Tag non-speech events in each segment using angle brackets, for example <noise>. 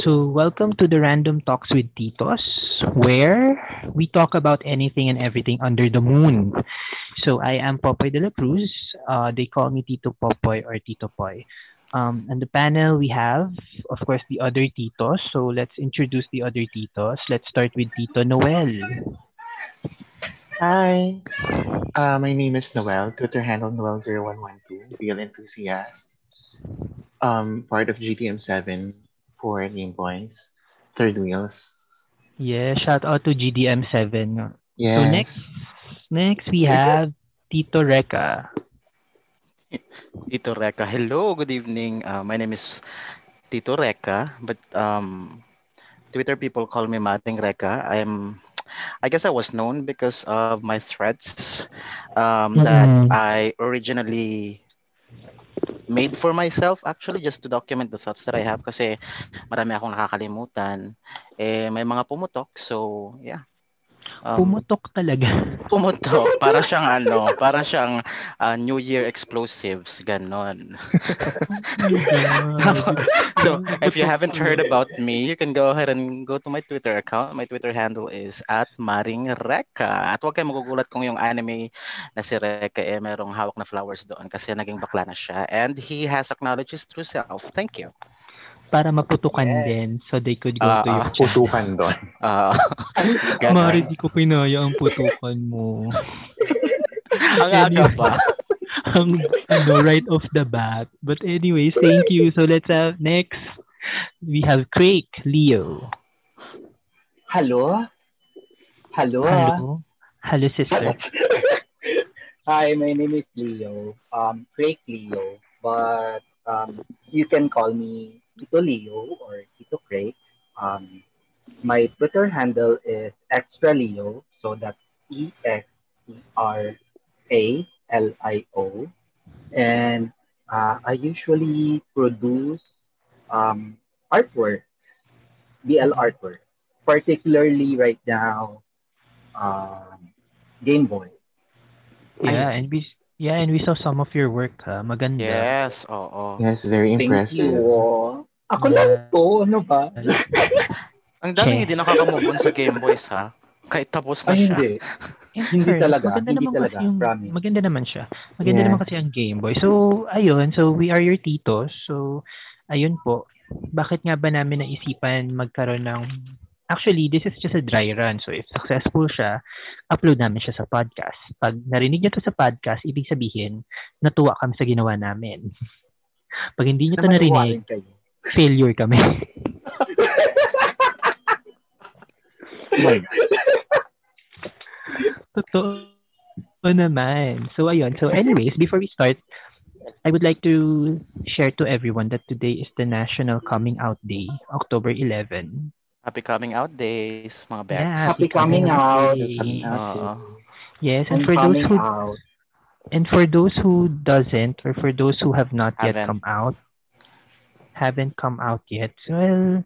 So, welcome to the Random Talks with Titos, where we talk about anything and everything under the moon. So, I am Popoy de la Cruz. Uh, they call me Tito Popoy or Tito Poy. Um, on the panel, we have, of course, the other Titos. So, let's introduce the other Titos. Let's start with Tito Noel. Hi, uh, my name is Noel. Twitter handle Noel0112, real enthusiast. Um, part of GTM7 for Game Boys, Third Wheels. Yeah, shout out to GDM7. Yes. So, next, next we have Tito Reka. Tito Reka. Hello, good evening. Uh, my name is Tito Reka, but um, Twitter people call me Mating Reka. I am, I guess I was known because of my threats um, that Mhm. I originally made for myself actually just to document the thoughts that I have kasi marami akong nakakalimutan. Eh, may mga pumutok. So, yeah. Um, Pumutok talaga. Pumutok. <laughs> Para siyang ano, para siyang uh, New Year explosives, ganon. <laughs> so, if you haven't heard about me, you can go ahead and go to my Twitter account. My Twitter handle is at Maring Reka. At huwag kayong magugulat kung yung anime na si Reka eh merong hawak na flowers doon kasi naging bakla na siya. And he has acknowledged his true self. Thank you. Para maputukan din so they could go Ah, to your ah. channel. Putukan doon. <laughs> Uh, Mari, di ko pinaya ang putukan mo. <laughs> Ang aga pa. <laughs> ang ano, right off the bat. But anyways, thank you. So let's have next. We have Craig Leo. Hello? Hello? Hello. Hello, sister. Hi, my name is Leo. Um, Craig Leo. But um, you can call me Tito Leo or Tito Craig. Um, my Twitter handle is Extra Leo. So that's E X E R A L I O. And uh, I usually produce um, artwork, BL artwork. Particularly right now, um, Game Boy. Yeah, and we yeah, and we saw some of your work. Ha? Maganda. Yes, oo. Yes, very Thank impressive. you. Ako Yeah. lang to, ano ba? <laughs> Ang dami Okay. hindi nakakamove on sa Game Boys ha. Kahit tapos na Ay, siya. hindi. In Hindi talaga, Maganda hindi naman talaga, kasi yung, promise. maganda naman siya. Maganda naman kasi Yes. ang Game Boy. So, ayun. So, we are your titos. So, ayun po. Bakit nga ba namin naisipan magkaroon ng... Actually, this is just a dry run. So, if successful siya, upload namin siya sa podcast. Pag narinig niyo to sa podcast, ibig sabihin, natuwa kami sa ginawa namin. <laughs> Pag hindi niyo to narinig, rin kayo. Failure kami. <laughs> Oh Totoo naman. So, ayun. So, anyways, before we start, I would like to share to everyone that today is the National Coming Out Day, October 11. Happy coming out days, mga Bex. Yeah, Happy coming out. Day. Oo. Yes, and for those who out. and for those who doesn't or for those who have not yet Haven't. come out, haven't come out yet, well,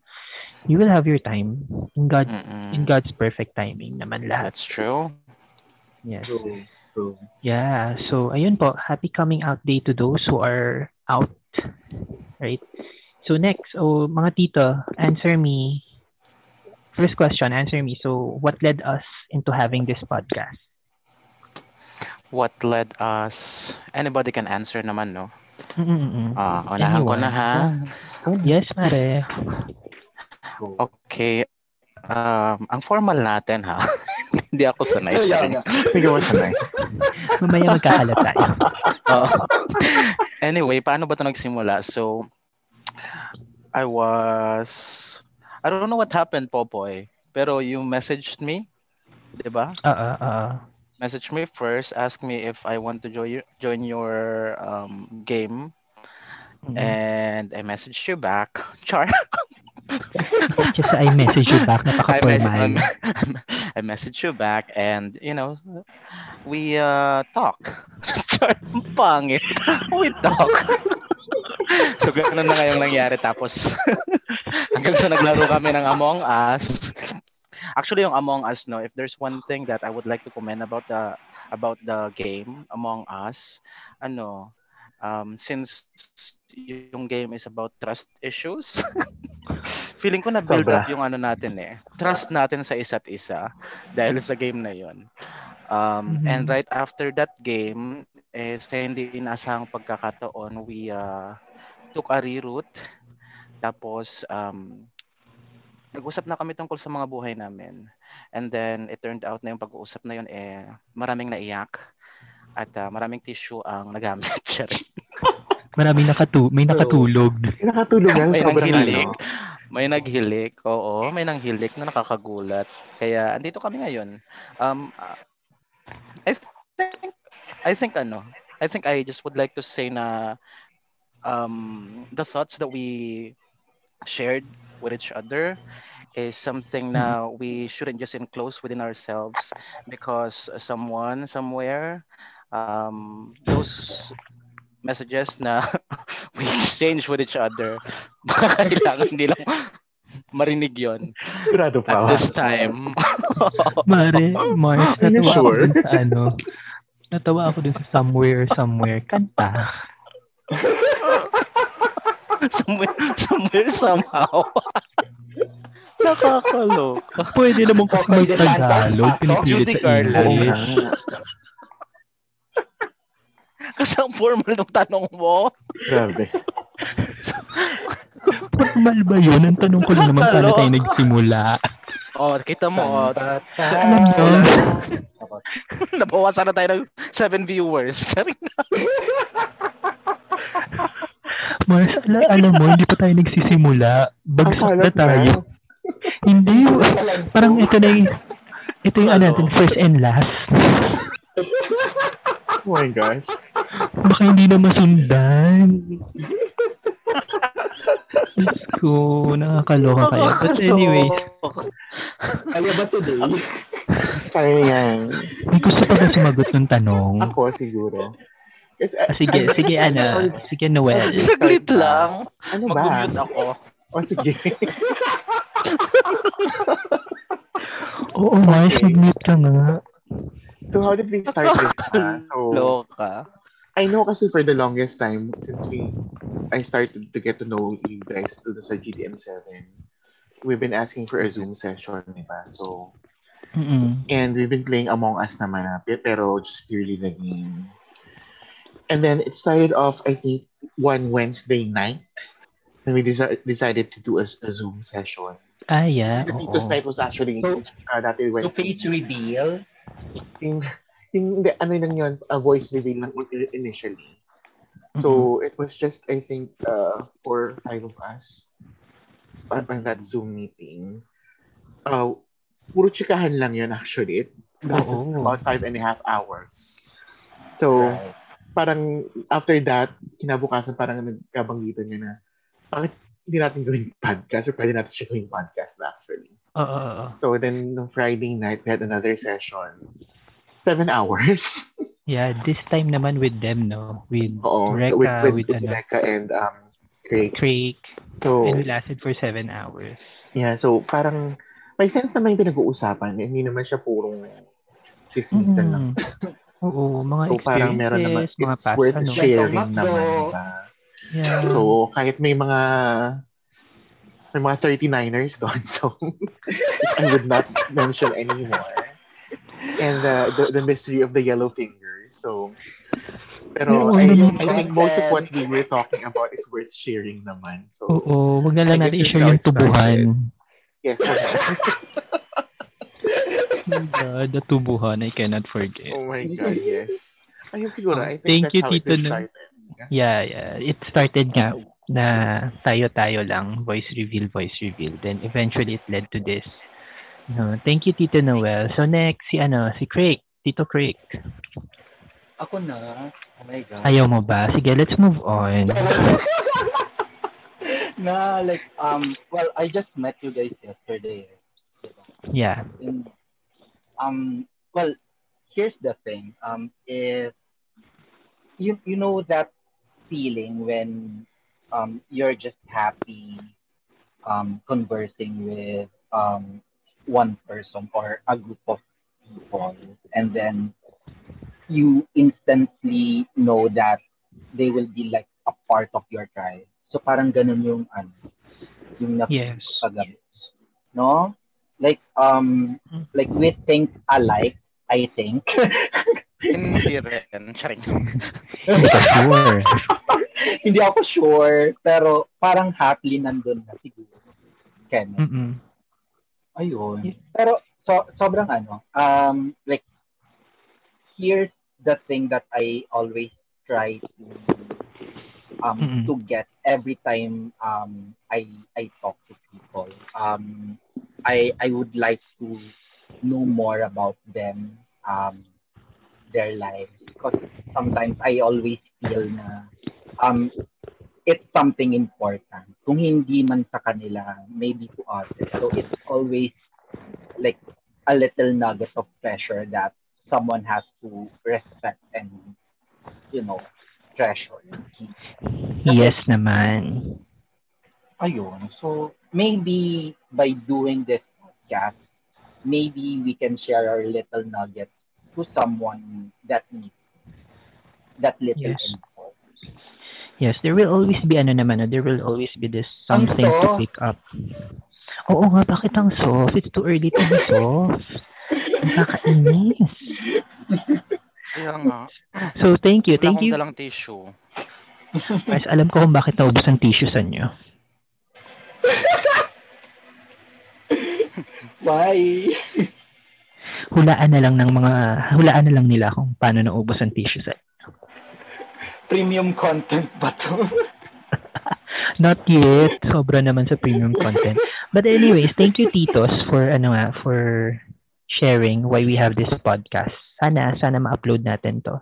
you will have your time in God Mm-mm. in God's perfect timing naman lahat. That's true. Yes. True, true. Yeah. So, ayun po. Happy coming out day to those who are out. Right? So, next. Oh, mga tito, answer me. First question, answer me. So, what led us into having this podcast? What led us? Anybody can answer naman, no? Mm-mm-mm. Ah, unahan ko na ha. Yes, mare. Okay. Um, ang formal natin ha. <laughs> Hindi ako sanay. Hindi ko sanay. Mamaya magkakalat tayo. <laughs> Oo. anyway, paano ba ito nagsimula? So, I was, I don't know what happened, Popoy. Pero you messaged me, di ba? Oo, oo. Message me first, ask me if I want to join your, join your um, game. Mm. And I messaged you back. <laughs> Char. Just I message you back. <laughs> I. I <laughs> messaged you back and, you know, we uh, talk. Pangit. We talk. so, ganun na ngayong nangyari. Tapos, hanggang sa naglaro kami ng Among Us. Actually, yung Among Us, no, if there's one thing that I would like to comment about the about the game Among Us, ano, um, since yung game is about trust issues, <laughs> feeling ko na build Sobra. up yung ano natin eh. Trust natin sa isa't isa <laughs> dahil sa game na yon. Um, Mhm. And right after that game, eh, sa hindi inasahang pagkakataon, we uh, took a reroute. Tapos, um, nag-usap na kami tungkol sa mga buhay namin. And then, it turned out na yung pag-uusap na yun, eh, maraming naiyak. At uh, maraming tissue ang nagamit. <laughs> Siya rin. Maraming nakatu may nakatulog. Nakatulog yan. May Sobrang nanghilig. ano. May naghilik, oo, may nanghilik na nakakagulat. Kaya andito kami ngayon. Um uh, I think I think ano, I think I just would like to say na um the thoughts that we shared with each other is something na we shouldn't just enclose within ourselves because someone somewhere um those messages na <laughs> we exchange with each other baka <laughs> kailangan <laughs> nilang marinig yon Sigurado pa. at this time Mare, Mars, Are you natawa ako sure? dun sa ano. Natawa ako dun sa somewhere, somewhere. Kanta. <laughs> somewhere somewhere somehow <laughs> nakakaloka Pwede naman kasi Pwede mag-Tagalog. Pinipilit sa English. kasi ang formal ng tanong mo Grabe. Formal ba yun? Ang tanong ko lang naman paano tayo nagsimula. oh kita mo oh, Alam nyo, <laughs> nabawasan na tayo ng 7 viewers Mars, ala, alam mo, hindi pa tayo nagsisimula. Bagsak na tayo. Hindi. Parang ito na yung, ito yung ano natin, first and last. Oh my gosh. Baka hindi na masundan. Diyos ko, nakakaloka kayo. But anyway, Kaya ba today? Kaya yan. may gusto pa ba sumagot ng tanong? Ako siguro. Kasi, Ah, sige, <laughs> sige, ano, sige, Noel. saglit lang Ano ba? mag-mute ako O sige. <laughs> Oo, Mars, mag-mute ka nga. So how did we start this? <laughs> ah? So, loka I know kasi for the longest time, since we, I started to get to know you guys to the sa GTM7, we've been asking for a Zoom session, di ba? So, Mm-mm. and we've been playing Among Us naman, ah, pe- pero just purely the game. And then it started off, I think, one Wednesday night when we deci- decided to do a, a Zoom session. Ah, yeah. So the Tito's oo. night was actually So- uh, dati So, Wednesday. page reveal. Yung, yung, hindi, ano lang yun, a voice reveal lang initially. So it was just, I think, uh, four five of us on, on that Zoom meeting. Uh, puro chikahan lang yun actually. It lasted Oo. about five and a half hours. So, Right. Parang after that, kinabukasan parang nagkabanggitan niya na bakit hindi natin gawing podcast or pwede natin siya gawing podcast na actually. Oo. So then, no Friday night, we had another session. Seven hours. <laughs> Yeah, this time naman with them, no? With Oo. Reka, so with, with, with, with ano, Reka and um, Craig. Craig. So, And we lasted for seven hours. yeah, so parang may sense naman yung pinag-uusapan. Hindi naman siya purong chismisan lang. Oo, mga So parang meron naman, experiences, mga it's past, worth ano. sharing Like, naman, diba? Yeah. So, kahit may mga may mga 39ers doon, <laughs> so I would not mention anymore. And uh, the, the mystery of the yellow finger. So, pero Oo, I, naman. I think most of what we were talking about is worth sharing naman. So, Oo, wag na lang natin i-share it's yung tubuhan. yes. Oh <laughs> God, the tubuhan, I cannot forget. oh my God, yes. Ayun siguro, I think Thank that's you, how it Tito, no? started. Yeah, yeah. It started nga na tayo-tayo lang, voice reveal, voice reveal. Then eventually it led to this. No, thank you, Tito Noel. So next, si ano, si Craig. Tito Craig. Ako na. Oh my God. Ayaw mo ba? Sige, let's move on. <laughs> na like um well I just met you guys yesterday. Yeah. And, um well here's the thing. Um if you you know that feeling when um you're just happy um conversing with um one person or a group of people and then you instantly know that they will be like a part of your tribe. So parang ganun yung ano, yung Yes. No? Like, um, like we think alike, I think. Hindi rin. Charing. Hindi ka sure. <laughs> Hindi ako sure, pero parang happily nandun na siguro. Ken. Mm-mm. Ayun. Pero so sobrang ano, um like here's the thing that I always try to um Mm-mm. to get every time um I I talk to people. Um I I would like to know more about them, um their lives because sometimes I always feel na um it's something important. Kung hindi man sa kanila, maybe to others. So it's always like a little nugget of pressure that someone has to respect and, you know, treasure. Yes naman. Ayun. So maybe by doing this podcast, maybe we can share our little nuggets to someone that needs that little Yes. info. Yes, there will always be ano naman, no? there will always be this something to pick up. Oo nga, bakit ang soft? It's too early to be soft. Nakakainis. Kaya nga. So, thank you. Wala Thank akong you. dalang tissue. Guys, alam ko kung bakit naubos ang tissue sa inyo. Why? Hulaan na lang ng mga, hulaan na lang nila kung paano naubos ang tissue sa Premium content ba to? <laughs> Not yet. Sobra naman sa premium content. But anyways, thank you Titos for ano nga, for sharing why we have this podcast. Sana sana ma-upload natin 'to.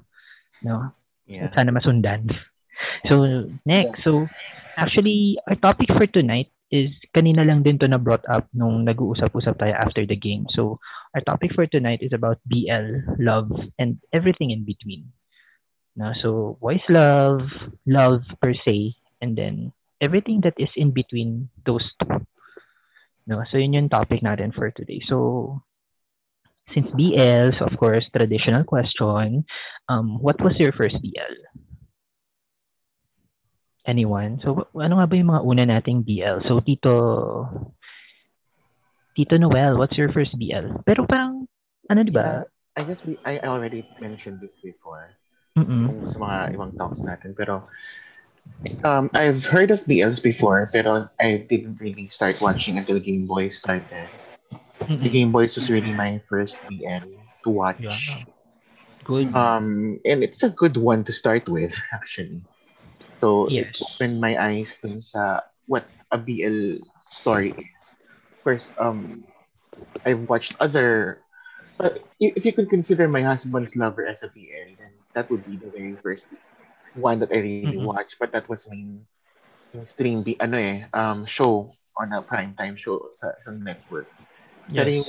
No? Yeah. Sana masundan. So, next. So, actually, our topic for tonight is kanina lang din to na brought up nung nag-uusap-usap tayo after the game. So, our topic for tonight is about BL, love, and everything in between. No, so, why is love, love per se, and then everything that is in between those two. No, so yun yung topic natin for today. So, since BL, of course, traditional question, um, what was your first BL? Anyone? So, ano nga ba yung mga una nating BL? So, Tito, Tito Noel, what's your first BL? Pero parang, ano di ba? I guess we I already mentioned this before Mm-mm. sa mga ibang talks natin. Pero um, I've heard of BLs before, pero I didn't really start watching until Game Boy started. The Mm-mm. Game Boys was really my first BL to watch. Yeah. Good. Um, and it's a good one to start with, <laughs> actually. So Yes. it opened my eyes dun sa what a BL story is. First, um, I've watched other, but if you could consider my husband's lover as a BL, then that would be the very first one that I really Mhm. watched. But that was main mainstream B, ano eh, um, show on a prime time show sa, sa network. Pero Yes. yung,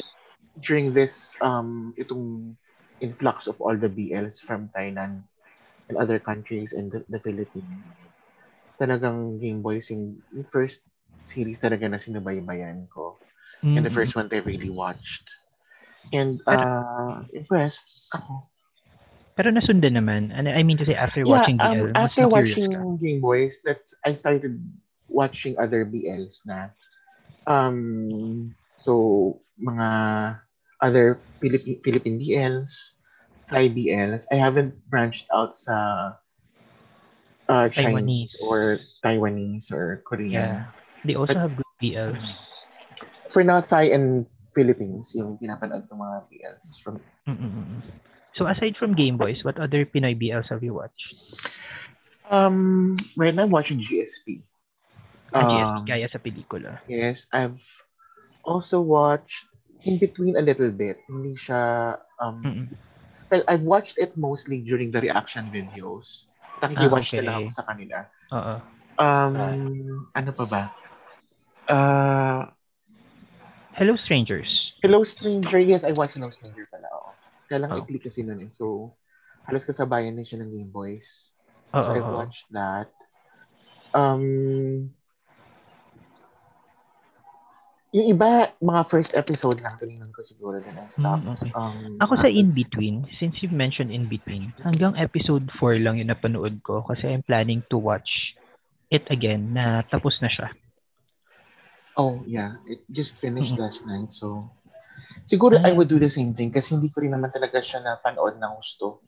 during this, um, itong influx of all the BLs from Thailand and other countries and the, the Philippines, talagang Game Boys yung, first series talaga na sinubaybayan ko. And the Mm-mm. first one I really watched. And uh, impressed ako. Pero nasundan naman. And I mean to say, after Yeah, watching um, BL, after watching ka. Game Boys, that I started watching other BLs na. Um, so, mga other Philippine, Philippine BLs, Thai BLs. I haven't branched out sa uh, Chinese Taiwanese. or Taiwanese or Korean. Yeah. They also But- have good BLs. For now, Thai and Philippines, yung pinapanood ng mga BLs from Mm-mm. So aside from Game Boys, what other Pinoy BLs have you watched? Um, right now I'm watching GSP. Ah, Um, GSP, gaya sa pelikula. Yes, I've also watched in between a little bit. Hindi siya, um, Mm-mm. Well, I've watched it mostly during the reaction videos. Nakiki-watch Ah, na lang okay. ako sa kanila. Oo. Um, ano pa ba? Uh, Hello Strangers. Hello Stranger. Yes, I watched Hello Stranger pala. Oo. Kaya lang Oh. i-click kasi nun eh. So, halos kasabayan din siya ng Game Boys. So I've oo. watched that. Um, yung iba, mga first episode lang tinignan ko siguro I stopped. Mm, okay. Um, Ako sa In Between, since you've mentioned In Between, hanggang episode 4 lang yung napanood ko kasi I'm planning to watch it again na tapos na siya. Oh, yeah. It just finished last night. So, siguro I would do the same thing kasi hindi ko rin naman talaga siya napanood ng gusto.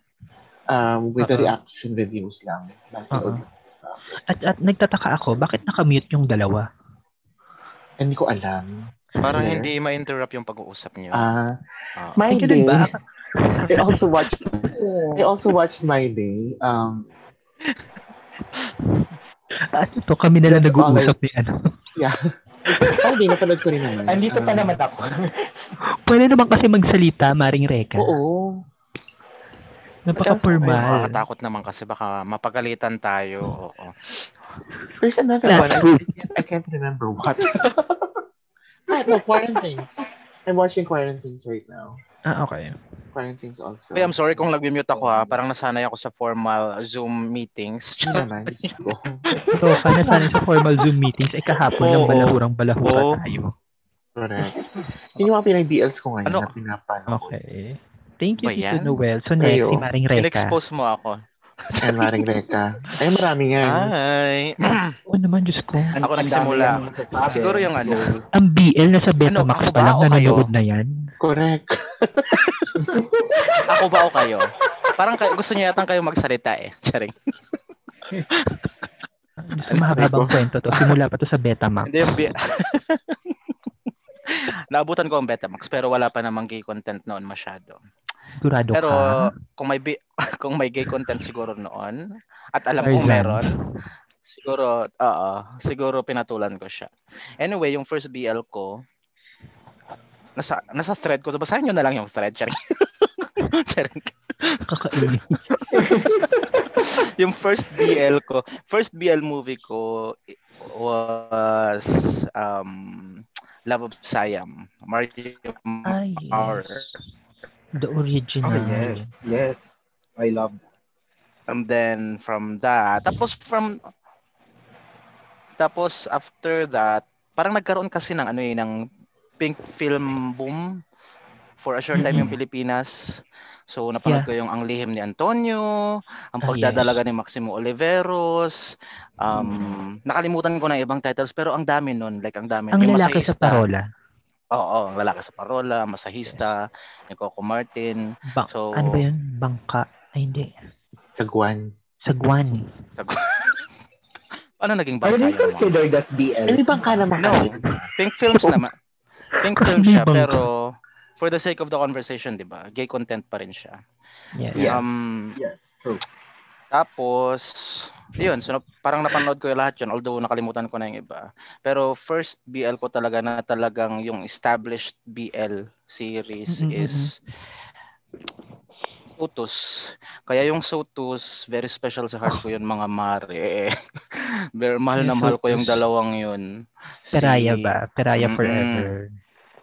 Um, with the Oo. reaction videos lang. Napanood lang. At, at nagtataka ako, bakit nakamute yung dalawa? Hindi ko alam. Parang Yeah. hindi ma-interrupt yung pag-uusap niyo. Ah, Ah. My Day. ba? I also watched I also watched My Day. Um, At ito, kami na lang nag-uusap ni ano. <laughs> yeah. My Day, napanood ko rin naman. Andito pa Um, naman ako. Pwede naman kasi magsalita, Maring Reka. Oo. Ay, Napaka-formal. nakakatakot naman kasi baka mapagalitan tayo. Oo. There's another That's one. I, true. I can't remember what. <laughs> ah, no, Quarantines. I'm watching Quarantines right now. Ah, okay. Quarantines also. Uy, I'm sorry kung nag-mute ako ha. Parang nasanay ako sa formal Zoom meetings. Hindi naman. So, kana sana sa formal Zoom meetings, ay kahapon ng Oo. balahurang balahuka Oo. tayo. Correct. Yun yung mga pinag-BLs ko ngayon Ano? na pinapanood. Okay. Thank you, Tito? Noel. So, next, si Maring Reka. In-expose mo ako. <laughs> Ay, Maring Reka. Ay, marami yan. Ay. <coughs> Oo naman, Diyos ko. Ang- Ako nagsimula. yung. Siguro yung ano. Ang BL nasa Betamax ako pa lang, nanonood na yan. Correct. Ako ba o kayo? Parang kayo, gusto niya yatang kayo magsalita eh. Charing. Mahababang kwento to. Simula pa to sa Betamax. Hindi yung bi- <laughs> Naabutan ko ang Betamax pero wala pa namang gay content noon masyado. Sigurado Pero ka. kung may bi- <laughs> kung may gay content siguro noon at alam kong meron, siguro oo, siguro pinatulan ko siya. Anyway, yung first BL ko nasa nasa thread ko. So, basahin niyo na lang yung thread. Charing. <laughs> Charing. <laughs> Yung first BL ko, first BL movie ko was um Love of Siam. Mario Ay, Maurer. The original. oh, yes. Yes. I love that. And then from that, tapos from tapos after that, parang nagkaroon kasi ng ano eh, ng pink film boom for a short time yung Mm-mm. Pilipinas. So napanood Yeah. ko yung Ang Lihim ni Antonio, Ang Ah, Pagdadalaga ni Maximo Oliveros. Um, nakalimutan ko na ibang titles pero ang dami nun, like ang dami. Ang Yung lalaki sa parola. Oo, ang lalaki sa parola, Masahista, yung Coco Martin. Bang, So- ano ba yun? Bangka. Ay, hindi. Sagwan. Sagwan. Sa <laughs> ano naging Are bangka yun? mo? considered as BL? May bangka naman No. Pink films naman. Pink Kasi film may siya bangka. pero for the sake of the conversation, 'di ba? Gay content pa rin siya. Yeah. Yeah. Um Yeah, true. tapos yun, so parang napanood ko yung lahat yun although nakalimutan ko na yung iba. Pero first BL ko talaga na talagang yung established BL series Mm-mm-mm. is Sotus. Kaya yung Sotus, very special sa heart ko yun mga mare. <laughs> very mahal na mahal ko yung dalawang yun. Si- Peraya ba? Peraya Mm-mm. forever.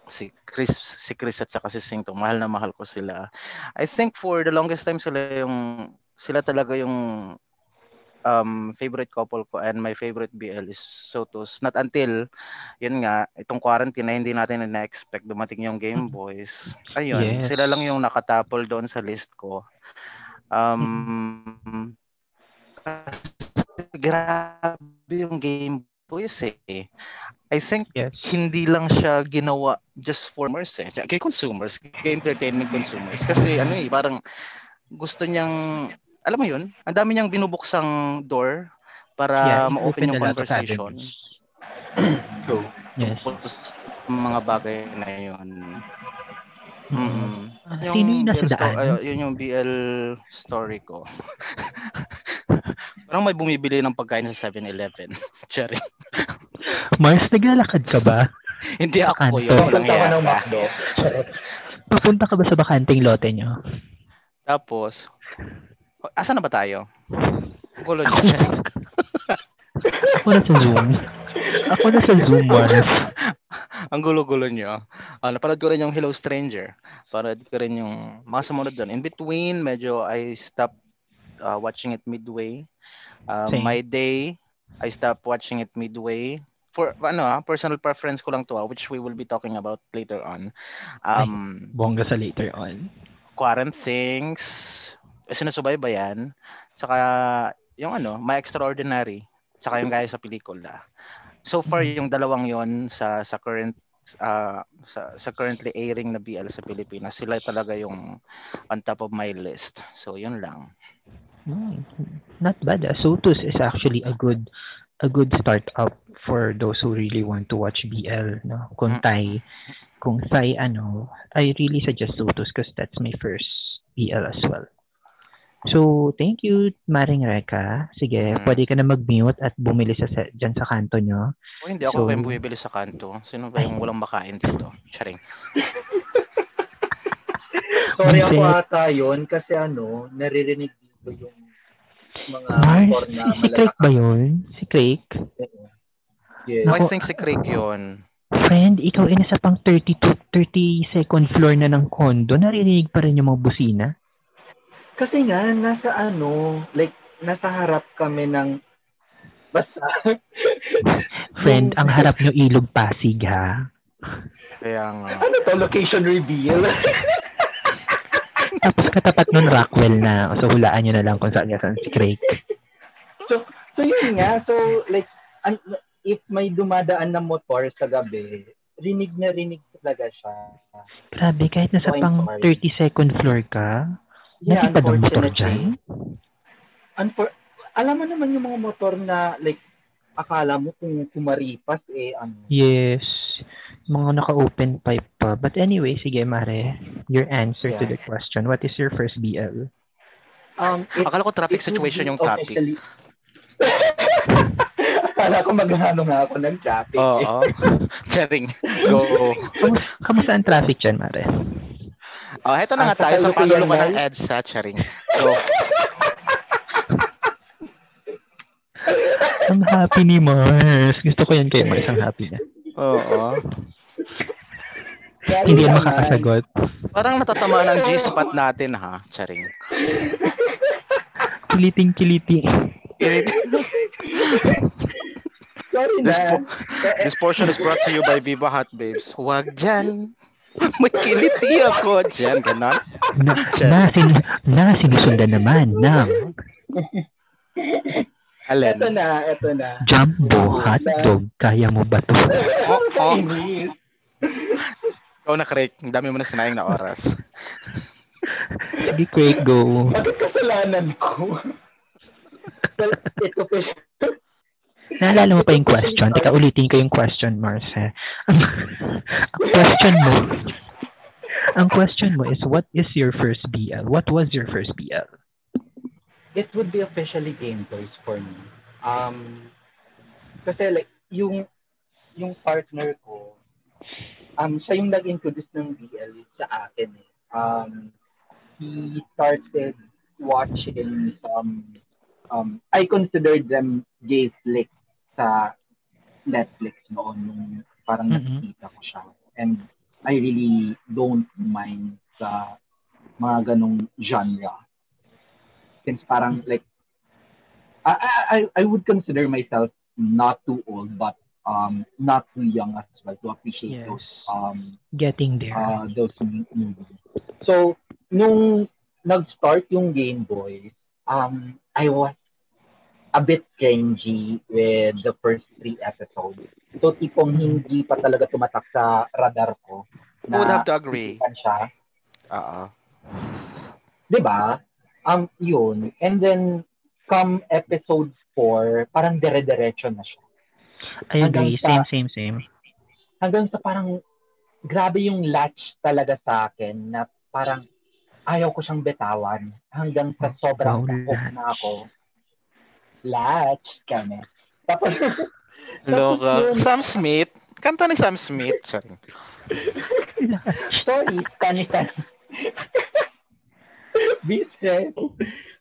si Chris si Chris at saka si Singto mahal na mahal ko sila I think for the longest time sila yung sila talaga yung um favorite couple ko and my favorite BL is Sotos not until yun nga itong quarantine na hindi natin na-expect dumating yung Game Boys ayun Yes. sila lang yung nakatapol doon sa list ko um grabe yung Game Boys eh I think Yes. hindi lang siya ginawa just for consumers eh. Kay consumers, kay entertainment consumers. Kasi ano eh, parang gusto niyang, alam mo yun, ang dami niyang binubuksang door para Yeah, ma-open open yung conversation. <clears throat> True. Yes. Mga bagay na yun. Mm. Ah, sino yung nasa BL sto- daan? ay, yun yung BL story ko. <laughs> Parang may bumibili ng pagkain sa 7-Eleven. <laughs> Cherry. Mars, naglalakad ka ba? <laughs> Hindi ako Kanto. yun. Papunta ka ng. McDo. Papunta ka ba sa bakanting lote nyo? Tapos, asa na ba tayo? Gulo niya. Ako na sa Zoom. Ako na sa Zoom, Mars. <laughs> Ang gulo-gulo niyo. Ah, napanood ko rin yung Hello Stranger. Paranood ko rin yung mga sumunod doon. In between, medyo I stopped uh, watching it midway. Uh, Same. My Day, I stopped watching it midway. For ano ah, personal preference ko lang to which we will be talking about later on. Um, Bongga sa later on. Quarant Things, eh, sinusubaybayan. Saka yung ano, My Extraordinary. Saka yung gaya sa pelikula. So far Mm. yung dalawang yon sa sa current uh, sa, sa currently airing na BL sa Pilipinas, sila talaga yung on top of my list. So yun lang. Hmm, Not bad. ah. Sotus is actually a good a good startup for those who really want to watch BL. No? Kung Mm. Thai, kung Thai ano, I really suggest Sotus because that's my first BL as well. So, thank you, Maring Reka. Sige, Mm. pwede ka na mag-mute at bumili sa, sa dyan sa kanto nyo. O hindi ako So- so, bumibili sa kanto. Sino ba yung walang makain dito? Charing. <laughs> Sorry ako ata yun kasi ano, naririnig dito yung mga motor na si Craig ba yun? Si Craig? Yes. Oh, I Ako- think si Craig yun. Friend, ikaw ay nasa pang 32, 30 second floor na ng condo. Naririnig pa rin yung mga busina. Kasi nga, nasa ano, like, nasa harap kami ng, basta, <laughs> Friend, ang harap nyo ilog Pasig ha. Kaya nga. ano to, location reveal? <laughs> Tapos katapat nun Rockwell na. So hulaan nyo na lang kung saan saan si Craig. so, so yun nga, so, like, an, if may dumadaan na motor sa gabi, rinig na rinig talaga siya. Grabe, kahit nasa Going pang forward. 30 second floor ka, natipad ang motor dyan. Unfor- alam mo naman yung mga motor na, like, akala mo kung kumaripas, eh, ano. Yes. Mga naka-open pipe pa. But anyway, sige Mare, your answer to Yeah. the question. What is your first BL? Um, it, Akala ko traffic situation yung topic. officially- <laughs> Akala ko maghano nga ako ng traffic. eh. Oo. <laughs> Charing. Go. Kamusta ang traffic dyan, Mare? Oh, heto na nga tayo sa panulukan ng EDSA. Charing. Go. <laughs> Ang happy ni Mars. Gusto ko yan kay Mars, ang happy niya. Oo. Kaya <laughs> Hindi yan makakasagot. Parang natatamaan ang G-spot natin ha. Charing. Kiliting-kiliti. Sorry This, na. po- this portion is brought to you by Viva Hot Babes. Huwag dyan. May kiliti ako <laughs> dyan. Ganon. Na, <laughs> na, sin, na sinusundan naman ng Alin? Ito na, ito na. Jumbo Hotdog. Kaya mo ba to? Oh, oh. <laughs> Ikaw na, Craig. Ang dami mo na sinayang na oras. Sige, Craig, go. Bakit kasalanan ko? well, ito siya. Naalala mo pa yung question? Teka, ulitin ko yung question, Mars. ha? Ang, <laughs> question mo, ang question mo is, what is your first BL? What was your first BL? It would be officially Game Boys for me. Um, kasi like, yung yung partner ko, um, siya yung nag-introduce ng BL sa akin eh. Um, he started watching some, um, I considered them gay flicks sa Netflix noon nung parang Mhm. nakikita ko siya. And I really don't mind sa mga ganong genre. Since parang like, I, I, I- would consider myself not too old, but um, not too young as well to appreciate Yes. those um, Getting there. uh, those movies. So, nung nag-start yung Game Boys, um, I was a bit cringy with the first three episodes. So, tipong hindi pa talaga tumatak sa radar ko. I would have to agree. siya. Oo. 'Di ba? Um, yun. And then, come episode 4, parang dire-diretso na siya. I agree. hanggang Same, sa- same, same. hanggang sa parang grabe yung latch talaga sa akin na parang ayaw ko siyang bitawan hanggang sa sobrang takot latch. na ako. Latch kami. Tapos, <laughs> Loka. Sam Smith. Kanta ni Sam Smith. Charing. sorry, kanitan. Business.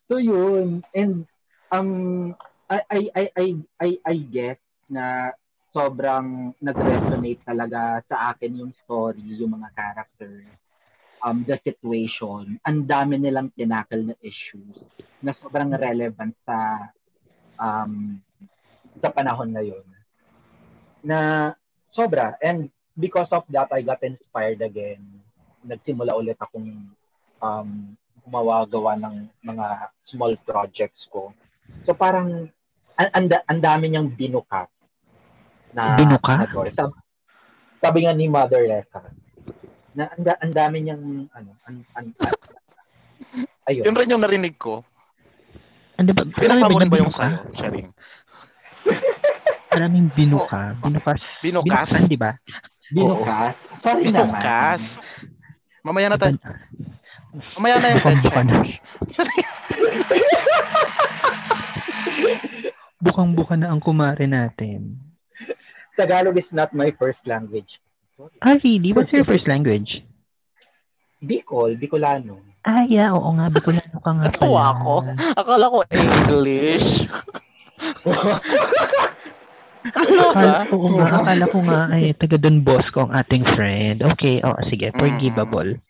So yun. And um I I I I I, I guess na sobrang nag-resonate talaga sa akin yung story, yung mga characters, um, the situation. Ang dami nilang tinakal na issues na sobrang relevant sa um, sa panahon ngayon. Na sobra. And because of that, I got inspired again. Nagsimula ulit akong um, gumawa-gawa ng mga small projects ko. So parang, ang, ang, da- ang dami niyang binukat na Binuka? na. Sabi, sabi nga ni Mother Eka na ang dami niyang ano, an, an, ayun. Yun rin yung narinig ko. Ano ba? Pinaka mo rin ba yung sa'yo, Sharing? <laughs> Maraming binuka. Binukas. Binukas? Binukan, di ba? Binukas. Sorry naman. Binukas. Mamaya na tayo. Mamaya na yung. French. <laughs> Bukang-buka na ang kumare natin. Tagalog is not my first language. Ah, really? What's your first language? Bicol, Bicolano. Ah, yeah. Oo nga. Bicolano ka nga pala. Natawa ako. Akala ko English. ano ba? Akala, oo nga. Akala ko nga ay taga Don Bosco ang ating friend. Okay. Oo, sige. Forgivable.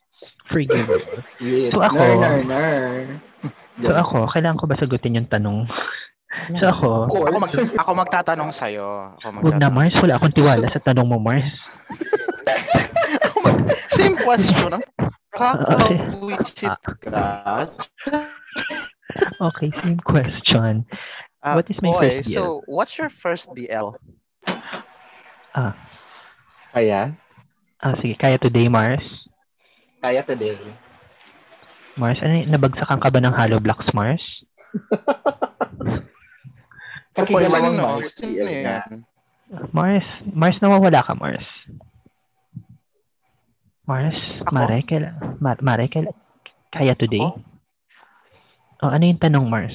Forgivable. Yes. So ako- ner, ner, ner. So ako, kailangan ko ba sagutin yung tanong? So ako. Ako, mag, ako magtatanong sa'yo. Ako huwag na magtatanong. Mars. Wala akong tiwala sa tanong mo, Mars. <laughs> Same question. Kakawisit ka. Okay, same question. Ah, What is my boy, first BL? so what's your first BL? Kaya? Ah, sige. Kaya today, Mars? Kaya today. Mars, ano, nabagsakan ka ba ng hollow blocks, Mars? <laughs> Naman mo? Mars? Mars, Mars, nawawala ka, Mars. Mars, Ako? Mare, kaila, Mar, Mare, kaila, kaya today? Ako? Oh, ano yung tanong, Mars?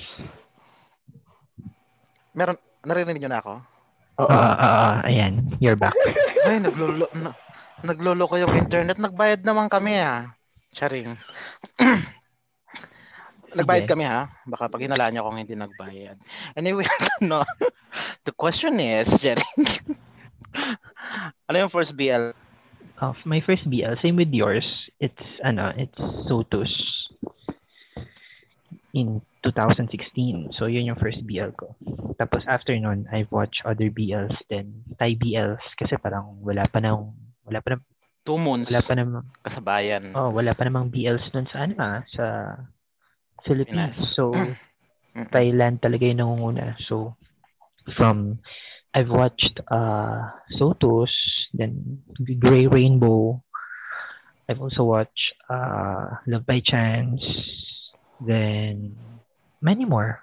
Meron, narinig niyo na ako? Oo. Ah, ah, ayan, you're back. <laughs> Ay, naglolo, na, naglolo ko yung internet. Nagbayad naman kami ah. Charing. <clears throat> Nagbayad Sige. kami ha. Baka pag hinala niyo kung hindi nagbayad. Anyway, <laughs> no. The question is, Charing. <laughs> ano yung first BL? Of my first BL, same with yours. It's, ano, it's Sotus in 2016. So, yun yung first BL ko. Tapos, after nun, I've watched other BLs then Thai BLs kasi parang wala pa nang, wala pa nang, Two months. wala pa namang, Kasabayan. oh, wala pa namang BLs nun sa, ano ah, sa Philippines. Pinas. So. Thailand talaga yung nangunguna. So, from, I've watched uh, Sotos, then Grey Rainbow. I've also watched uh, Love by Chance, then many more.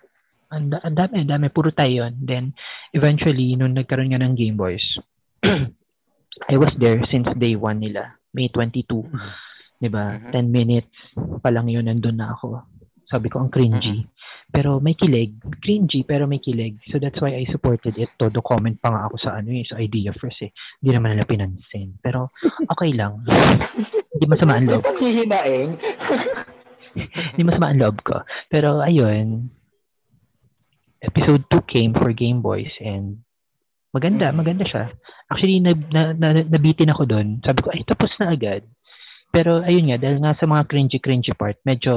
Ang da- ang dami, dami. Puro tayo yun. Then, eventually, nung nagkaroon nga ng Game Boys, <clears throat> I was there since day one nila. May 22. Di ba? Mhm. 10 minutes pa lang yun, nandun na ako. Sabi ko, ang cringy. Pero may kilig. Cringy, pero may kilig. So that's why I supported it. Todo comment pa nga ako sa ano eh, sa idea first eh. Hindi naman nila pinansin. Pero okay lang. <laughs> Hindi masama ang loob. Paghihinaing. <laughs> Hindi masama ang loob ko. Pero ayun, episode 2 came for Game Boys and maganda, maganda siya. Actually, na, na, na, nabitin ako doon. Sabi ko, ay, tapos na agad. Pero ayun nga, dahil nga sa mga cringy-cringy part, medyo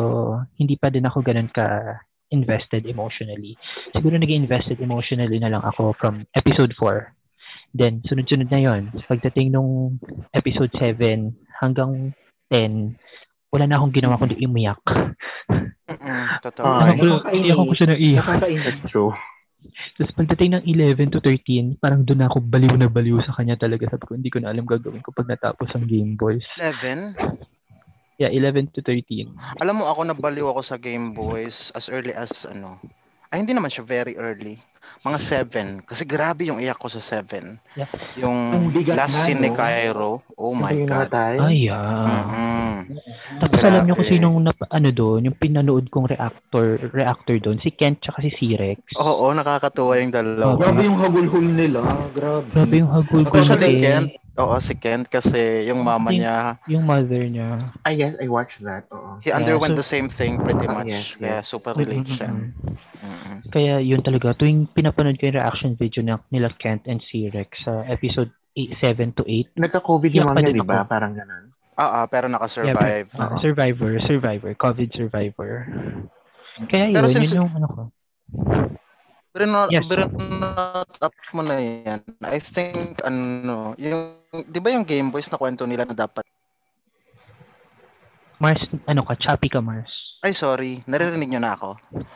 hindi pa din ako ganun ka invested emotionally. Siguro naging invested emotionally na lang ako from episode 4. Then, sunod-sunod na yon Pagdating nung episode 7 hanggang 10, wala na akong ginawa kundi umiyak. Mm-mm, totoo. Ay. Iyak ko, iyak ko siya na iyak. Nakakainis. That's true. Tapos pagdating ng 11 to 13, parang doon ako baliw na baliw sa kanya talaga. Sabi ko, hindi ko na alam gagawin ko pag natapos ang Game Boys. 11? Yeah, 11 to 13. Alam mo, ako nabaliw ako sa Game Boys as early as ano. Ay, hindi naman siya very early. Mga 7. Kasi grabe yung iyak ko sa 7. Yeah. Yung last na, scene ni? Cairo. Oh my Hindi God. namatay. Ay, ah. Mm-mm. Tapos alam niyo kung Grabe. sinong nap- ano doon, yung pinanood kong reactor reactor doon, si Kent tsaka si Sirex. Oo, nakakatuwa yung dalawa. Oo. Grabe yung hagulhul nila. Grabe. Grabe yung hagul ko Especially eh. Kent. Oo, si Kent kasi yung mama Yung- niya, Yung mother niya. Ah, yes, I watched that. Oo. he Yeah, underwent so- the same thing pretty Ah, much. yes, Kaya yes. super relate siya. Mm-mm. Kaya yun talaga, tuwing pinapanood ko yung reaction video na, nila Kent and Sirex sa episode 8, 7 to 8, Nagka-COVID yung mami niya, din di ba? Parang ganun. Ah, ah, pero naka-survive. Ah, survivor, survivor, COVID survivor. Kaya yun, Pero since- yun yung ano ko. Pero na, Yes. pero not up mo na yan. I think, ano, yung, di ba yung Game Boys na kwento nila na dapat, Mars, ano ka, choppy ka Mars. Ay, sorry. Naririnig nyo na ako.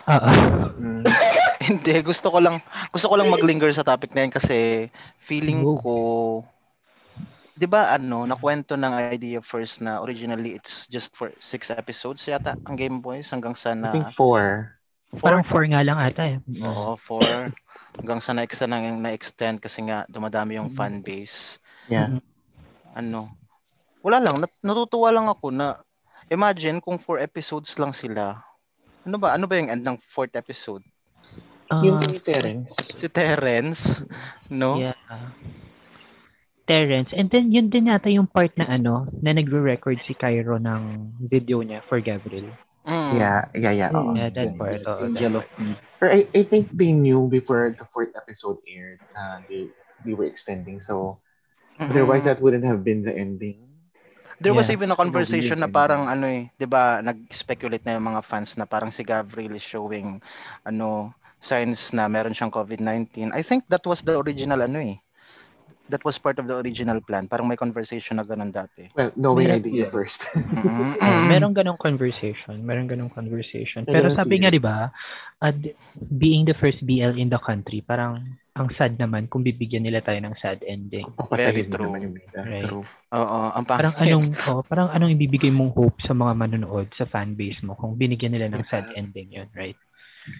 Oo. Mm. <laughs> Hindi, gusto ko lang gusto ko lang maglinger sa topic na yan kasi feeling Go. ko 'di ba ano, nakwento ng idea first na originally it's just for six episodes yata ang Game Boys hanggang sa I na think four. Parang four nga lang ata eh. Oo, four. Hanggang sa na-extend, na, na-extend kasi nga dumadami yung Mm-hmm. fan base. Yeah. Ano, wala lang, nat- natutuwa lang ako na imagine kung four episodes lang sila. Ano ba? Ano ba yung end ng fourth episode? Ah, Yung kay Terence. Si Terence, no? Yeah. Terrence. And then, yun din yata yung part na ano, na nagre-record si Cairo ng video niya for Gabriel. Mm. Yeah, yeah, yeah. oo. Yeah, that part. oo, that Angel of part. I, I think they knew before the fourth episode aired, uh, they they were extending. So Mm-mm. otherwise that wouldn't have been the ending. There was Yeah. even a conversation na parang ano eh, 'di ba, nag-speculate na yung mga fans na parang si Gabriel is showing ano signs na meron siyang COVID-19. I think that was the original ano eh. That was part of the original plan. Parang may conversation na ganun dati. Well, knowing <laughs> I Meron- did yeah. first. Mm-mm. Ah, merong ganong conversation. Merong ganong conversation. Pero sabi nga, di ba, uh, being the first BL in the country, parang ang sad naman kung bibigyan nila tayo ng sad ending. Very true. naman yung bida. Right. True. Oo, ang Parang pangit. anong oh, parang anong ibibigay mong hope sa mga manonood sa fan base mo kung binigyan nila ng sad ending yun, right?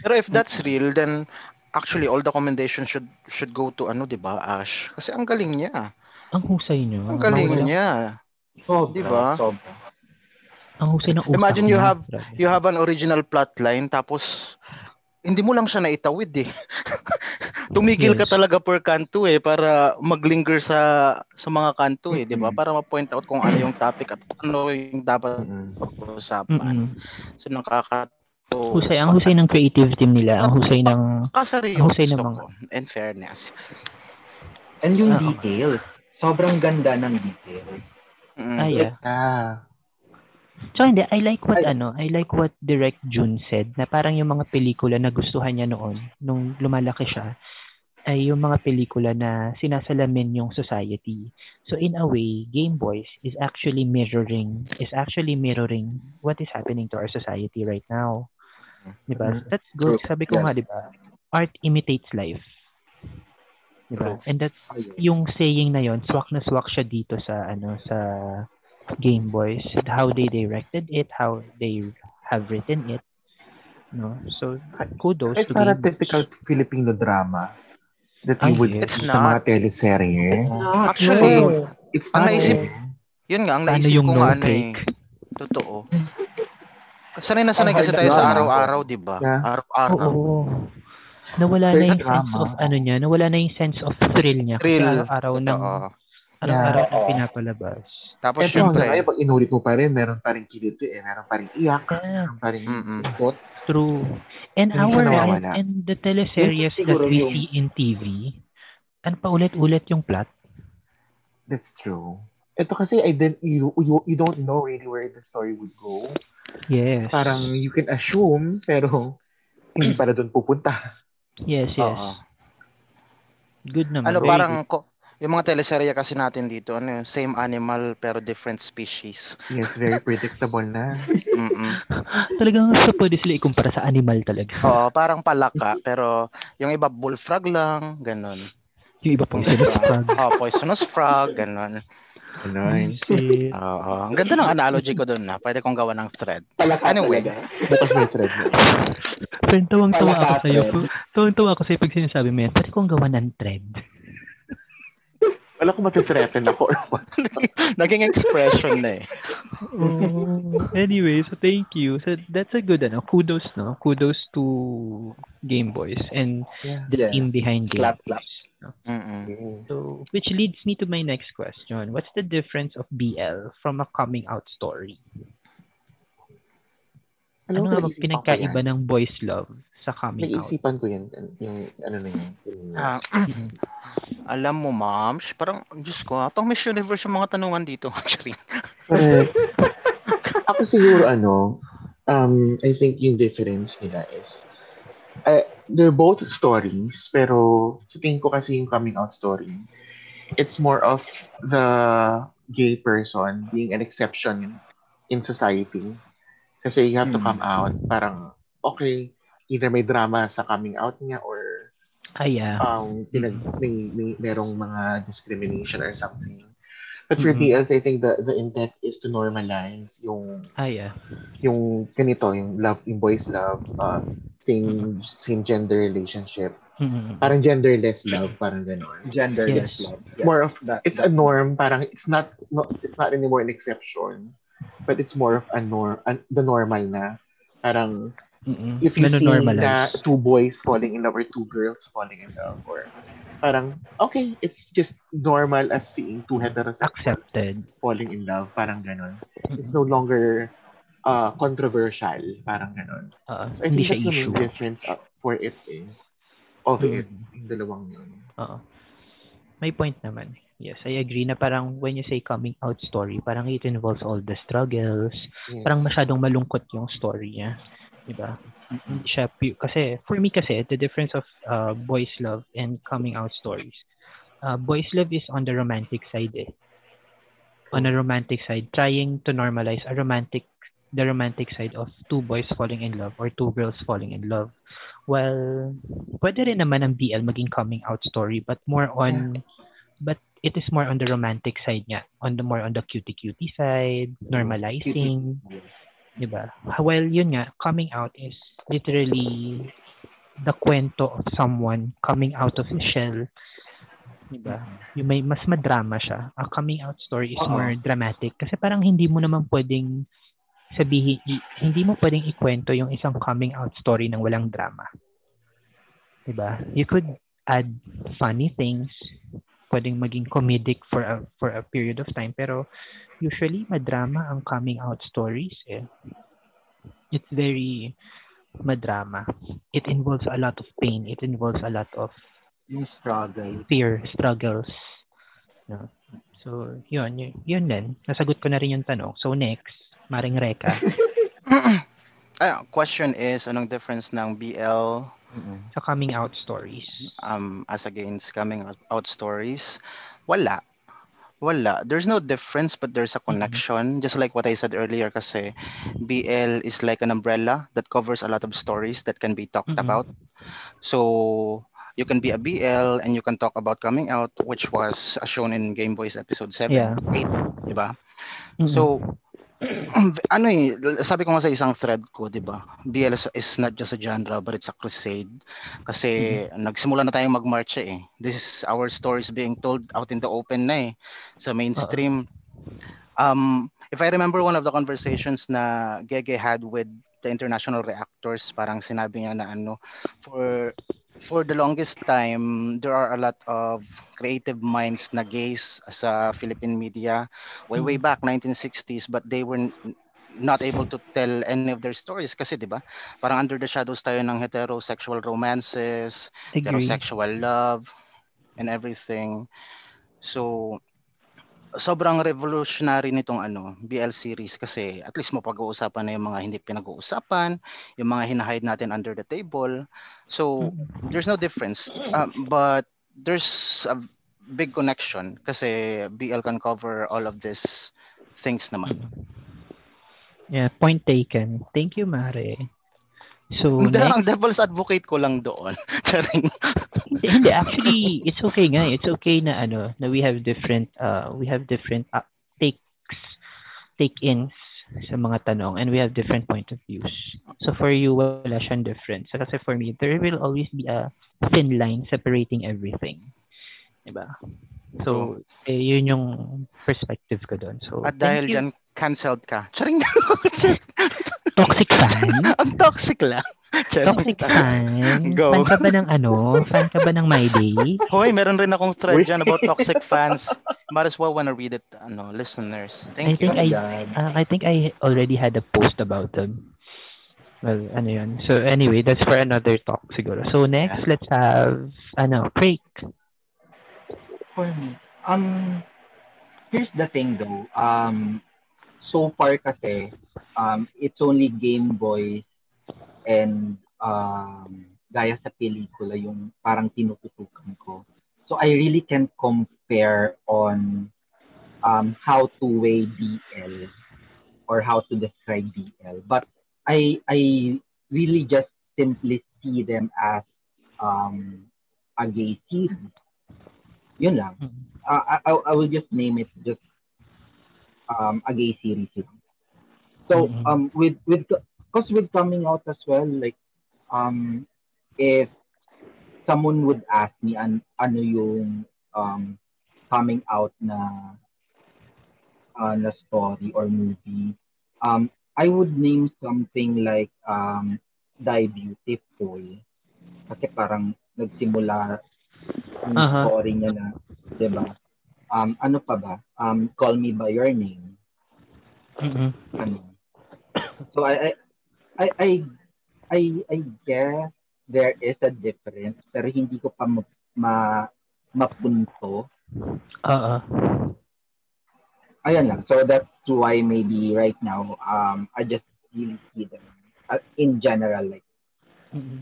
Pero if that's real, then actually all the commendation should should go to ano, 'di ba, Ash? Kasi ang galing niya. Ang husay nyo. Ang galing husay, niya. Sobra, Diba? sobra. Ang husay ng utak Imagine you niya. have-. You have an original plotline tapos hindi mo lang siya naitawid eh. <laughs> Tumigil ka Yes. talaga per kanto eh para maglinger sa sa mga kanto eh, 'di ba? Para ma-point out kung ano yung topic at ano yung dapat pag-usapan. Mm-mm. So nakakato. Husay, ang husay ng creative team nila. Ang husay ng... Kaseryoso husay ng mga- in fairness. And yung Ah. details. Sobrang ganda ng details. Mm. Ah, yeah. Ah, So hindi, I like what Ay. ano, I like what Direct June said na parang yung mga pelikula na gustuhan niya noon nung lumalaki siya ay yung mga pelikula na sinasalamin yung society. So in a way, Game Boys is actually mirroring is actually mirroring what is happening to our society right now. 'Di ba? Mhm. That's good. True. Sabi ko Yes. nga, 'di ba? Art imitates life. 'Di ba? And that's yung saying na yon, swak na swak siya dito sa ano sa Game Boys, how they directed it, how they have written it. No? So kudos it's to not a typical Filipino drama that Ay, you would yes. see It's sa mga not. teleserye. Actually, No. It's Ang not. naisip- eh. Yun nga, ang naisip yung ko no nga ano eh. Totoo. <laughs> Sanay na sanay kasi tayo sa araw-araw, di ba? Yeah. Araw-araw. Oo. Nawala na yung sense drama. of ano niya, nawala na yung sense of thrill niya. Kasi Thrill. araw-araw ng araw-araw Yeah. ng pinapalabas. Tapos hanggang syempre, ngayon, pag inulit mo pa rin, meron pa rin kiliti eh. Meron pa rin iyak. Yeah, Meron pa rin sipot. true. And Hindi our nawawala. and, and the teleseries that we yung- see in TV, ano pa ulit-ulit yung plot? That's true. Ito kasi, I didn't, you, you, you don't know really where the story would go. Yes. Parang you can assume, pero hindi pala doon pupunta. Yes, yes. oo. Good naman. Ano Very parang ko, yung mga teleserye kasi natin dito, ano, same animal pero different species. Yes, very <laughs> predictable na. <laughs> Talagang sa pwede sila ikumpara sa animal talaga. Oo, parang palaka pero yung iba bullfrog lang, ganun. Yung iba pang sinasprag. Oh, poisonous frog, ganun. Ganon. Shit. Oo, ang ganda ng analogy ko doon na. Pwede kong gawa ng thread. Palaka Anyway. talaga. Bukas may thread. Friend, tawang-tawa ako sa'yo. thread. Tawang-tawa ako sa'yo pag sinasabi mo yan. Pwede kong gawa ng thread. Wala ko matithreaten ako. <laughs> Naging expression na eh. Oh, anyway, so thank you. So that's a good ano, kudos no. Kudos to Game Boys and Yeah. the Yeah. team behind Game Clap, Boys. clap. No? Mm-mm. So which leads me to my next question. What's the difference of BL from a coming out story? Ano nga ba pinagkaiba ng boys love sa coming out? Naisipan ko yan. Yung ano na yun. yung- Ah, <clears throat> alam mo, moms, parang, Diyos ko, ah, pang Miss Universe yung mga tanungan dito, <laughs> actually. Correct. Ako siguro ano, um, I think yung difference nila is, uh, they're both stories, pero sa tingin ko kasi yung coming out story, it's more of the gay person being an exception in society. Kasi you have to Mm. come out. Parang, okay, either may drama sa coming out niya or Ah, yeah. um, pinag, may, may, merong mga discrimination or something. But for Mhm. BLs, I think the, the intent is to normalize yung Ah, yeah. yung ganito, yung love, yung boys love, uh, same same gender relationship. Mhm. Parang genderless love, parang gano'n. Genderless Yes. love. Yeah. More of, That- it's a norm, parang it's not, no, it's not anymore an exception, but it's more of a norm, an, the normal na. Parang, Mhm. if you see Nanonormalize. na two boys falling in love or two girls falling in love, or parang, okay, it's just normal as seeing two heterosexuals Accepted. falling in love, parang gano'n. It's Mhm. no longer uh, controversial, parang gano'n. Oo. I think that's the main difference uh, for it eh. Of Mm. it, yung dalawang yun. Oo. May point naman. Yes, I agree na parang when you say coming out story, parang it involves all the struggles. Yes. Parang masyadong malungkot yung story niya. Hindi siya pu- kasi for me kasi the difference of uh, boys love and coming out stories. Uh, boys love is on the romantic side eh. On a romantic side, trying to normalize a romantic the romantic side of two boys falling in love or two girls falling in love. Well, pwede rin naman ang BL maging coming out story but more on but it is more on the romantic side niya. On the more on the cutie cutie side, normalizing, di ba? Well, yun nga, coming out is literally the kwento of someone coming out of his shell. Di ba? Yung may mas madrama siya. A coming out story is Oo. more dramatic kasi parang hindi mo naman pwedeng sabihin, i- hindi mo pwedeng ikwento yung isang coming out story ng walang drama. Di ba? You could add funny things, pwedeng maging comedic for a for a period of time, pero usually madrama ang coming out stories eh. It's very madrama. It involves a lot of pain. It involves a lot of Yung struggle. fear, struggles. No? So, yun, yun, yun din. Nasagot ko na rin yung tanong. So, next, Maring Reka, <laughs> Ah, question is, anong difference ng BL sa coming out stories. um, as against coming out- stories? Wala. Wala. There's no difference, but there's a connection. Just like what I said earlier, kasi BL is like an umbrella that covers a lot of stories that can be talked Mhm. about. So you can be a BL and you can talk about coming out, which was uh, shown in Game Boys episode 7, Yeah. 8, di ba? Mhm. So, <clears throat> ano eh, sabi ko nga sa isang thread ko, di ba? BL is, is not just a genre, but it's a crusade. Kasi nagsimula na tayong mag-march eh. This is our stories being told out in the open na eh, sa mainstream. Um, if I remember one of the conversations na Gege had with the international reactors, parang sinabi niya na ano, for for the longest time, there are a lot of creative minds na gays sa Philippine media. Way way back 1960s but they were not able to tell any of their stories kasi 'di ba? Parang under the shadows tayo ng heterosexual romances Agree. heterosexual love and everything. So sobrang revolutionary nitong ano BL series kasi at least mapag-uusapan na yung mga hindi pinag-uusapan yung mga hinahide natin under the table so Mhm. there's no difference um, but there's a big connection kasi BL can cover all of these things naman. Yeah, point taken. Thank you, Mare. So, Hindi, next, ang devil's advocate ko lang doon. <laughs> Hindi, hindi, actually, it's okay nga. It's okay na ano, na we have different, uh, we have different uh, takes, take-ins sa mga tanong and we have different point of views. So for you, wala siyang difference. So, kasi for me, there will always be a thin line separating everything. Diba? So, eh, yun yung perspective ko doon. So, At dahil you. dyan, cancelled ka. Charing. <laughs> Toxic fan? ang toxic lang. Charing. Toxic fan? Go. Fan ka ba ng ano? Fan ka ba ng My Day? Hoy, meron rin akong thread dyan about toxic fans. Might as well wanna read it, ano, listeners. I Thank you. think I God. uh, I think I already had a post about them. Well, ano yun. So anyway, that's for another talk siguro. So next, let's have ano, Craig. For me, um, here's the thing though. Um, so far kasi, um, it's only Game Boy and um, gaya sa pelikula yung parang tinututukan ko. So I really can compare on um, how to weigh BL or how to describe BL. But I I really just simply see them as um, a gay series. Yun lang. Mhm. Uh, I I will just name it just um, a gay series. So Mhm. um with with because with coming out as well like um if someone would ask me an, ano yung um coming out na uh, na story or movie um I would name something like um Die Beautiful kasi parang nagsimula yung Aha. story niya na 'di ba um ano pa ba um Call Me by Your Name Mhm. ano. So I I I I I, I guess there is a difference pero hindi ko pa ma, ma mapunto. Oo. Ayan lang. So that's why maybe right now um I just really see them uh, in general like Mhm.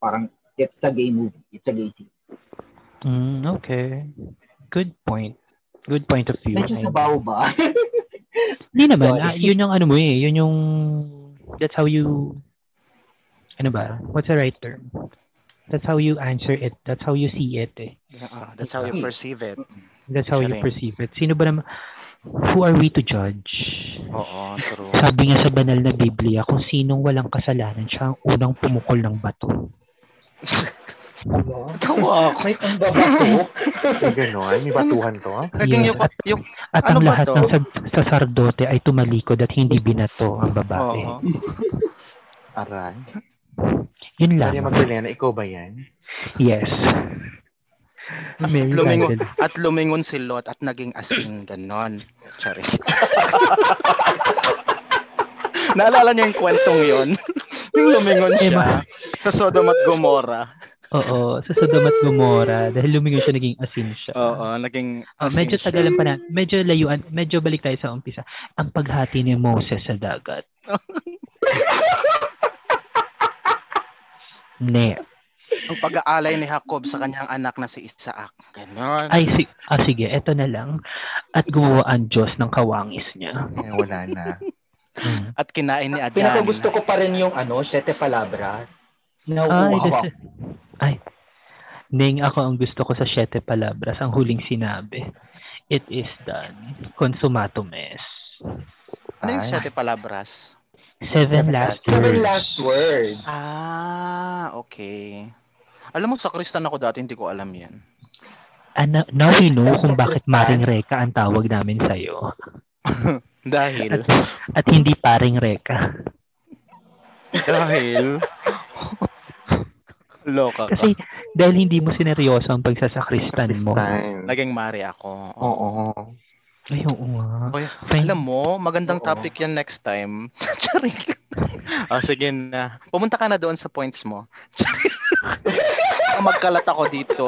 parang it's a gay movie. It's a gay scene. Mm, okay. Good point. Good point of view. Medyo sabaw ba? <laughs> Hindi naman. Ah, yun yung ano mo eh. Yun yung... That's how you... Ano ba? What's the right term? That's how you answer it. That's how you see it eh. Ah, that's how you perceive it. That's how you perceive it. Sino ba naman... Who are we to judge? Oo, true. Sabi nga sa banal na Biblia, kung sinong walang kasalanan, siya ang unang pumukol ng bato. <laughs> Tawa ako. May pangbabato. May <laughs> ganon. May batuhan to. Naging Yes, yung, yung At Ano ang lahat to? ng sa- saserdote ay tumalikod at hindi binato ang babae. Oo. Aray. Yun Kaya lang. Magdalena, ikaw ba yan? Yes. Mary Lumingon, at lumingon si Lot at naging asin, ganon. Sorry. <laughs> Naalala niyo yung kwentong yon? <laughs> yung lumingon Eh, siya ma- sa Sodom at Gomorrah. Oo, sa Sodom at Gomora, dahil lumingon siya, naging asin siya. Oo, naging Ah, asin medyo siya. tagalan pa na. Medyo layuan. Medyo balik tayo sa umpisa. Ang paghati ni Moses sa dagat. <laughs> ne. Ang pag-aalay ni Jacob sa kanyang anak na si Isaac. Ganon. Ay, si ah, sige, eto na lang. At gumawa ang Diyos ng kawangis niya. Eh, wala na. Hmm. At kinain ni Adan. Pinaka gusto ko pa rin yung ano, Sete Palabras. Ay, Nauuhaw ako. that's, ay. Ning ako ang gusto ko sa Siete Palabras, ang huling sinabi. It is done. Consumatum es. Ano yung Ay. sete palabras? Seven Seven last last words. Seven last words. Ah, okay. Alam mo, sa Kristan ako dati, hindi ko alam yan. Ano, now we know kung bakit Maring Reka ang tawag namin sa'yo. <laughs> Dahil, At, at hindi paring Reka. dahil, <laughs> loka ka. Kasi dahil hindi mo sineryoso ang pagsasakristan mo. Naging mari ako. Oo. Ay, oo nga. Oy, alam mo, magandang Oo. topic yan next time. <laughs> Charing. ah, sige na. Pumunta ka na doon sa points mo. <laughs> Magkalat ako dito.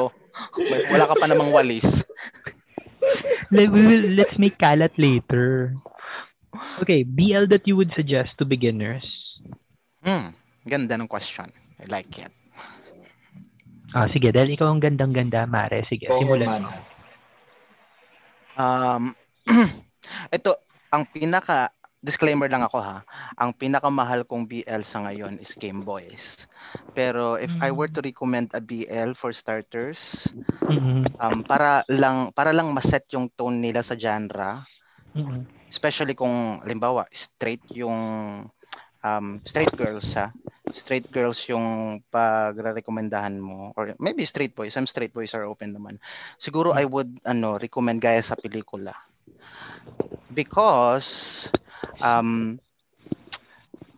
Wala ka pa namang walis. Let, we will, let's make kalat later. Okay, BL that you would suggest to beginners. Hmm, ganda ng question. I like it. Ah, sige, dahil ikaw ang gandang-ganda, Mare. Sige, Oo, simulan mo. Um, <clears throat> ito, ang pinaka, disclaimer lang ako ha, ang pinakamahal kong BL sa ngayon is Game Boys. Pero if I were to recommend a BL for starters, Mhm, um, para lang para lang maset yung tone nila sa genre, mhm, especially kung limbawa straight yung um, straight girls ha, straight girls yung pagre-recomendahan mo or maybe straight boys, some straight boys are open naman. Siguro I would ano recommend gaya sa pelikula. Because um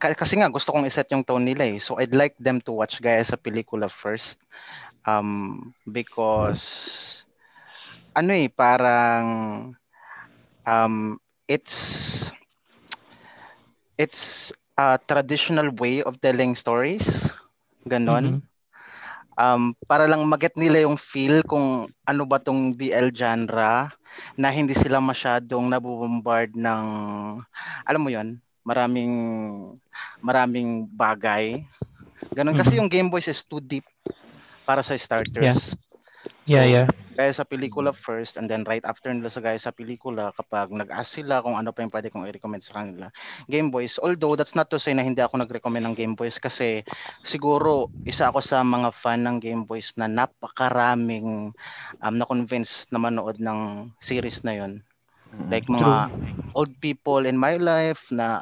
ka- kasi nga gusto kong iset yung tone nila eh. So I'd like them to watch gaya sa pelikula first. Um because ano eh parang um it's it's a traditional way of telling stories. Ganon. mhm. Um, para lang maget nila yung feel kung ano ba tong BL genre na hindi sila masyadong nabubombard ng alam mo yon maraming maraming bagay. Ganon kasi Mhm. yung Game Boys is too deep para sa starters. Yeah, So, yeah. Gaya sa pelikula first and then right after nila sa gaya sa pelikula kapag nag-ask sila kung ano pa yung pwede kong i-recommend sa kanila. Game Boys, although that's not to say na hindi ako nag-recommend ng Game Boys kasi siguro isa ako sa mga fan ng Game Boys na napakaraming um, na-convince na manood ng series na yon Mm. Like mga old people in my life na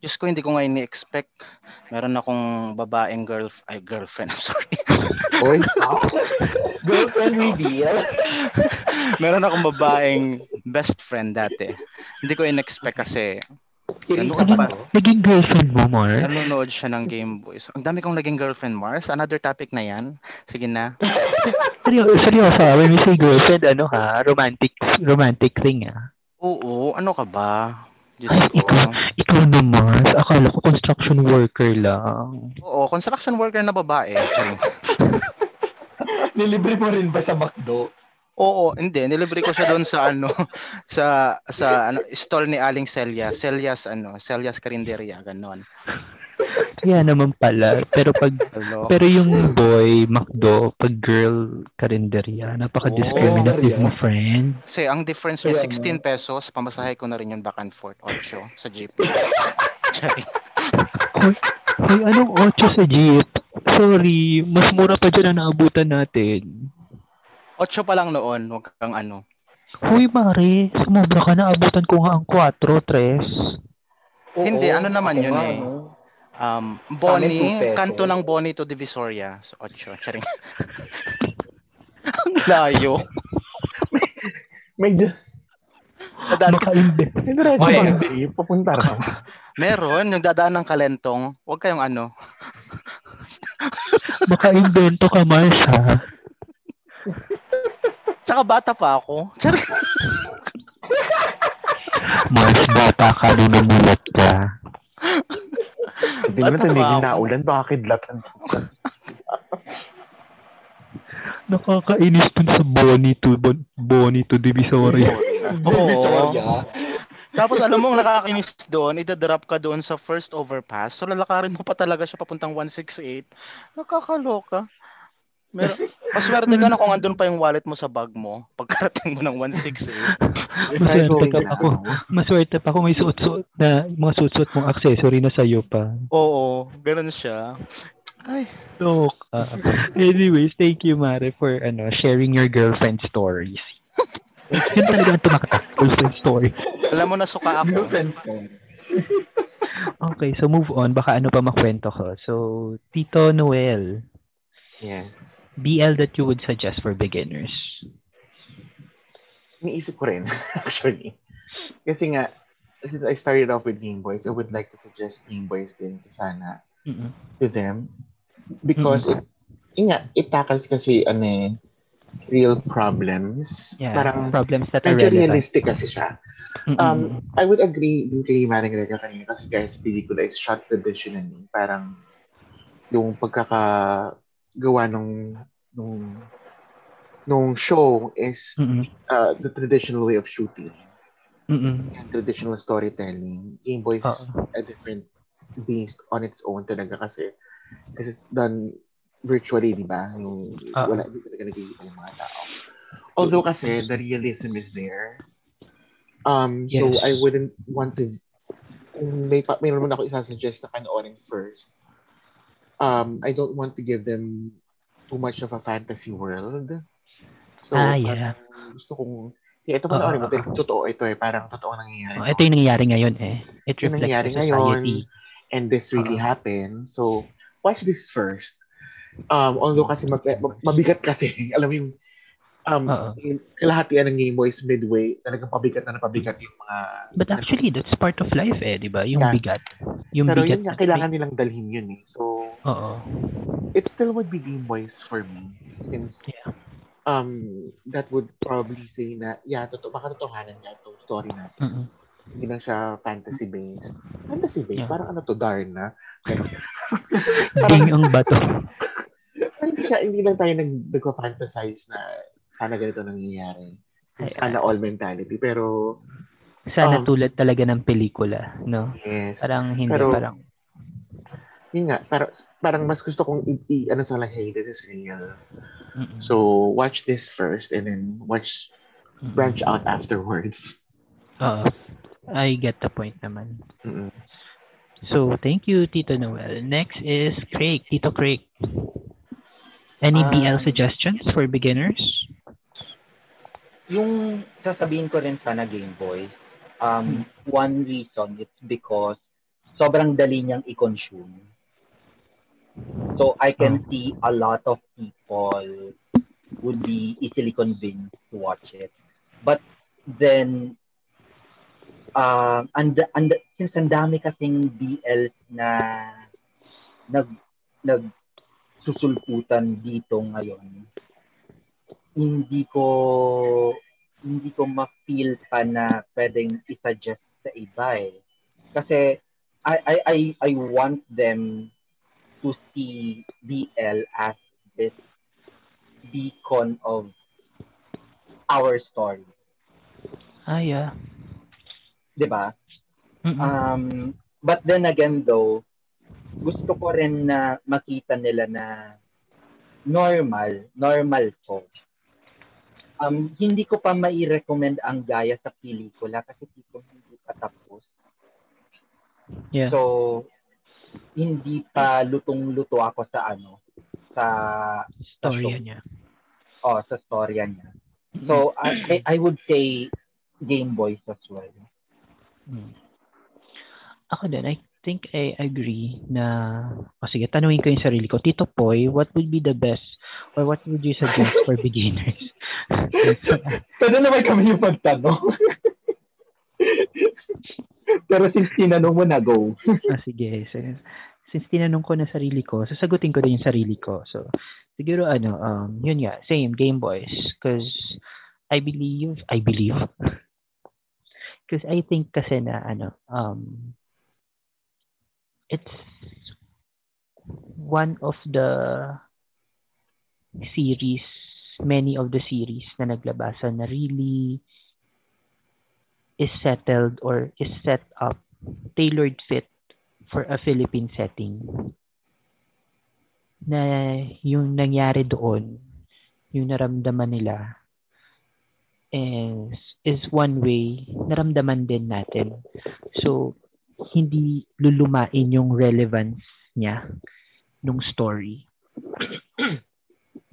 Diyos ko, hindi ko nga ini-expect. Meron akong babaeng girl, ay, girlfriend, I'm sorry. Oy, <laughs> Girlfriend reveal. Meron akong babaeng best friend dati. Hindi ko in-expect kasi Ano. Naging girlfriend mo, Mar? nanonood siya ng Game Boys. Ang dami kong naging girlfriend, Mars. Another topic na yan. Sige na. <laughs> Seryoso, seryoso. When we say girlfriend, ano ha? Romantic, romantic thing ah. Oo, ano ka ba? Diyos Ay, ko. ikaw, ikaw naman. Akala ko construction worker lang. Oo, construction worker na babae. <laughs> Nilibre mo rin ba sa McDo? Oo, hindi. Nilibre ko siya doon sa ano, <laughs> sa sa ano, stall ni Aling Celia. Celia's ano, Celia's Carinderia, ganon. Kaya naman pala. Pero pag pero yung boy, McDo, pag girl, karinderya, napaka-discriminative Oh, mo, friend. Kasi ang difference niya, Kaya 16 pesos, pamasahe ko na rin yung back and forth, 8 sa jeep. <laughs> Charing. Hoy, anong 8 sa jeep? Sorry, mas mura pa dyan ang naabutan natin. 8 pa lang noon, wag kang ano. Hoy, Mare, sumobra ka na. Abutan ko nga ang 4, 3. Oo, Hindi, ano naman yun eh. no? Um, Bonnie, kanto ng Bonnie to Divisoria. So, 8. Charing. <laughs> ang layo. may, di- <laughs> Dadaan ka- diretso Oy. bang di? Papunta rin. Meron, yung dadaan ng kalentong. Huwag kayong ano. <laughs> Makaimbento ka, Mars, ha? Saka bata pa ako. Charing. Mars, bata ka, nunumulat ka. Hindi pa tinigil ako. na ulan, baka kidlatan. <laughs> Nakakainis dun sa Bonnie to, Bon- Bonnie to Divisoria. Oo. Tapos alam mo, ang nakakainis doon, idadrop ka doon sa first overpass. So lalakarin mo pa talaga siya papuntang 168. Nakakaloka. Meron, paswerte ka na kung andun pa yung wallet mo sa bag mo <laughs> pagkarating mo ng 168. Try Maswerte ka now. ako. Maswerte pa kung may suot-suot na, mga suot-suot mong accessory na sa'yo pa. Oo, ganun siya. Ay, Loka. Anyways, thank you, Mare, for ano sharing your girlfriend stories. <laughs> Yun talaga ang tumakta. Girlfriend story. alam mo na suka ako. Girlfriend ko. Okay, so move on. Baka ano pa makwento ko. So, Tito Noel, Yes. BL that you would suggest for beginners. Iniisip ko rin, <laughs> actually. Kasi nga, since I started off with Game Boys, I would like to suggest Game Boys din sana Mm-mm. to them. Because it, yun nga, it tackles kasi ano eh, real problems. Yeah, Parang problems that are relevant. realistic kasi siya. Mm-mm. Um, I would agree din kay Manang Rega kanina kasi guys, pelikula is shot traditionally. Parang yung pagkakagawa nung nung nung show is Mm-mm. uh, the traditional way of shooting Mm-mm. and traditional storytelling. Game Boys is Oo. a different beast on its own talaga kasi kasi it's done virtually, di ba? Yung Oo. wala, hindi talaga nakikita yung mga tao. Although kasi the realism is there. Um, so Yes. I wouldn't want to may mayroon naman ako isasuggest na panoorin first. Um, I don't want to give them too much of a fantasy world. So, Ah, yeah. parang gusto kong Sige, ito panoorin mo. Dahil totoo ito eh. Parang totoo nangyayari. Oh, ito yung nangyayari ngayon eh. It Yung reflects nangyayari ngayon. and this really Oo. happened. So, watch this first. Um, although kasi mag, mag- mabigat kasi, <laughs> alam mo yung um, yung kalahatian ng Game Boys midway, talagang pabigat na napabigat yung mga... But actually, that's part of life eh, di ba? Yung Yeah. bigat. Yung Pero bigat. yun nga, na- kailangan nilang dalhin yun eh. So, Oo. it still would be Game Boys for me. Since, Yeah. um, that would probably say na, yeah, totoo, baka totohanan nga itong story natin. Mm-mm. Hindi lang siya fantasy-based. Fantasy-based? Yeah. Parang ano to, Darna? <laughs> Ding ang bato. Parang <laughs> hindi siya, hindi lang tayo nag, nagpa-fantasize na sana ganito nangyayari. Ay, Sana all mentality. Pero, Sana Um, tulad talaga ng pelikula, no? yes. Parang hindi, Pero- parang, Yun nga, parang, parang mas gusto kong i, i- ano sa lang, hey, this is real. Mm-mm. So watch this first and then watch Mm-mm. branch out afterwards. Oo. I get the point naman. Mm-mm. So, thank you, Tito Noel. Next is Craig. Tito Craig. Any BL Um, suggestions for beginners? Yung sasabihin ko rin sana Game Boy, um, one reason it's because sobrang dali niyang i-consume. So I can see a lot of people would be easily convinced to watch it. But then, uh, and, and, since ang dami kasing BL na nag, nag susulputan dito ngayon, hindi ko hindi ko ma-feel pa na pwedeng i-suggest sa iba eh. Kasi I, I, I, I want them to see BL as this beacon of our story. Ah, yeah. 'Di ba? Mm-mm. Um, but then again though, gusto ko rin na makita nila na normal, normal folk. Um, hindi ko pa mai-recommend ang gaya sa pelikula kasi ko hindi pa tapos. yeah. So, hindi pa lutong-luto ako sa ano, sa, Storya niya. oh, sa storya niya. So, I, I would say Game Boys as well. Mm. Ako din, I think I agree na, o sige, tanungin ko yung sarili ko. Tito Poy, what would be the best or what would you suggest for beginners? <laughs> Pwede naman kami yung pagtanong. <laughs> Pero since tinanong mo na, go. ah, sige. So, since tinanong ko na sarili ko, sasagutin ko din yung sarili ko. So, siguro ano, um, yun nga, same, Game Boys. Because I believe, I believe, <laughs> because I think kasi na, ano, um, it's one of the series, many of the series na naglabasan na really is settled or is set up, tailored fit for a Philippine setting. Na yung nangyari doon, yung naramdaman nila, is, is one way, naramdaman din natin. So, hindi lulumain yung relevance niya nung story.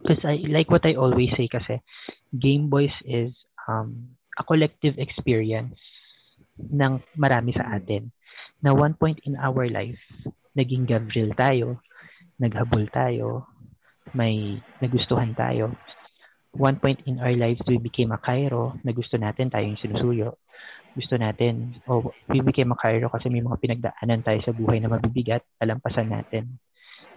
Because I like what I always say kasi Game Boys is um, a collective experience ng marami sa atin. Na one point in our life, naging Gabriel tayo, naghabol tayo, may nagustuhan tayo. One point in our lives, we became a Cairo, na gusto natin tayo yung sinusuyo. Gusto natin, oh, we became a Cairo kasi may mga pinagdaanan tayo sa buhay na mabibigat, alampasan natin.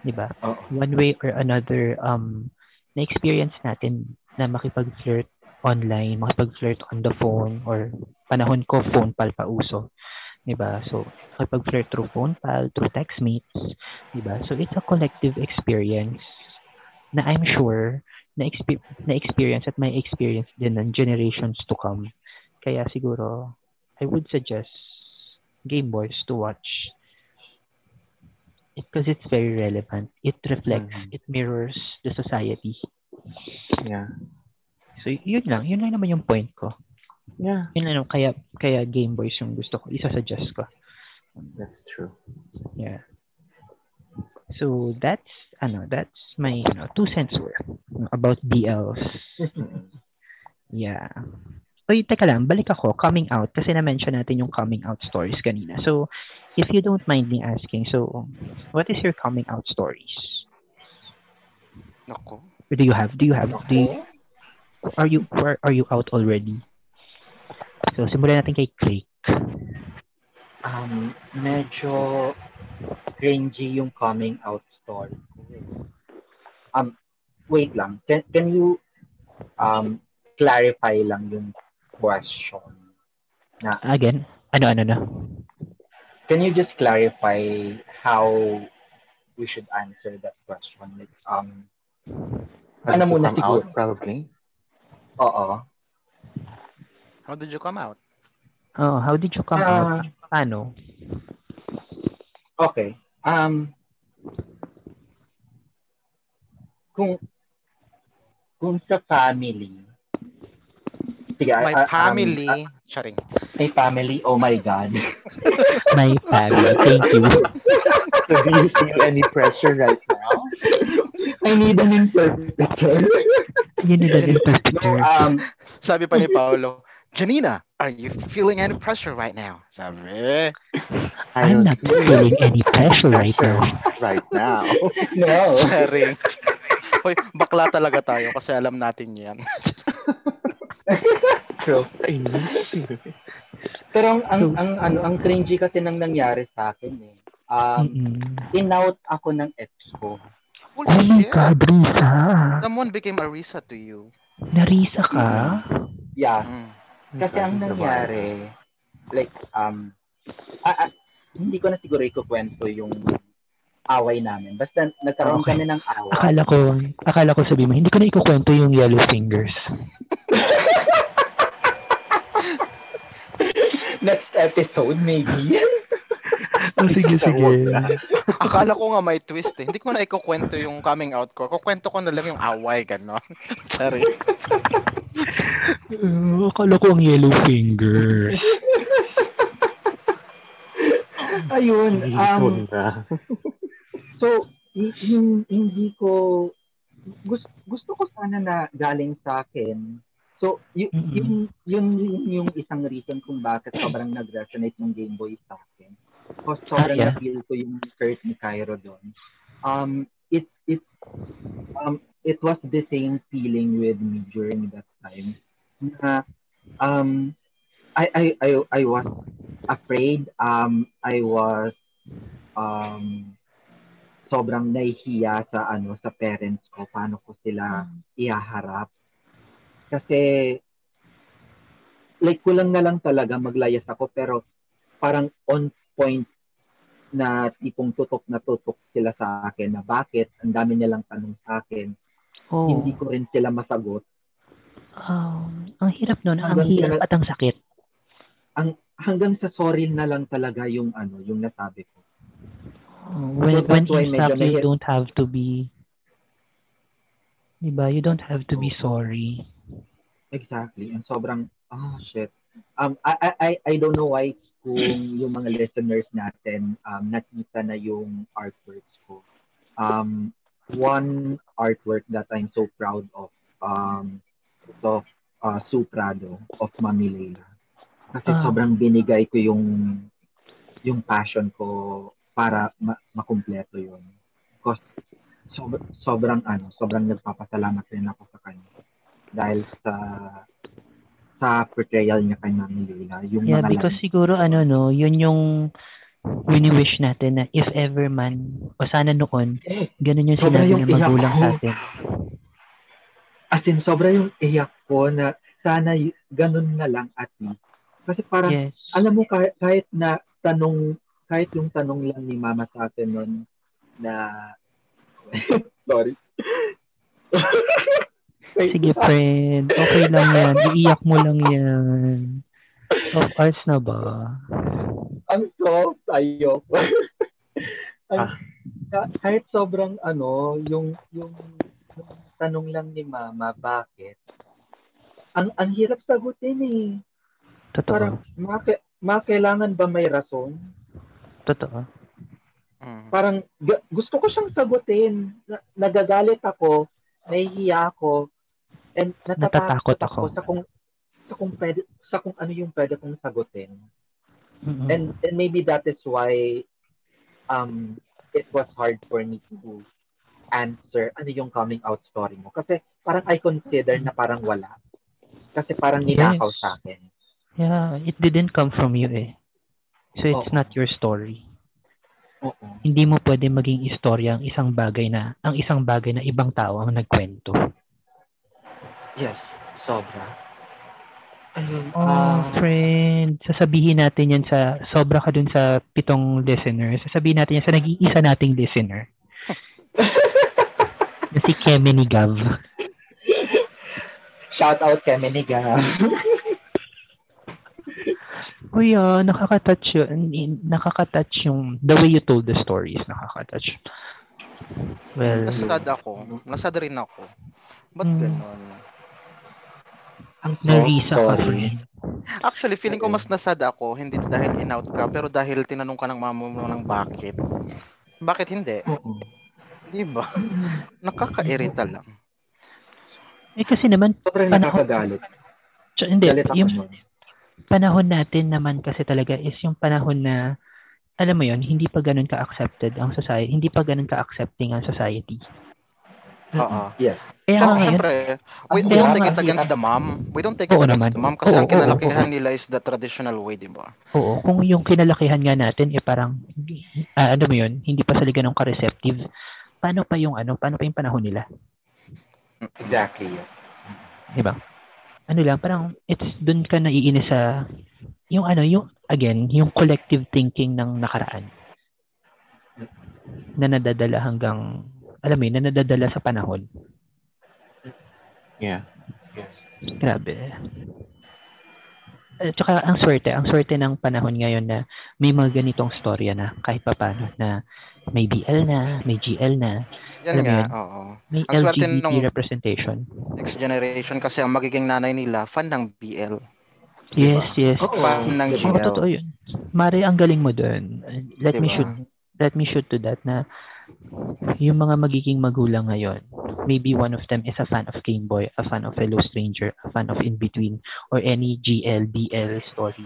Di ba? Oo. one way or another um na-experience natin na makipag-flirt online, makipag-flirt on the phone or panahon ko phone pal pa uso. 'Di ba? So, makipag-flirt through phone pal, through text mates, 'di ba? So, it's a collective experience na I'm sure na, expe- na experience at may experience din ng generations to come. Kaya siguro I would suggest Game Boys to watch because it's very relevant. It reflects, Mhm. it mirrors the society. Yeah. So yun lang, yun lang naman yung point ko. Yeah, Yun lang, kaya kaya Game Boys yung gusto ko, isa-suggest ko. that's true. Yeah. So that's ano, that's my ano, two cents worth about BLs. <laughs> Yeah. Oy, teka lang, balik ako, coming out, kasi na-mention natin yung coming out stories kanina. So, if you don't mind me asking, so, what is your coming out stories? Nako. Do you have, do you have, do you, are you, are, are you out already? So, simulan natin kay Craig. Um, medyo cringy yung coming out story ko. Um, wait lang. Can, can you um, clarify lang yung question? Again, ano, ano, ano? Can you just clarify how we should answer that question? Like, um, How Ano did you muna come siguro? out, probably? oo. How did you come out? Oh, how did you come out? Ah, Paano? Okay. Um, kung kung sa family, sige, My ah, um, family. ah, Charing. my family, oh my God. <laughs> My family. Thank you. So <laughs> do you feel any pressure right now? I need an interpreter. Yun na din no, picture. um, Sabi pa ni Paolo, Janina, are you feeling any pressure right now? Sabi. I I'm not feel feeling any pressure right now. right now. <laughs> no. Charing. Hoy, bakla talaga tayo kasi alam natin yan. True. You. Pero ang, ang, So- ang, ano, ang cringy kasi nang nangyari sa akin eh. Um, Mm-mm. in-out ako ng ex ko. Holy Oh my shit. God, Risa. Someone became a Risa to you. Narisa ka? Yeah. Mm. Kasi ang nangyari, like, um, ah, ah, hindi ko na siguro ikukwento yung away namin. Basta nagkaroon Okay. kami ng away. Akala ko, akala ko sabi mo, hindi ko na ikukwento yung yellow fingers. <laughs> Next episode, maybe. Oh, <laughs> sige, sige. <laughs> Akala ko nga may twist eh. Hindi ko na ikukwento yung coming out ko. Kukwento ko na lang yung away, gano'n. <laughs> Sorry. Uh, akala ko ang yellow fingers. Ayun. Um, so, hi- hin- hindi ko, gusto, gusto ko sana na galing sa akin. So, y- Mm-mm. yun, yun, yun yung isang reason kung bakit sobrang nag-resonate yung Game Boy sa akin. Because sobrang Ah, yeah. na-feel ko yung hurt ni Cairo doon. Um, it, it, um, it was the same feeling with me during that time. Na, um, I, I, I, I was afraid. Um, I was um, sobrang nahihiya sa ano sa parents ko paano ko sila ihaharap kasi like kulang na lang talaga maglayas ako pero parang on point na tipong tutok na tutok sila sa akin na bakit ang dami nilang tanong sa akin Oh, hindi ko rin sila masagot um, ang hirap nun. Ang hirap sila- at ang sakit. hanggang sa sorry na lang talaga yung ano yung nasabi ko Oh, when, So, when medyo fact, you don't have to be, diba, you don't have to be sorry. Exactly. And sobrang, oh shit. Um, I, I, I, I don't know why kung yung mga listeners natin um, nakita na yung artworks ko. Um, one artwork that I'm so proud of um, of uh, Sue Prado of Mami Leila. Kasi Ah. sobrang binigay ko yung yung passion ko para ma- makumpleto yun. Because sob- sobrang ano, sobrang nagpapasalamat rin ako sa kanya dahil sa sa portrayal niya kay Mami Leila. Yung Yeah, mga because line- siguro ano no, yun yung wini-wish natin na if ever man, o sana noon, ganun yung Sobra sinabi yung ng magulang ko. sa atin. as in, sobra yung iyak ko na sana y- ganun na lang at least. Kasi parang, Yes. alam mo, kahit, kahit na tanong, kahit yung tanong lang ni mama sa atin nun na, <laughs> sorry. <laughs> Wait, Sige, friend. Okay lang yan. Iiyak mo lang yan. Of course na ba? ang soft, ayoko. Ang- Ah. ka- kahit sobrang ano, yung, yung, yung tanong lang ni mama, bakit? Ang, ang hirap sagutin eh. Totoo. Parang, maka, makailangan ba may rason? Totoo. Mm. Parang, gusto ko siyang sagutin. Na, nagagalit ako, nahihiya ako, and Natatakot natatakot ako. ako sa kung sa kung pwede, sa kung ano yung pwede kong sagutin. Mm-mm. And and maybe that is why um it was hard for me to answer ano yung coming out story mo. Kasi parang I consider na parang wala. Kasi parang ninakaw Yes. sa akin. Yeah, it didn't come from you eh. So it's Oo. not your story. Oo. Hindi mo pwede maging istorya ang isang bagay na ang isang bagay na ibang tao ang nagkwento. Yes. Sobra. Ayun. Oh, ah, friend, sasabihin natin yan sa sobra ka dun sa pitong listener. Sasabihin natin yan sa nag-iisa nating listener. <laughs> na si Kemi ni Gav. shout out kay Meniga. <laughs> Uy, ah, nakaka-touch yun. Nakaka-touch yung, the way you told the story is nakaka-touch. Well, Nasad ako. Nasad rin ako. Ba't Hmm. ganon? Ang Narisa soft kasi. Actually, feeling ko mas nasad ako, hindi dahil in-out ka, pero dahil tinanong ka ng mama mo ng bakit. Bakit hindi? Oo. Di ba? <laughs> Nakakairita lang. Eh kasi naman, Sobrang Panahon- nakakagalit. tsa- hindi, Galit ako yung nun. panahon natin naman kasi talaga is yung panahon na, alam mo yon hindi pa ganun ka-accepted ang society, hindi pa ganun ka-accepting ang society. Oo. Yes. Kaya So, nga ngayon, syempre, we, we don't take it against the mom. We don't take it Oo against naman. the mom kasi Oo, ang oo, kinalakihan oo. nila is the traditional way, di ba? oo, kung yung kinalakihan nga natin, eh parang, ah, ano mo yun, hindi pa sila ganun ka-receptive, paano pa yung ano, paano pa yung panahon nila? Exactly. Di ba? Ano lang, parang it's dun ka naiinis sa yung ano, yung again, yung collective thinking ng nakaraan na nadadala hanggang alam mo yun, na nadadala sa panahon. Yeah. Grabe. At saka ang swerte, ang swerte ng panahon ngayon na may mga ganitong storya na kahit papano na may BL na, may GL na, Yan Alam mo nga, yun? oo. may Ang LGBT nung- representation. Next generation kasi ang magiging nanay nila, fan ng BL. Yes, yes. Oo. Fan ng Diba? Oo, GL. totoo yun. Mare, ang galing mo dun. Let me Diba? shoot let me shoot to that na yung mga magiging magulang ngayon, maybe one of them is a fan of Game Boy, a fan of Hello Stranger, a fan of In Between, or any GL, BL story.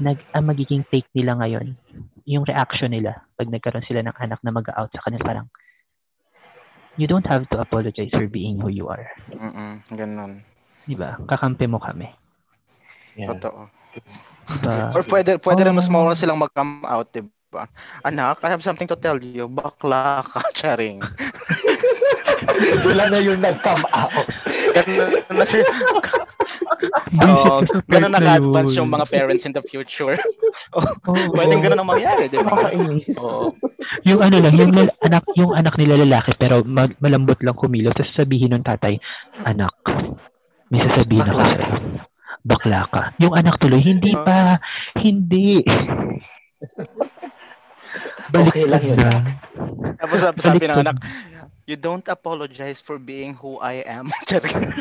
Nag, ang magiging take nila ngayon, yung reaction nila pag nagkaroon sila ng anak na mag-out sa kanila, parang, you don't have to apologize for being who you are. Mm ganun. Di ba? Kakampi mo kami. Yeah. Totoo. Diba? Or pwede, pwede rin mas Oh. mauna silang mag-come out, di ba? Anak, I have something to tell you. Bakla ka, <laughs> charing. Sila na yung nag-come out. Ganun na si... Bullshit Oo, ka sa part ganun na naka-advance yun. yung mga parents in the future. <laughs> Oo. Pwedeng ganun ang mangyari, di ba? Oo. yung ano lang, yung lala- anak, yung anak nila lalaki pero mag- malambot lang kumilos tapos sabihin ng tatay, anak, may sasabihin ako sa'yo. Bakla ka. Yung anak tuloy, hindi Ah. pa, hindi. Balik Okay lang yun. na. Tapos sabi, sabi ng anak, you don't apologize for being who I am. <laughs> Charing.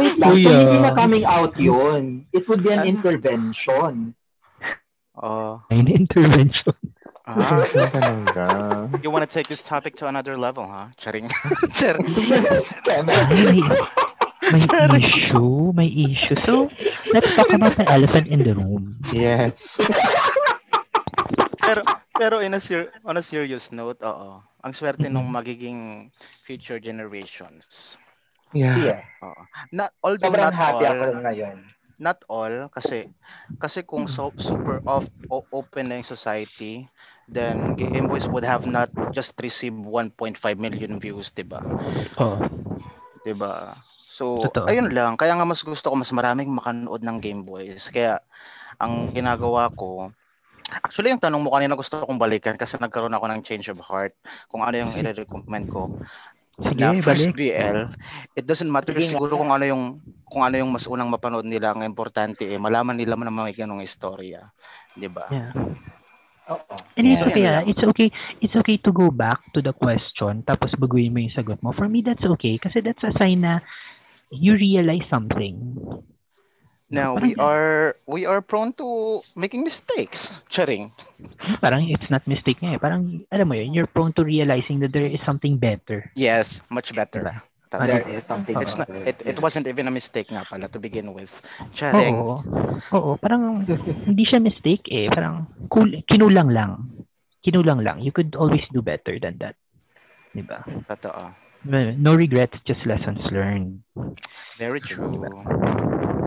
Wait lang, so Kuya. hindi na coming out yun. It would be an Ano? intervention. oh. May intervention. Ah, talaga? you wanna take this topic to another level, huh? Charing. <laughs> Charing. <laughs> May, <laughs> issue, may issue. So, let's talk about the elephant in the room. Yes. pero pero in a ser- on a serious note, oo. Ang swerte nung magiging future generations. Yeah. Yeah. Oo. Not although Sobrang not happy all, ako ngayon. not all kasi kasi kung so, super off o- open na yung society, then Game Boys would have not just received 1.5 million views, 'di ba? Oh, 'Di ba? So, Totoo. ayun lang. Kaya nga mas gusto ko mas maraming makanood ng Game Boys. Kaya ang ginagawa ko Actually, yung tanong mo kanina gusto kong balikan kasi nagkaroon ako ng change of heart kung ano yung i-recommend ko sige, na first balik. BL. It doesn't matter Sige siguro kung ano yung kung ano yung mas unang mapanood nila. Ang importante eh, malaman nila na may ganong istorya. 'Di ba? Yeah. Oo. And it's Yeah. okay, ah. lang. It's okay. It's okay to go back to the question tapos baguhin mo yung sagot mo. For me, that's okay kasi that's a sign na you realize something. Now, we are we are prone to making mistakes. Charing. Parang it's not mistake nga eh. Parang, alam mo yun, you're prone to realizing that there is something better. Yes, much better. Diba? Tama. There is something It's not it, it wasn't even a mistake nga pala to begin with. Charing. Oo. Oo, parang hindi siya mistake eh. Parang cool, kinulang lang. Kinulang lang. You could always do better than that. Diba? Totoo. No regrets, just lessons learned. Very true.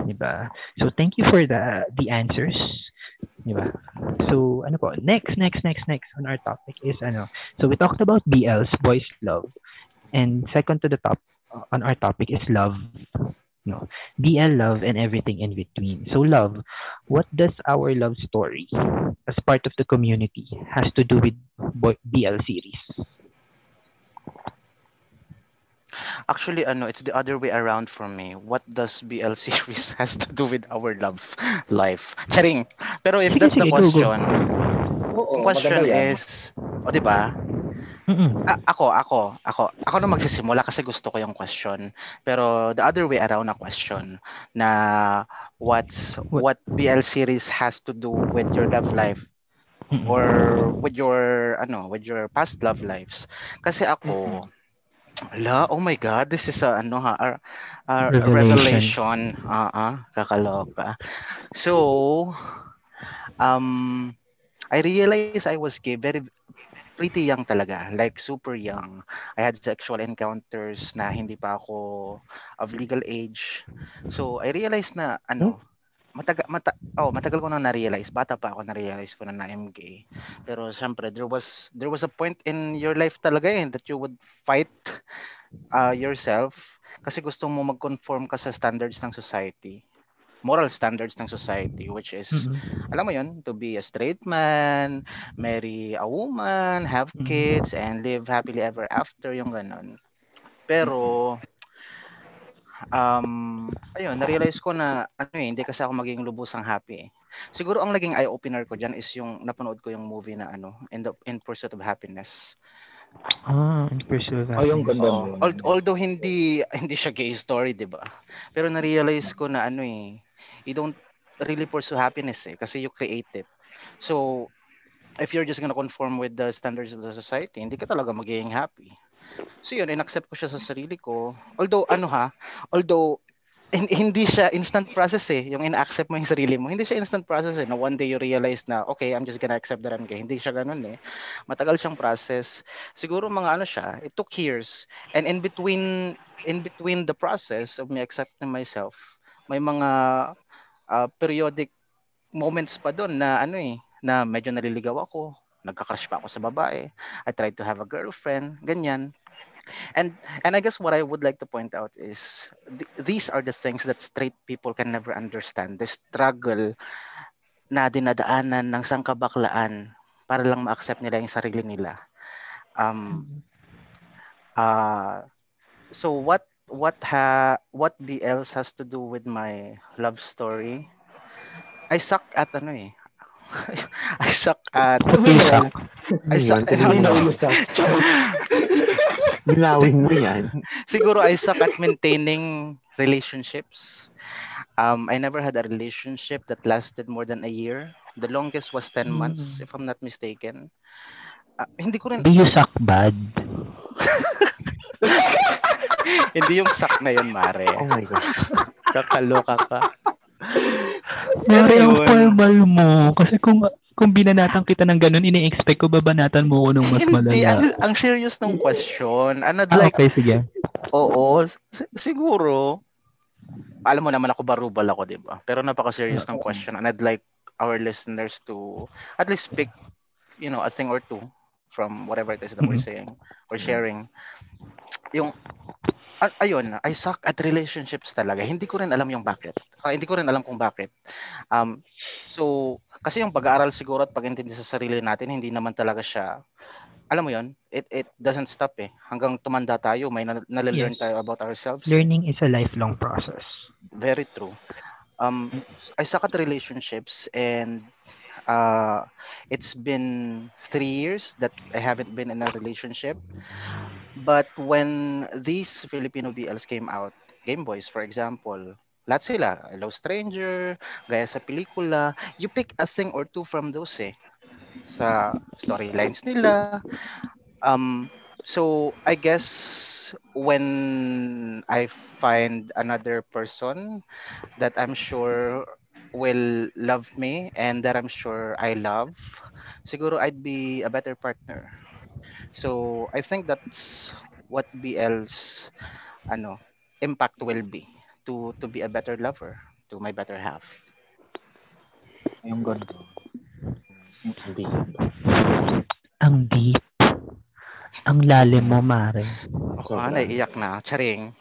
Diba? So, thank you for the the answers. Diba? So, ano po, next, next, next, next on our topic is, ano, so we talked about BLs, boys love. And second to the top uh, on our topic is love. No, BL love and everything in between. So, love, what does our love story as part of the community has to do with boy, BL series? Actually, ano, it's the other way around for me. What does BL series <laughs> has to do with our love life? Charing. Pero if Sige, that's the sige, question, Oo, question is, o di ba? Mm-mm. A- ako, ako, ako, ako na magsisimula kasi gusto ko yung question. Pero the other way around na question na what's what BL series has to do with your love life Mm-mm. or with your ano, with your past love lives. Kasi ako Ala, oh my God, this is a ano ha, a, a revelation. Revelation. Ah, ah, kakaloka. So, um, I realized I was gay very pretty young talaga, like super young. I had sexual encounters na hindi pa ako of legal age. So, I realized na ano, matagal mata, oh, matagal ko na na-realize, bata pa ako na-realize ko na na I'm gay. Pero syempre, there was there was a point in your life talaga eh, that you would fight uh, yourself kasi gusto mo mag-conform ka sa standards ng society moral standards ng society which is Mm-mm. alam mo yun, to be a straight man, marry a woman, have Mhm. kids, and live happily ever after, yung ganon. Pero, um, ayun, na-realize ko na, ano eh, hindi kasi ako maging lubusang happy eh. Siguro ang naging eye-opener ko dyan is yung napanood ko yung movie na ano, In, the, In Pursuit of Happiness. Ah, in pursuit of Oh, yung happiness. ganda nun. Al- although hindi hindi siya gay story, 'di ba? Pero na-realize ko na ano eh, you don't really pursue happiness eh kasi you create it. So, if you're just gonna conform with the standards of the society, hindi ka talaga magiging happy. So yun, in-accept ko siya sa sarili ko. Although, ano ha, although, hin- hindi siya instant process eh, yung in-accept mo yung sarili mo. Hindi siya instant process eh, na one day you realize na, okay, I'm just gonna accept that I'm gay. Hindi siya ganun eh. Matagal siyang process. Siguro mga ano siya, it took years. And in between, in between the process of me accepting myself, may mga uh, periodic moments pa doon na ano eh, na medyo naliligaw ako, nagka-crush pa ako sa babae, I tried to have a girlfriend, ganyan. And and I guess what I would like to point out is th- these are the things that straight people can never understand. The struggle na dinadaanan ng sangkabaklaan para lang ma-accept nila yung sarili nila. Um, uh, so what what ha what BLs has to do with my love story? I suck at ano eh. <laughs> I suck at. I suck ano, yung isa? Linawin mo yan. siguro I suck at maintaining relationships. Um, I never had a relationship that lasted more than a year. The longest was 10 months, Mm. if I'm not mistaken. Ah, hindi ko rin, Do you suck bad? <laughs> hindi yung suck na yun, Mare. Oh my gosh. Kakaloka ka. Mare, ang formal mo. Kasi kung kung binanatan kita ng ganun, ini-expect ko babanatan mo ko ng mas Hindi, ang, malala. ang serious ng question. And I'd Ah, like, okay, sige. oo, si- siguro, alam mo naman ako barubal ako, di ba? Pero napaka-serious ng question. And I'd like our listeners to at least pick, you know, a thing or two from whatever it is that we're Mhm. saying or sharing. Yung, ayun, I suck at relationships talaga. Hindi ko rin alam yung bakit. Ah, hindi ko rin alam kung bakit. Um, so, kasi yung pag-aaral siguro at pag-intindi sa sarili natin, hindi naman talaga siya, alam mo yon it, it doesn't stop eh. Hanggang tumanda tayo, may na- nalalearn Yes. tayo about ourselves. Learning is a lifelong process. Very true. Um, I suck at relationships and uh, it's been three years that I haven't been in a relationship. But when these Filipino BLs came out, Game Boys, for example, lahat sila, Hello Stranger, gaya sa pelikula, you pick a thing or two from those eh. Sa storylines nila. Um, so, I guess when I find another person that I'm sure will love me and that I'm sure I love, siguro I'd be a better partner. So I think that's what BL's ano impact will be to to be a better lover to my better half. Yung ganda. Hindi. Ang deep. Ang lalim mo, Mare. Ako nga, naiiyak na. Charing.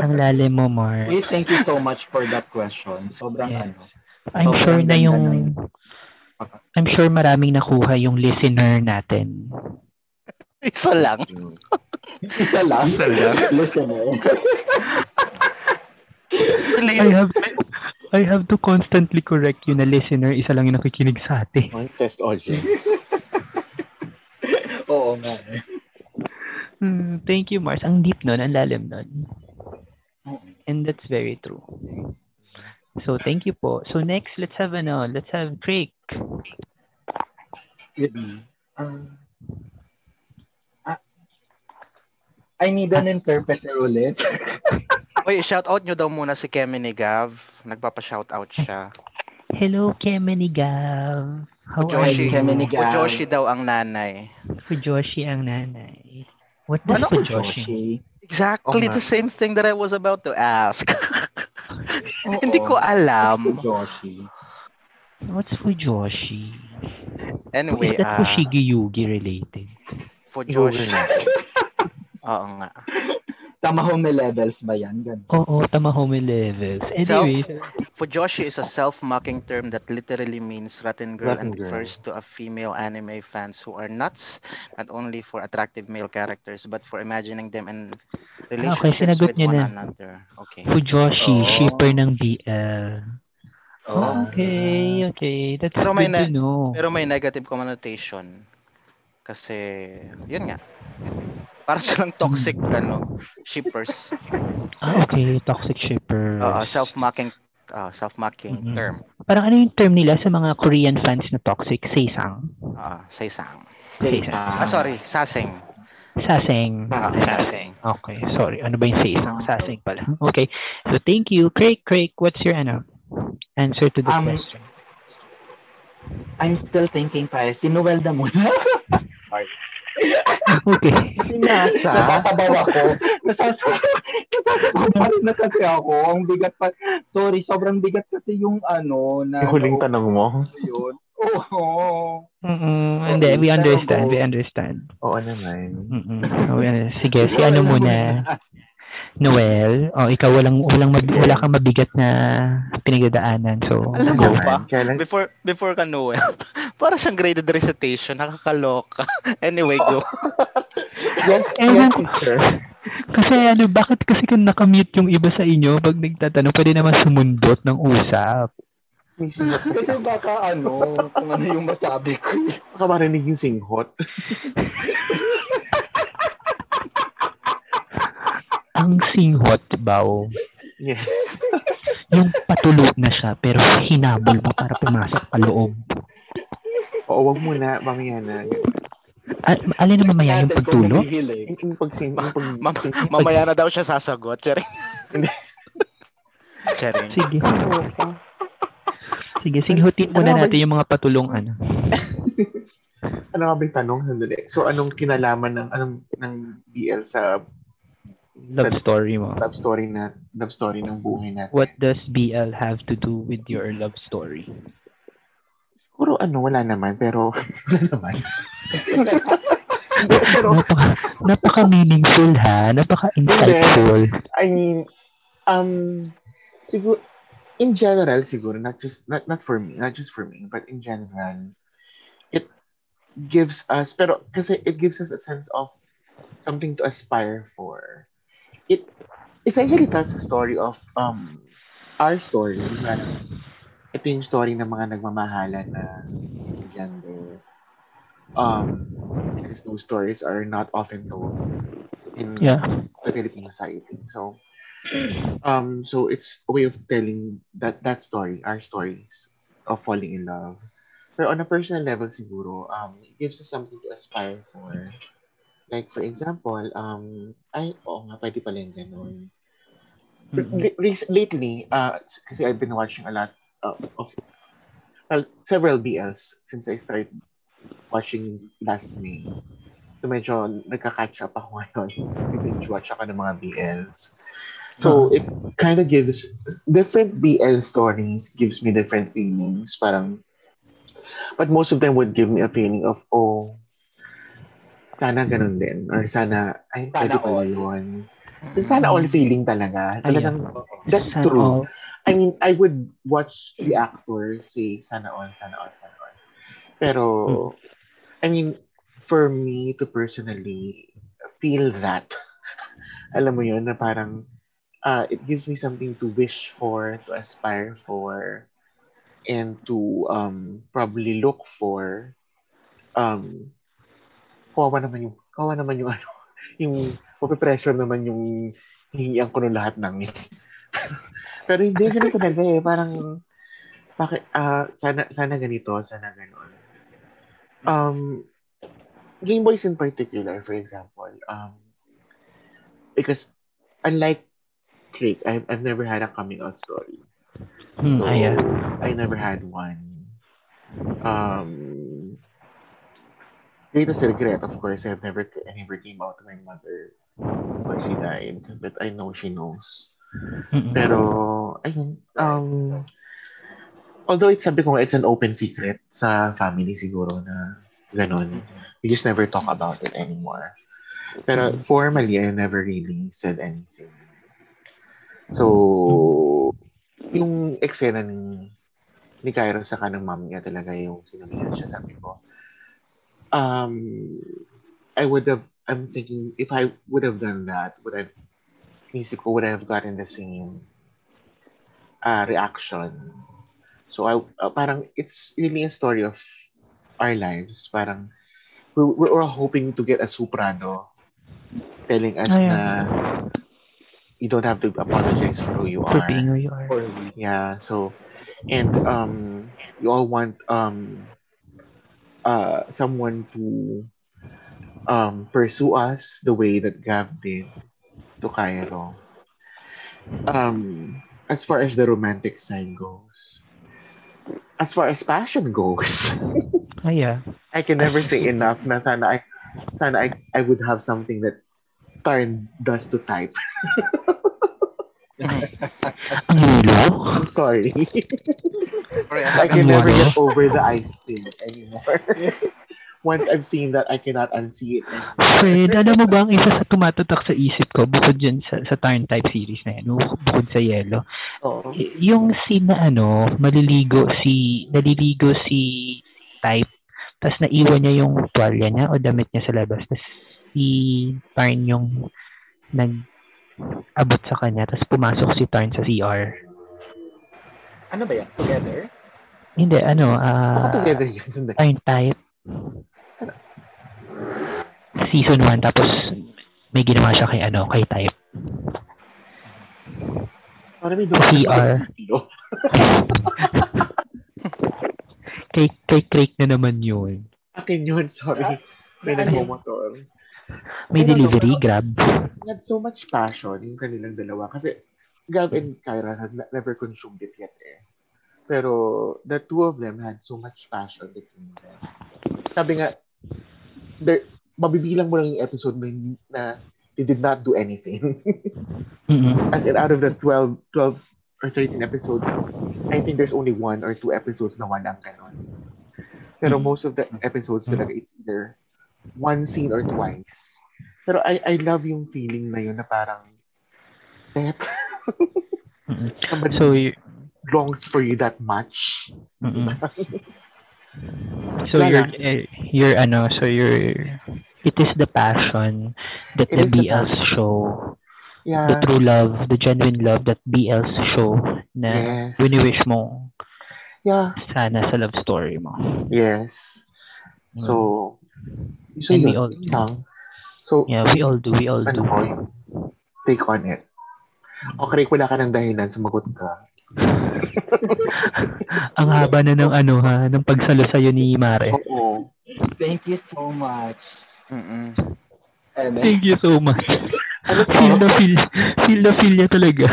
Ang lalim mo, Mar. Hey, thank you so much for that question. Sobrang Yes. ano. I'm Sobrang sure na yung... nun. I'm sure maraming nakuha yung listener natin. Isa lang. Isa lang. Isa lang. Listener. I have I have to constantly correct you na listener, isa lang yung nakikinig sa atin. One test audience. Oo. Nga eh. Hmm, thank you, Mars. Ang deep nun, ang lalim nun. And that's very true. So, thank you po. So, next, let's have ano, let's have Craig. Yun. Um, I need an interpreter ulit. <laughs> Uy, shout out nyo daw muna si Kemi ni Gav. Nagpapa-shout out siya. Hello, Kemenigav. How are Fujoshi. you? Kemenigav. Fujoshi daw ang nanay. Fujoshi ang nanay. What does Ano? Fujoshi? Exactly Oo nga. the same thing that I was about to ask. Oo. <laughs> Hindi ko alam. Joshi. What's Fujoshi? Anyway, Is that ah, Fushigi Yugi related? Fujoshi. Oo nga. Tamahome levels ba yan? Ganun. Oo, Tamahome levels. Anyway, Fujoshi is a self-mocking term that literally means rotten girl Rotten and girl. refers to a female anime fans who are nuts not only for attractive male characters but for imagining them in relationships sinagot with niya one na. another. Okay. Fujoshi, Oo. shipper ng BL. Oh. Okay, okay. That's Pero may good to na- know. Pero may negative connotation. Kasi, yun nga. Para silang toxic, ano, shippers. Ah, okay. Toxic shipper. Oo, self-mocking uh, self-mocking Mhm. term. Parang ano yung term nila sa mga Korean fans na toxic? Seisang? Uh, saysang. Seisang. Ah, sorry, saseng. Saseng. Ah, saseng. Okay, sorry. Ano ba yung seisang? Saseng pala. Okay. So, thank you. Craig, Craig, what's your ano? Answer to the Um, question. I'm still thinking pa. Si Noel na muna. Okay. Pinasa. Natatabaw ako. Nasasabaw na kasi ako. Ang bigat pa. Sorry, sobrang bigat kasi yung ano na... Yung huling tanong mo. Yun. Oo. Mm-mm. Hindi, we understand. We understand. Oo naman. Mm-mm. Sige, si ano muna? <laughs> Noel, oh, ikaw walang walang mabi- wala kang mabigat na pinagdadaanan. So, Alam go. mo ba? Kailan, Before before ka Noel, <laughs> para siyang graded recitation, nakakaloka. <laughs> Anyway, go. <laughs> yes, Ewan yes, ko. teacher. Kasi ano, bakit kasi kung nakamute yung iba sa inyo pag nagtatanong, pwede naman sumundot ng usap. Kasi baka ano, kung ano yung masabi ko. Baka marinig yung singhot. Ang singhot, baw, Yes. <laughs> yung patulo na siya, pero hinabol mo para pumasok pa loob. Oo, wag muna. Mamaya na. Ah, alin na mamaya yung Natin kung pagtulo? nahihilig. Yung, yung pag pag, Mam- mamaya na daw siya sasagot. Charing. <laughs> Charing. Sige. Sige, singhutin muna Ano ba- natin yung mga patulong ano. ano nga ba yung tanong? Sandali. So, anong kinalaman ng, anong, ng BL sa, Love story mo. love story na, love story ng buhay natin? What does BL have to do with your love story? Siguro ano, wala naman. Pero, <laughs> wala naman. <laughs> pero, Napaka, napaka meaningful ha. Napaka insightful. I mean, um, siguro, in general, siguro, not just, not, not for me, not just for me, but in general, it gives us, pero kasi it gives us a sense of something to aspire for. It essentially tells a story of um our story. Parang, ito yung story ng mga nagmamahalan na same gender. Um, because those stories are not often told in Yeah. the Philippine society. So, um, so it's a way of telling that that story, our stories of falling in love. Pero on a personal level, siguro, um, it gives us something to aspire for. Like, for example, um, ay, oo nga, pwede pala yung ganun. Mhm. Re- lately, uh, kasi I've been watching a lot uh, of, well, several BLs since I started watching last May. So medyo nagka-catch up ako <laughs> ngayon. Binge watch ako ng mga BLs. So it kind of gives different BL stories gives me different feelings. Parang, but most of them would give me a feeling of, oh, sana ganun din. Or sana, ay, Sana pwede pala all. yun. Yung Sana all feeling talaga. Talagang, that's Sana true. all. I mean, I would watch the actors say sana all, sana all, sana all. Pero, I mean, for me to personally feel that, <laughs> alam mo yun, na parang, uh, it gives me something to wish for, to aspire for, and to um, probably look for. Um, kawawa naman yung, kawawa naman yung <laughs> ano, yung, pressure naman yung hihingian ko ng lahat ng <laughs> Pero hindi, ganun talaga eh. Parang, bakit, ah, sana, sana ganito, sana ganun. Um, Game Boys in particular, for example, um, because unlike Craig, I've, I've never had a coming out story. Hmm, So. I never had one. Um, greatest regret, of course, I've never, I never came out to my mother when she died, but I know she knows. Pero, ayun, um, although it's sabi ko, it's an open secret sa family siguro na ganun. We just never talk about it anymore. Pero formally, I never really said anything. So, yung eksena ni, ni Cairo sa kanang mom niya talaga yung sinumihan siya, sabi ko. Um, I would have, I'm thinking, if I would have done that, would I, isip ko, would I have gotten the same uh, reaction? So, I, uh, parang, it's really a story of our lives. Parang, we, we're all hoping to get a soprano telling us yeah. na you don't have to apologize for who you For are. being who you are. Yeah, so and um you all want um uh someone to um pursue us the way that Gav did to Cairo. Um as far as the romantic side goes, as far as passion goes, Ah, <laughs> yeah. I can never say enough na sana I sana I, I would have something that Tarn does to type. <laughs> Ang hilo. I'm sorry. Sorry, I can never get over the ice thing anymore. <laughs> Once I've seen that, I cannot unsee it. Fred, alam mo ba ang isa sa tumatatak sa isip ko bukod dyan sa, sa Tarn type series na yan, bu- bukod sa Yellow, Oo. y- yung scene na ano, maliligo si, naliligo si Type, tapos naiwan niya yung tuwalya niya o damit niya sa labas, tapos si Tarn yung nag abot sa kanya, tapos pumasok si Tarn sa CR. Ano ba yan? Together? Hindi, ano, Baka ah, together yun. Tarn type. Season 1, tapos may ginawa siya kay ano, kay type. Parang may dumaan CR. <laughs> Kay, kay Craig na naman yun. Akin yun, sorry. May Ano nagmumotor. May know, delivery, pero- grab. They had so much passion yung kanilang dalawa. Kasi Gav and Kyra had never consumed it yet eh. Pero the two of them had so much passion between them. Sabi nga, mabibilang mo lang yung episode na, hindi- na they did not do anything. <laughs> Mm-mm. As in, out of the 12, 12 or 13 episodes, I think there's only one or two episodes na walang ganon. Pero Mm. most of the episodes talaga, it's either one scene or twice. Pero I, I love yung feeling na yun na parang, that somebody So, y- longs for you that much. so you're, eh, you're ano, so you're, it is the passion that It the the BLs passion. show, the true love, the genuine love that BLs show na Yes. wini-wish mo Yeah. sana sa love story mo. Yes. So, so And we all- lang. So, Yeah, we all do, we all ano do. ko, yung take on it. Okay, wala ka ng dahilan, sumagot ka. <laughs> Ang haba na ng ano ha, ng pagsalo sa'yo ni Mare. Oo. Thank you so much. Mm-mm. Thank you so much. Ano? Feel na feel, feel na feel niya talaga.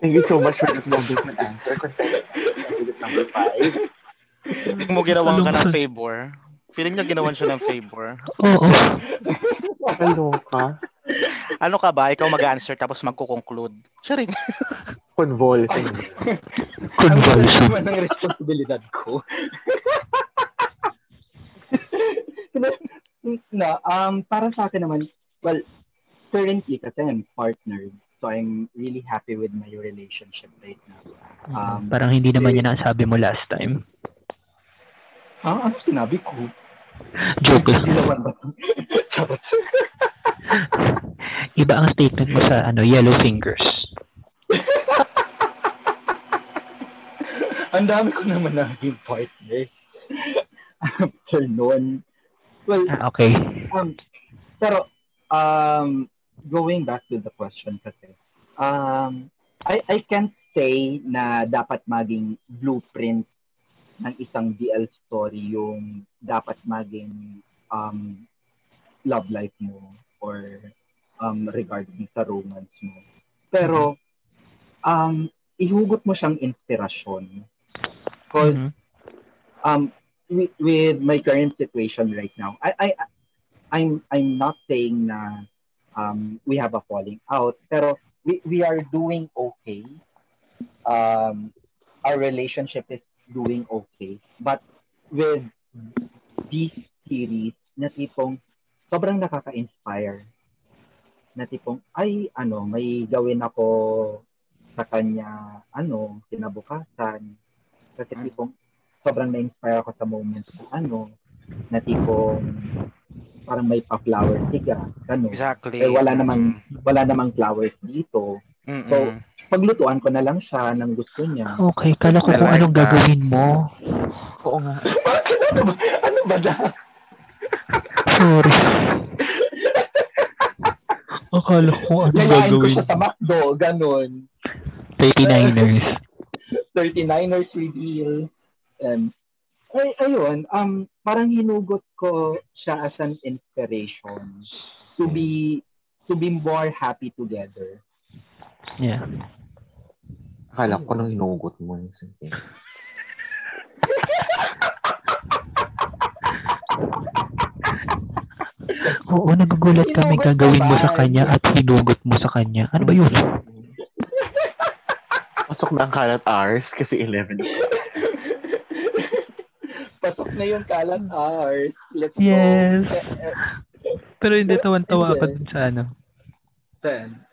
Thank you so much for that wonderful answer. <laughs> Candidate number five. Feeling mo ginawan ka ng Ano? favor. Feeling niya ginawan siya ng favor. Oo. Kaloka. Ano ka ba? Ikaw mag-answer tapos magko-conclude. Siya rin. <laughs> Convulsing. ang Convulsion. naman ng responsibilidad ko. <laughs> na, um, para sa akin naman, well, currently kasi I'm partnered. So I'm really happy with my relationship right now. Um, Parang hindi naman yan ang sabi mo last time. ah, ano sinabi ko? Joke lang. <laughs> Iba ang statement mo sa ano, yellow fingers. Ang dami ko naman naging partner. After noon, well, Ah, okay. Um, pero, um, going back to the question kasi, um, I, I can't say na dapat maging blueprint ng isang DL story yung dapat maging um, love life mo or um, regarding sa romance mo. Pero, um, ihugot mo siyang inspirasyon. Because Mhm. um, with, with my current situation right now, I, I, I'm, I'm not saying na um, we have a falling out, pero we, we are doing okay. Um, our relationship is doing okay. But with series, na tipong sobrang nakaka-inspire. Na tipong, ay, ano, may gawin ako sa kanya, ano, kinabukasan. Kasi tipong, sobrang na-inspire ako sa moment na ano, na tipong, parang may pa-flower siga, gano'n. Exactly. Eh, wala namang, wala namang flowers dito. Mm-mm. So, paglutuan ko na lang siya ng gusto niya. Okay, kala ko kung anong gagawin mo. Oo nga. <laughs> ano ba? Ano ba na? Sorry. Akala ko kung anong Yayain ko gagawin. siya sa McDo, ganun. 39ers. 39ers reveal. And, ay, ayun, um, parang hinugot ko siya as an inspiration to be to be more happy together. Yeah. Akala ko nang hinugot mo yung sige. <laughs> Oo, nagugulat kami Hinugot gagawin mo sa kanya at hinugot mo sa kanya. Ano ba yun? <laughs> Pasok na ang kalat hours kasi 11 o'clock. <laughs> Pasok na yung kalat hours. Let's Yes. go. Eh, eh, Pero hindi tawan-tawa ako dun sa ano. Sen.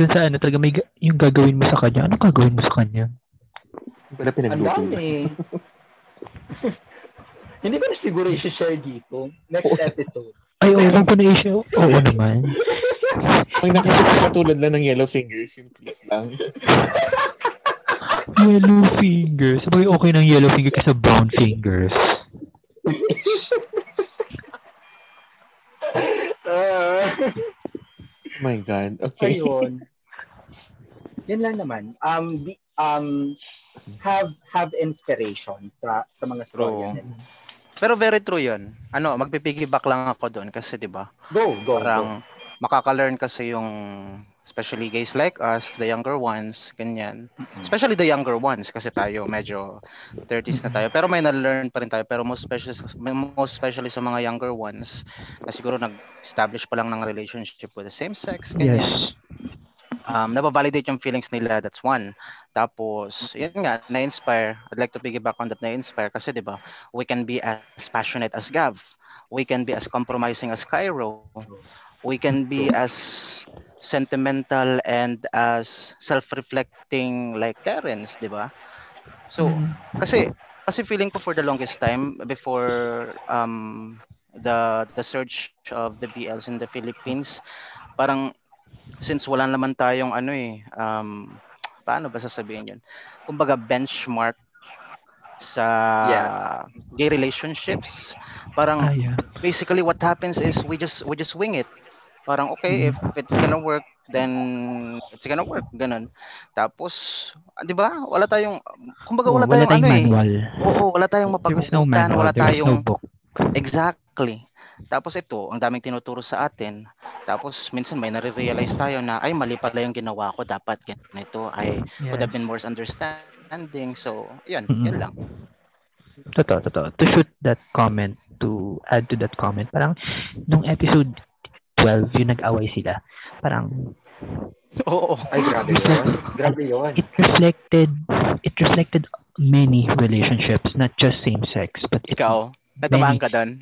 Dun sa ano talaga may ga- yung gagawin mo sa kanya. Ano gagawin mo sa kanya? Wala Ang pinagluto. dami. <laughs> Hindi ko na siguro i-share dito. Next episode. Ay, oo, wag ko na i-share. Oo naman. <laughs> Ang nakasip katulad lang ng yellow fingers, yung please lang. <laughs> Yellow fingers. Sabagay okay ng yellow finger kaysa brown fingers. Ah. My God. Okay. Ayun. Yan lang naman. Um, di, um, have have inspiration sa sa mga storya. Pero very true yun. Ano, magpipiggyback lang ako doon kasi 'di ba? Go, go, go. Parang makaka-learn kasi yung especially guys like us, the younger ones, ganyan. Especially the younger ones kasi tayo medyo 30s na tayo. Pero may na-learn pa rin tayo. Pero most especially, most especially sa mga younger ones na siguro nag-establish pa lang ng relationship with the same sex, Yes. ganyan. Um, nababalidate yung feelings nila, that's one. Tapos, yun nga, na-inspire. I'd like to piggyback on that, na-inspire. Kasi, di ba, we can be as passionate as Gav. We can be as compromising as Cairo. We can be as sentimental and as self-reflecting like Terrence, di ba? So, Mm. kasi kasi feeling ko for the longest time before um the the surge of the BLs in the Philippines, parang since wala naman tayong ano eh um paano ba sasabihin 'yun? Kumbaga benchmark sa gay relationships. Parang Ah, yeah. basically what happens is we just we just wing it. Parang okay if it's gonna work then it's gonna work ganun. Tapos ah, 'di ba? Wala tayong kumbaga Oo, wala tayong ano eh. manual. Oo, wala tayong no mapagkukutan, manual. wala no tayong book. exactly. Tapos ito, ang daming tinuturo sa atin. Tapos minsan may nare-realize tayo na ay mali pala yung ginawa ko, dapat ganito. I could Yeah. have been more understanding. So, 'yun, Mhm. 'yun lang. Totoo, totoo. To shoot that comment, to add to that comment, parang nung episode 12, yung nag-away sila, parang Oo. Ay, grabe yun. Grabe yun. it reflected, it reflected many relationships, not just same sex, but it, Ikaw, natamaan ka doon.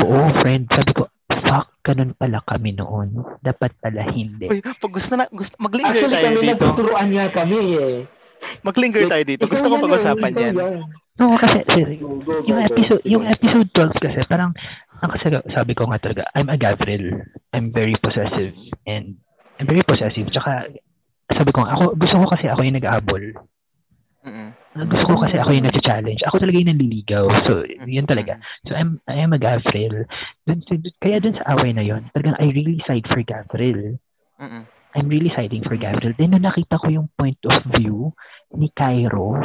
oo, friend, sabi ko, fuck, ganun pala kami noon. Dapat pala hindi. Uy, pag gusto na, gusto, mag-linger Actually, tayo kami dito. nagtuturuan niya kami eh. Mag-linger tayo dito. Gusto ko pag-usapan yan. Oo, kasi, seriously, Go, go, go, yung go. episode, yung episode 12 kasi, parang, ang kasi sabi ko nga talaga, I'm a Gavril. I'm very possessive and I'm very possessive. Tsaka, sabi ko nga, ako, gusto ko kasi ako yung nag-aabol. Mm-mm. Gusto ko kasi ako yung nag-challenge. Ako talaga yung nanliligaw. So, yun talaga. So, I'm, I am a Gavril. Dun, dun- kaya dun sa away na yun, talagang I really side for Gavril. Mm-mm. I'm really siding for Gavril. Then, nung nakita ko yung point of view ni Cairo,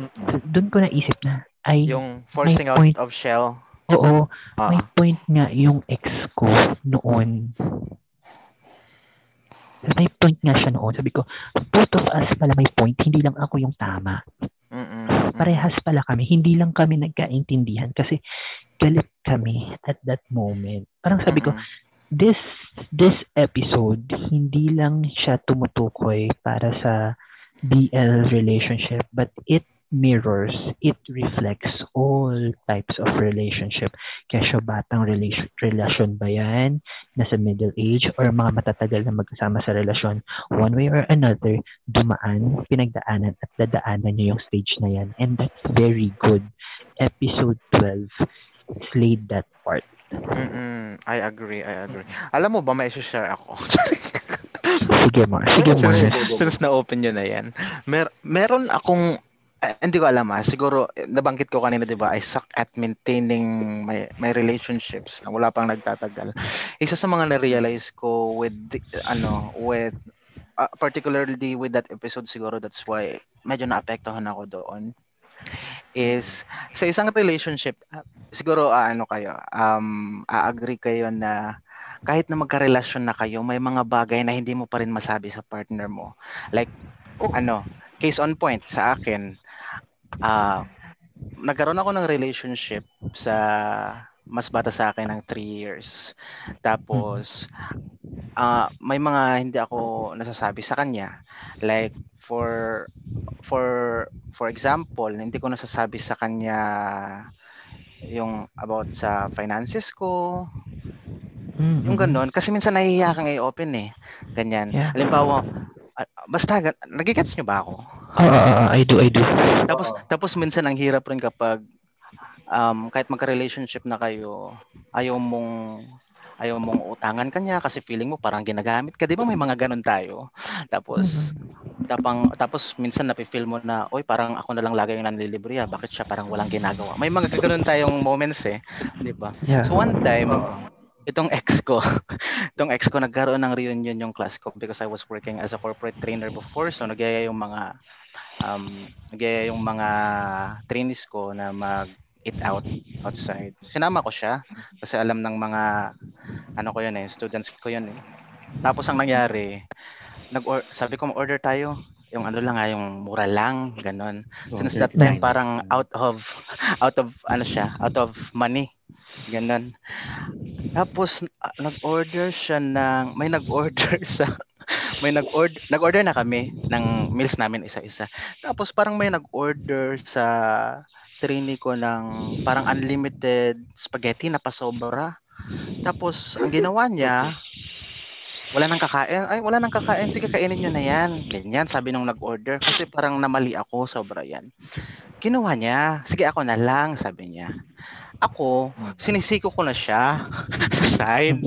so, dun ko naisip na, ay, Yung forcing out point. of shell. Oo, Ah. may point nga yung ex ko noon. May point nga siya noon. Sabi ko, both of us pala may point, hindi lang ako yung tama. Mm-mm. Parehas pala kami. Hindi lang kami nagkaintindihan kasi galit kami at that moment. Parang sabi ko, Mm-mm. this this episode hindi lang siya tumutukoy para sa BL relationship but it mirrors it reflects all types of relationship kaya siya batang relation, relasyon ba yan nasa middle age or mga matatagal na magkasama sa relasyon one way or another dumaan pinagdaanan at dadaanan niyo yung stage na yan and that's very good episode 12 slayed that part Mm-mm. I agree, I agree. Alam mo ba, may share ako. sige mo sige mo since, since na-open nyo na yan. Mer meron akong, eh, hindi ko alam ah, siguro, eh, nabanggit ko kanina, di ba, I suck at maintaining my, my relationships na wala pang nagtatagal. Isa sa mga na-realize ko with, ano, with, uh, particularly with that episode siguro, that's why medyo naapektuhan ako doon is sa isang relationship ah, siguro ah, ano kayo um a-agree kayo na kahit na magkarelasyon na kayo may mga bagay na hindi mo pa rin masabi sa partner mo. Like ano case on point sa akin ah nagkaroon ako ng relationship sa mas bata sa akin ng 3 years. Tapos ah may mga hindi ako nasasabi sa kanya. Like for for for example hindi ko nasasabi sa kanya yung about sa finances ko. Mm, yung ganon kasi minsan nahihiya kang i-open eh. Ganyan. Yeah. halimbawa ah, basta nagigets nyo ba ako Oo, oo, oo, I do, I do. tapos Oo. tapos minsan ang hirap rin kapag um, kahit magka-relationship na kayo ayaw mong ayaw mong utangan kanya kasi feeling mo parang ginagamit ka. 'Di ba may mga ganun tayo? Tapos tapang tapos minsan napi-feel mo na, "Oy, parang ako na lang lagi yung nanlilibre, ah. Bakit siya parang walang ginagawa?" May mga ganun tayong moments eh, 'di ba? Yeah. So one time. Itong ex ko, <laughs> itong ex ko nagkaroon ng reunion yung class ko because I was working as a corporate trainer before. So nagyaya yung mga um nagyaya yung mga trainees ko na mag eat out outside. Sinama ko siya kasi alam ng mga ano ko yun eh, students ko yun eh. Tapos ang nangyari, nag sabi ko order tayo yung ano lang ah, yung mura lang, ganon. Since that time parang out of out of ano siya, out of money. Ganon. Tapos ah, nag-order siya ng may nag-order <laughs> sa may nag-order nag-order na kami ng meals namin isa-isa. Tapos parang may nag-order sa trainee ko ng parang unlimited spaghetti na pasobra. Tapos ang ginawa niya, wala nang kakain. Ay, wala nang kakain. Sige, kainin nyo na yan. Ganyan, sabi nung nag-order. Kasi parang namali ako, sobra yan. Kinuha niya. Sige, ako na lang, sabi niya. Ako, sinisiko ko na siya <laughs> sa side.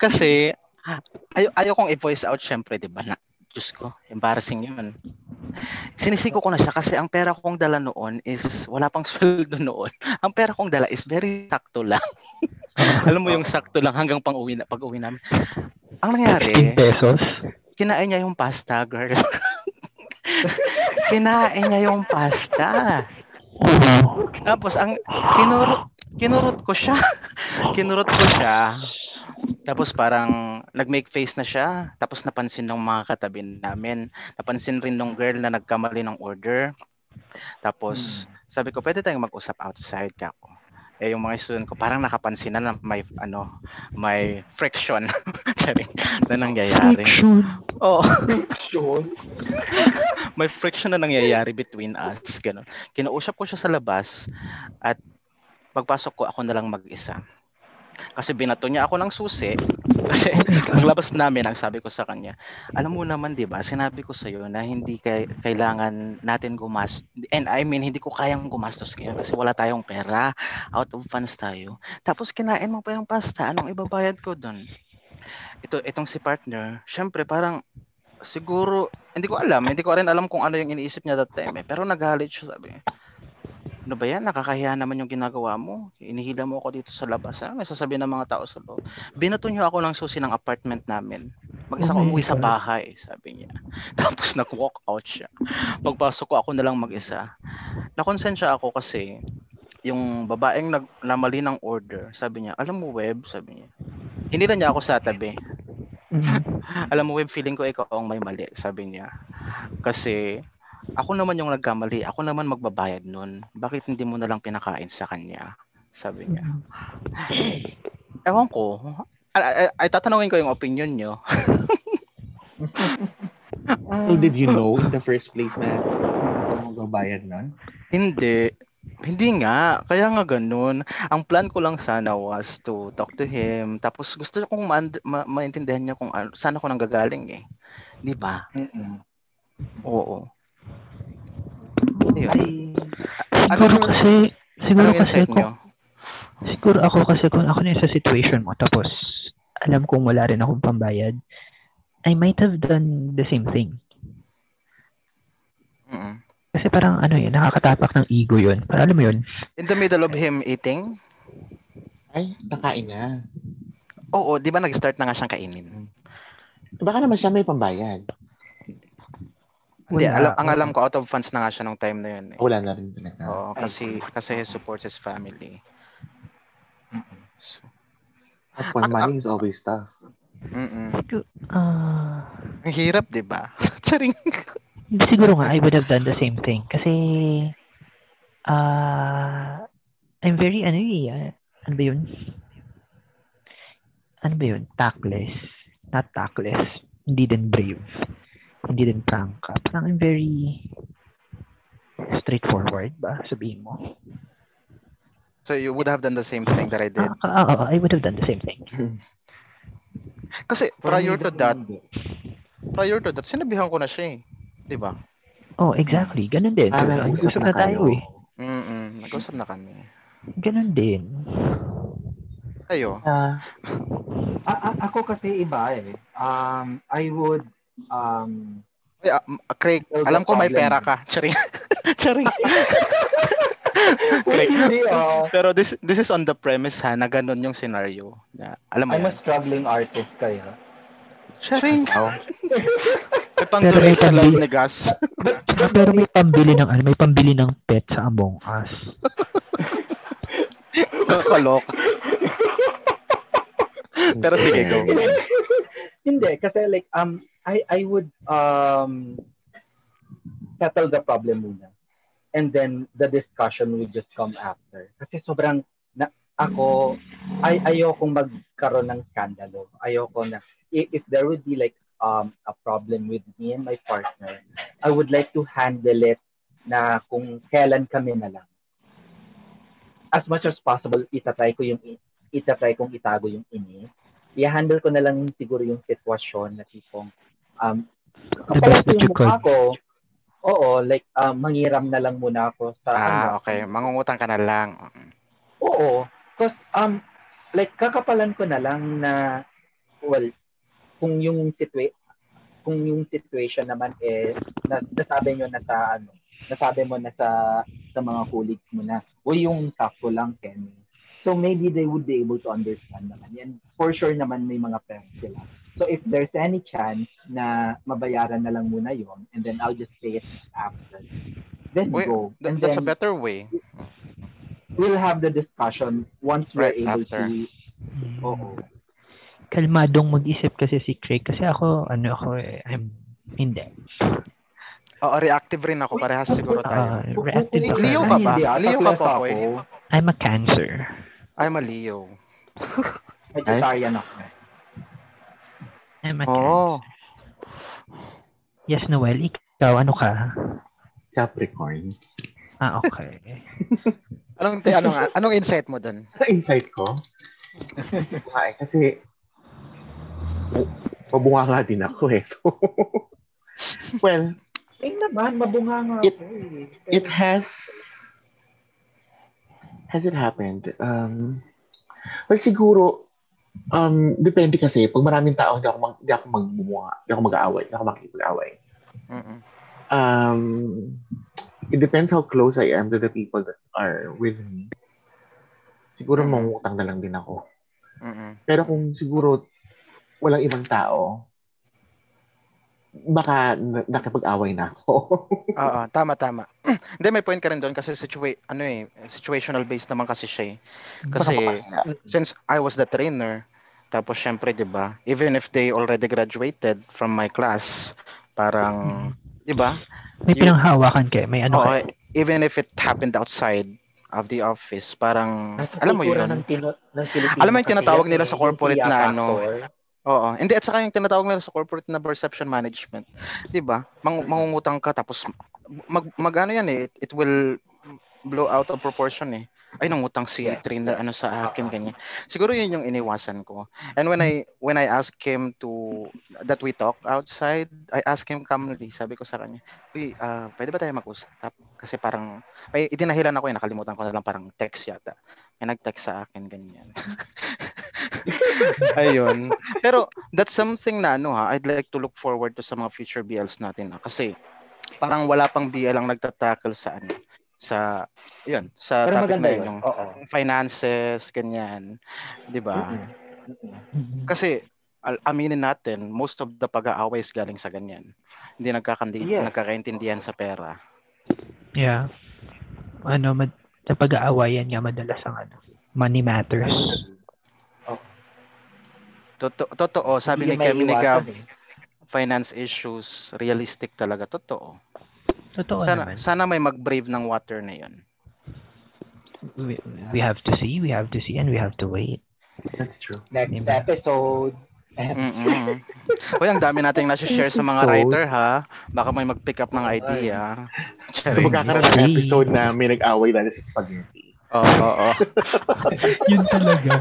Kasi, ayo ayaw kong i-voice out syempre, di ba? Na, Diyos ko, embarrassing yun. Sinisiko ko na siya kasi ang pera kong dala noon is wala pang sweldo noon. <laughs> Ang pera kong dala is very sakto lang. <laughs> Alam mo yung sakto lang hanggang pang uwi na pag uwi namin. Ang 15 nangyari, pesos. kinain niya yung pasta, girl. <laughs> kinain niya yung pasta. Oo. Tapos ang kinurot kinurot ko siya. <laughs> kinurot ko siya. Tapos parang nag-make face na siya. Tapos napansin ng mga katabi namin. Napansin rin nung girl na nagkamali ng order. Tapos sabi ko, pwede tayong mag-usap outside ka ko. Eh yung mga student ko parang nakapansin na na may ano, may friction <laughs> na nangyayari. Friction. Oo, Yun. <laughs> may friction na nangyayari between us. Ganun. Kinausap ko siya sa labas at pagpasok ko ako na lang mag-isa. Kasi binato niya ako ng susi. <laughs> Kasi ang labas namin, ang sabi ko sa kanya, alam mo naman 'di ba, sinabi ko sa iyo na hindi kay, kailangan natin gumastos. And I mean, hindi ko kayang gumastos ngayon kasi wala tayong pera. Out of funds tayo. Tapos kinain mo pa yung pasta, anong ibabayad ko doon? Ito itong si partner, syempre parang siguro, hindi ko alam. Hindi ko rin alam kung ano yung iniisip niya that time eh. Pero nagalit siya, sabi niya. Ano ba yan? Nakakahiya naman yung ginagawa mo. Inihila mo ako dito sa labas. Ha? May sasabihin ng mga tao sa loob. Binato niyo ako ng susi ng apartment namin. Mag-isa ko umuwi sa bahay, sabi niya. <laughs> Tapos nag-walk out siya. Pagpasok ko, ako na lang mag-isa. Nakonsensya ako kasi yung babaeng nag namali ng order, sabi niya, alam mo web, sabi niya. Hinila niya ako sa tabi. Mhm. <laughs> Alam mo, web, feeling ko ikaw ang may mali, sabi niya. Kasi, ako naman yung nagkamali, ako naman magbabayad nun. Bakit hindi mo na lang pinakain sa kanya? Sabi niya. <sniffs> Ewan ko. Ay, ay, ay tatanungin ko yung opinion nyo. <laughs> Well, did you know in the first place na magbabayad nun? hindi. Hindi nga. Kaya nga ganun. Ang plan ko lang sana was to talk to him. Tapos gusto kong ma- ma- maintindihan niya kung ano, saan ako nang gagaling eh. Di ba? Mm-mm. Oo. Ayun. Ay, Ano, Siguro kasi, siguro anong kasi kung, nyo? siguro ako kasi kung ako na sa situation mo, tapos alam kong wala rin akong pambayad, I might have done the same thing. Mm-mm. Kasi parang ano yun, nakakatapak ng ego yun. Parang alam mo yun, In the middle of him eating, Ay, nakain na. oo, di ba nag-start na nga siyang kainin? Baka naman siya may pambayad. Hindi, Wala. alam, ang alam ko, out of funds na nga siya nung time na yun. Eh. Wala na rin talaga. Oo, kasi, kasi he supports his family. So, As for money is always tough. mm ah, Ang hirap, di ba? <laughs> Charing. siguro nga, I would have done the same thing. Kasi, ah, I'm very, ano eh, ah, ano ba yun? Ano ba yun? Tactless. Not tactless. Hindi din brave. Hindi din prangka. Parang I'm very straightforward ba? Sabihin mo. So you would have done the same thing that I did. Ah, ah, ah, I would have done the same thing. <laughs> Kasi prior to that, prior to that, sinabihan ko na siya eh. Di ba? Oh, exactly. Ganun din. Ah, nag-usap na na tayo kayo. eh. Mm-mm. Nag-usap na kami. Ganun din. Ayo. Ah, a- a- ako kasi iba eh. Um, I would um, Ay, ah, m- Craig, alam ko may pera ka. Charing. <laughs> Charing. Craig. hindi ah. Pero this this is on the premise ha, na ganun yung scenario. Na, alam mo I'm a yan. struggling artist kaya. Charing. wow. <laughs> May pang Pero may donate sa live ni Gas. <laughs> Pero may pambili ng ano, may pambili ng pet sa Among Us. Kakalok. Pero sige, go. Hindi, kasi like, um, I, I would um, settle the problem muna. And then the discussion will just come after. Kasi sobrang, na, ako, ay, ayokong magkaroon ng skandalo. Ayoko na, if, if there would be like um, a problem with me and my partner, I would like to handle it na kung kailan kami na lang. As much as possible, itatry ko yung itatry kong itago yung ini i-handle ko na lang siguro yung sitwasyon na tipong um, kapag yung mukha ko, oo, like, um, mangiram na lang muna ako sa, Ah, ano, okay. Mangungutang ka na lang. oo, because, um, like, kakapalan ko na lang na, well, kung yung situa- kung yung situation naman eh, na, nasabi nyo na sa, ano, nasabi mo na sa, sa mga colleagues mo na, uy, yung sakto lang, Ken. So maybe they would be able to understand naman. And for sure naman may mga parents sila. So if there's any chance na mabayaran na lang muna yon and then I'll just pay it after, then Uy, go. Th- And that's a then better way. we'll have the discussion once we're Right able after. to, oo. Kalmadong mag-isip kasi si Craig. Kasi ako, ano ako eh, I'm, hindi. Oo, reactive rin ako. Parehas siguro Ah, tayo. reactive Li- ako. Leo ka ba? Leo ka pa, ako. I'm a cancer. I'm a Leo. Vegetarian ako. I'm a cancer. Oh. Yes, Noel. Ikaw, ano ka? Capricorn. Ah, okay. <laughs> Anong, te- anong, anong insight mo dun? Ang insight ko, kasi, kasi bu- mabunga nga din ako eh. So, <laughs> well, Eh naman, mabunga nga It- ako eh. it has has it happened? Um, well, siguro Um, depende kasi. Pag maraming tao, hindi ako, mag, hindi ako magmumuha. Hindi ako mag-aaway. Hindi ako makikipag-away. Mm-mm. Um, it depends how close I am to the people that are with me. Siguro mangungutang na lang din ako. Mm-mm. Pero kung siguro walang ibang tao, baka na- nakipag-away na ako. <laughs> Oo, tama tama. <clears throat> Hindi may point ka rin doon kasi situa- ano eh, situational based naman kasi siya eh. Kasi Baka- since I was the trainer, tapos syempre 'di ba, even if they already graduated from my class, parang 'di ba? May You- pinanghawakan kayo. May ano Oo, kayo. even if it happened outside of the office, parang alam mo 'yun. Ng, ng Pilipino Alam mo yung tinatawag nila eh, sa corporate na ano, factor. Oo. Hindi, at saka yung tinatawag nila sa corporate na perception management. 'Di ba? Mang mangungutang ka tapos mag, mag ano yan eh, it, it will blow out of proportion eh. Ay, nangutang si Yeah. trainer ano sa akin ganyan. Siguro yun yung iniwasan ko. And when I when I asked him to that we talk outside, I asked him calmly. Sabi ko sa kanya, "Uy, ah, pwede ba tayo mag-usap?" Kasi parang may itinahilan ako eh, nakalimutan ko na lang parang text yata. May nag-text sa akin ganyan. <laughs> <laughs> Ayun. Pero that's something na ano ha, I'd like to look forward to sa mga future BLs natin ha. Kasi parang wala pang BL ang nagtatackle sa ano sa yun sa Pero topic na yun. yun Oo. finances ganyan 'di ba kasi al- aminin natin most of the pag-aaway is galing sa ganyan hindi nagkakandi Yes. nagkakaintindihan sa pera Yeah. Ano, mad sa pag-aawayan nga madalas ang ano, money matters. Totoo, totoo sabi ni Kemi ni Gab eh. finance issues realistic talaga totoo Totoo sana naman. sana may mag-brave ng water na yun We, we have to see, we have to see, and we have to wait. That's true. Next Diba? episode. Mm-mm. Uy, ang dami nating nasi-share sa mga writer ha. Baka may mag-pick up ng idea. So magkakaroon ng episode na may nag-away dahil sa spaghetti. Oo, oo, oo. <laughs> Yun talaga.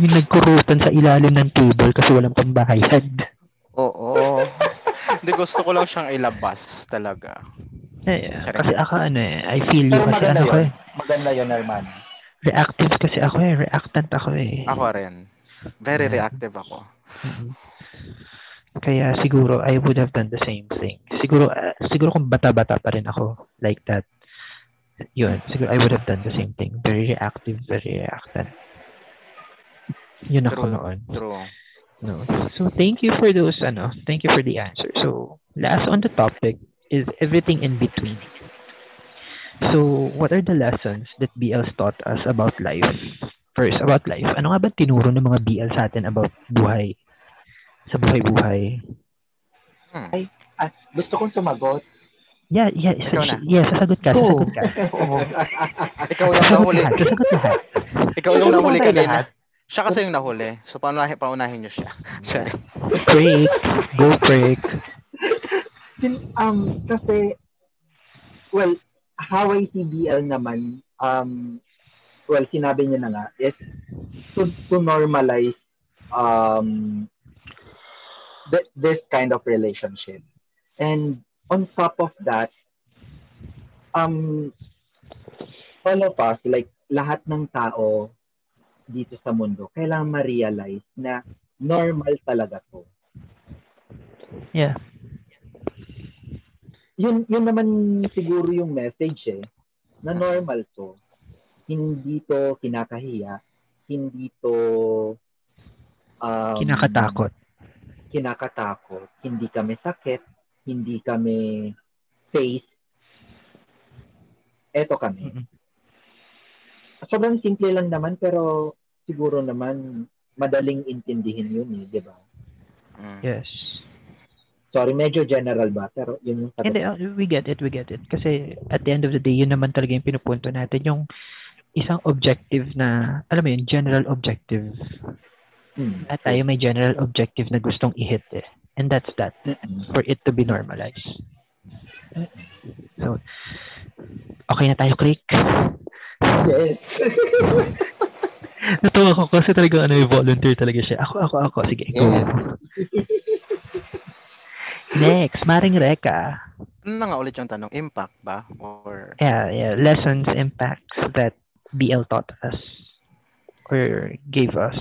Yung nagkurutan sa ilalim ng table kasi walang pambayad. Oo. Hindi gusto ko lang siyang ilabas talaga. Eh, kasi ako ano eh, I feel you Pero kasi maganda ano ko yun. eh. Maganda yun, Herman. Reactive kasi ako eh, reactant ako eh. Ako rin. Very Mm. reactive ako. Mhm. Kaya siguro I would have done the same thing. Siguro ah, siguro kung bata-bata pa rin ako like that. Yun, siguro I would have done the same thing. Very reactive, very reactant. Yun ako True. noon. True. No. So thank you for those ano, thank you for the answer. So last on the topic is everything in between. So what are the lessons that BLs taught us about life? First, about life. Ano nga ba tinuro ng mga BL sa atin about buhay? Sa buhay-buhay. Hmm. Ah, gusto kong sumagot. Yeah, yeah. Ikaw na. Yeah, sasagot ka, Go. sasagot ka. <laughs> Oo. Ikaw yung Sasagot nahuli. sasagot lahat. Ikaw yung Sasagot nahuli kanina. lahat. Siya kasi yung nahuli. So paunahin, paunahin niyo siya. <laughs> Sorry. Break. Go break. Um, kasi, well, how I see BL naman, um, well, sinabi niya na nga, is to, to normalize um, th- this kind of relationship. And on top of that, um, all of us, like lahat ng tao dito sa mundo, kailangan ma-realize na normal talaga to. Yeah. yun yun naman siguro yung message eh na normal to hindi to kinakahiya hindi to um, Kinakatakot. kinakatakot hindi kami sakit hindi kami face eto kami Mm-mm. sobrang simple lang naman pero siguro naman madaling intindihin yun eh di ba Mm. Yes. sorry medyo general ba pero yun yung sagot Hindi, uh, we get it, we get it. Kasi at the end of the day, yun naman talaga yung pinupunto natin. Yung isang objective na, alam mo yun, general objective. Hmm. At tayo may general objective na gustong i-hit eh. And that's that, for it to be normalized. So, okay na tayo, Click. yes <laughs> <laughs> Natuwa ko kasi talaga ano, volunteer talaga siya. Ako, ako, ako. Sige, go. Yes. <laughs> Next, Maring Reka. Ano na nga ulit yung tanong? Impact ba? Or Yeah, yeah. Lessons, impacts that BL taught us. or gave us?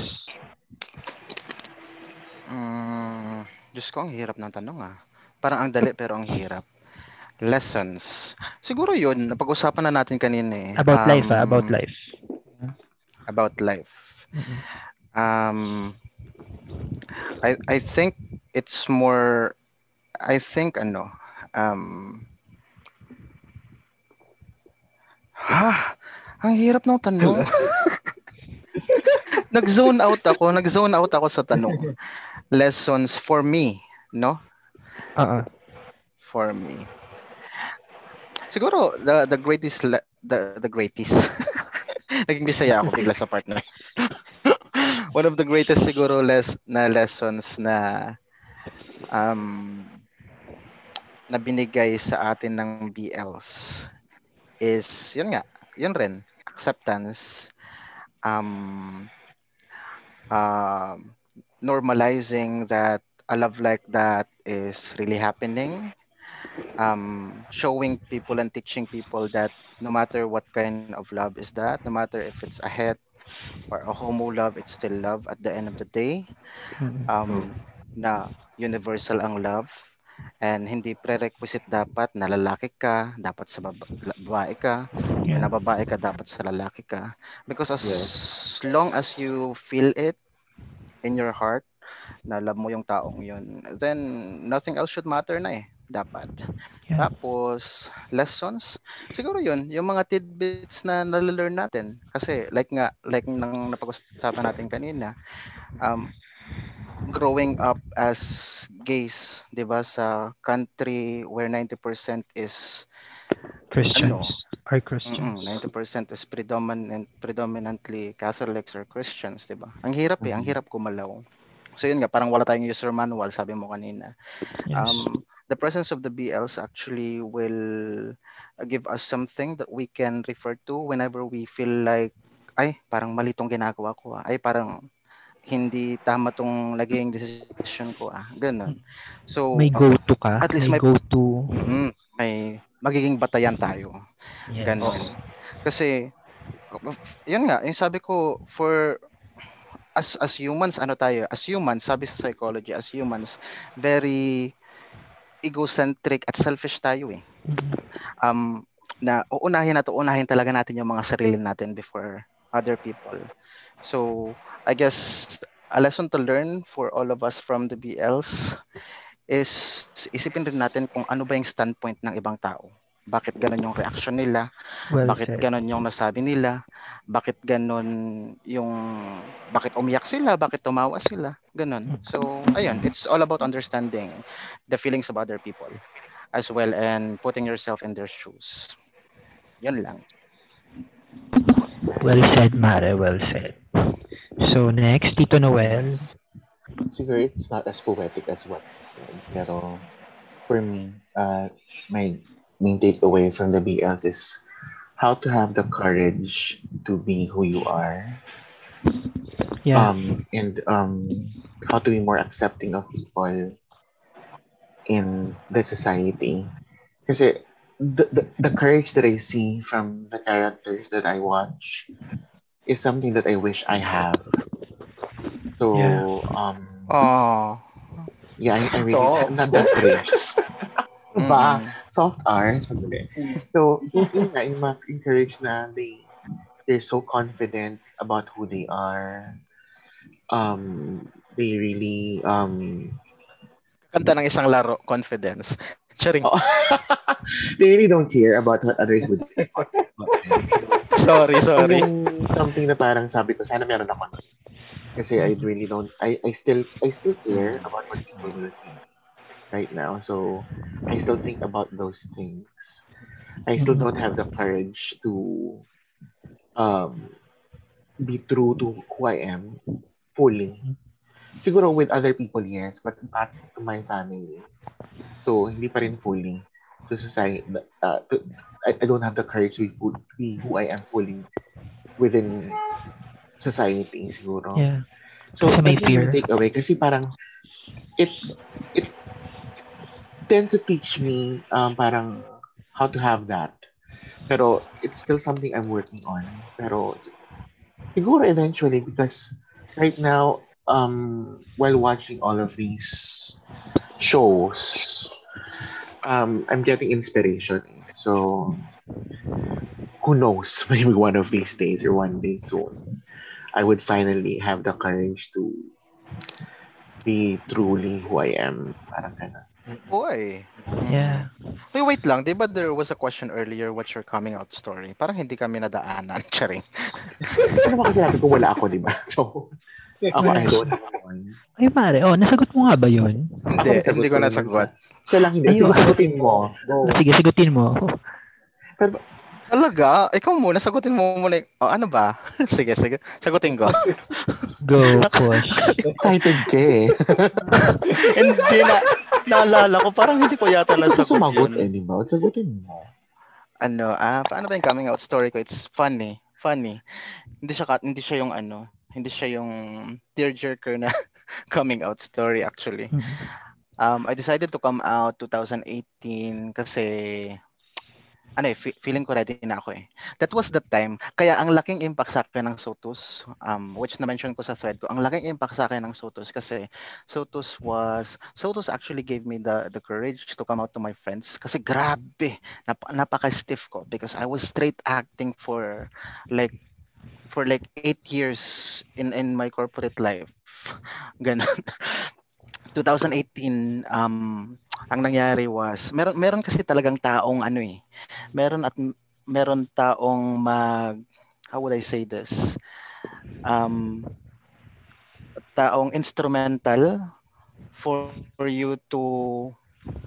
Mm, Diyos ko, ang hirap ng tanong ah. Parang ang dali pero ang hirap. Lessons. Siguro yun, napag-usapan na natin kanina eh. About life, ah, about Um, life. About life. Mhm. Um, I I think it's more I think ano um Ha, ang hirap ng tanong. <laughs> nag-zone out ako, nag-zone out ako sa tanong. <laughs> Lessons for me, no? Uh-uh. For me. Siguro the the greatest le- the the greatest. <laughs> Naging bisaya ako bigla sa part. <laughs> One of the greatest siguro les na lessons na um na binigay sa atin ng BLs is yun nga, yun rin, acceptance um um normalizing that a love like that is really happening um showing people and teaching people that no matter what kind of love is that no matter if it's a het or a homo love it's still love at the end of the day Mhm. um na universal ang love and hindi prerequisite dapat na lalaki ka dapat sa babae ka Yeah. na babae ka dapat sa lalaki ka because as Yes. long as you feel it in your heart na love mo yung taong yun then nothing else should matter na eh dapat Yeah. tapos lessons siguro yun yung mga tidbits na nalalearn natin kasi like nga like nang napag-usapan natin kanina um growing up as gays 'di ba sa country where 90% is Christians. ano? Are Christians. Mm, 90% is predominant predominantly Catholics or Christians, 'di ba? Ang hirap eh, ang Mhm. hirap kumalaw. So yun nga, parang wala tayong user manual, sabi mo kanina. Yes. Um the presence of the BLs actually will uh, give us something that we can refer to whenever we feel like ay, parang mali tong ginagawa ko ah. Ay, parang hindi tama tong naging decision ko ah. Ganun. So, may go-to ka. at least may may- go-to. mm, may magiging batayan tayo. Yes. Ganon. Kasi, yun nga, yung sabi ko, for as as humans, ano tayo, as humans, sabi sa psychology, as humans, very egocentric at selfish tayo eh. Mhm. Um, na uunahin at uunahin talaga natin yung mga sarili natin before other people. So, I guess a lesson to learn for all of us from the BLs is isipin rin natin kung ano ba yung standpoint ng ibang tao. Bakit ganun yung reaction nila? Well bakit said. ganon yung nasabi nila? Bakit ganon yung bakit umiyak sila? Bakit tumawa sila? Ganon. So, ayun, it's all about understanding the feelings of other people as well and putting yourself in their shoes. Yun lang. Well said, Mare. Well said. So next, Tito Noel. Siguro it's not as poetic as what I said. Pero for me, uh, my main takeaway from the BLs is how to have the courage to be who you are. Yeah. Um, and um, how to be more accepting of people in the society. Because the, the, the courage that I see from the characters that I watch is something that I wish I have. So, Yeah. um, Oh. yeah, I, I really, Oh. I'm not that <laughs> courageous. Ba? Mm. Soft R, sandali. So, yun nga, yung mga encourage na they, they're so confident about who they are. Um, they really, um, Kanta ng isang laro, confidence. Charing. Oh. <laughs> they really don't care about what others would say. <laughs> Sorry, sorry. Yung something na parang sabi ko, sana meron ako. Kasi I really don't, I, I still, I still care about what people will say right now. So, I still think about those things. I still don't have the courage to um, be true to who I am fully. Siguro with other people, yes, but not to my family. So, hindi pa rin fully to society. Uh, to, I, I don't have the courage to be, full, be who I am fully within society, siguro. yeah. So, Kasi may fear. my takeaway. Kasi parang, it tends to teach me um, parang how to have that. Pero, it's still something I'm working on. Pero, Siguro eventually because right now, um, while watching all of these shows, um, I'm getting inspiration. So, who knows? <laughs> Maybe one of these days or one day soon, I would finally have the courage to be truly who I am. Parang ganun. Uy. Yeah. Wait, wait lang. Di ba there was a question earlier, what's your coming out story? Parang hindi kami nadaanan. <laughs> Charing. Ano ba kasi sabi ko wala ako, di ba? <laughs> So, ako I don't. Ay, pare. Oh, nasagot mo nga ba yun? Hindi, hindi ko nasagot. siya. Lang hindi. Ayun. Sige, sagutin mo. Go. Sige, sagutin mo. Talaga? Ikaw muna, sagutin mo muna. Oh, ano ba? <laughs> sige, sige. Sagutin ko. Go, <laughs> push. Excited ka eh. <laughs> hindi na, naalala ko, parang hindi ko yata Hindi ko nasagot sumagot yun. eh, di ba? Sagutin mo. Ano, ah, paano ba yung coming out story ko? It's funny. Funny. Hindi siya, ka- hindi siya yung ano, hindi siya yung tearjerker na coming out story actually. Mhm. Um, I decided to come out 2018 kasi ano eh, fe- feeling ko ready na ako eh. That was the time. Kaya ang laking impact sa akin ng Sotus, um, which na-mention ko sa thread ko, ang laking impact sa akin ng Sotus kasi Sotus was, Sotus actually gave me the the courage to come out to my friends kasi grabe, nap, napaka-stiff ko because I was straight acting for like for like eight years in in my corporate life. <laughs> Ganon. 2018 um ang nangyari was meron meron kasi talagang taong ano eh meron at meron taong mag how would I say this um taong instrumental for, for you to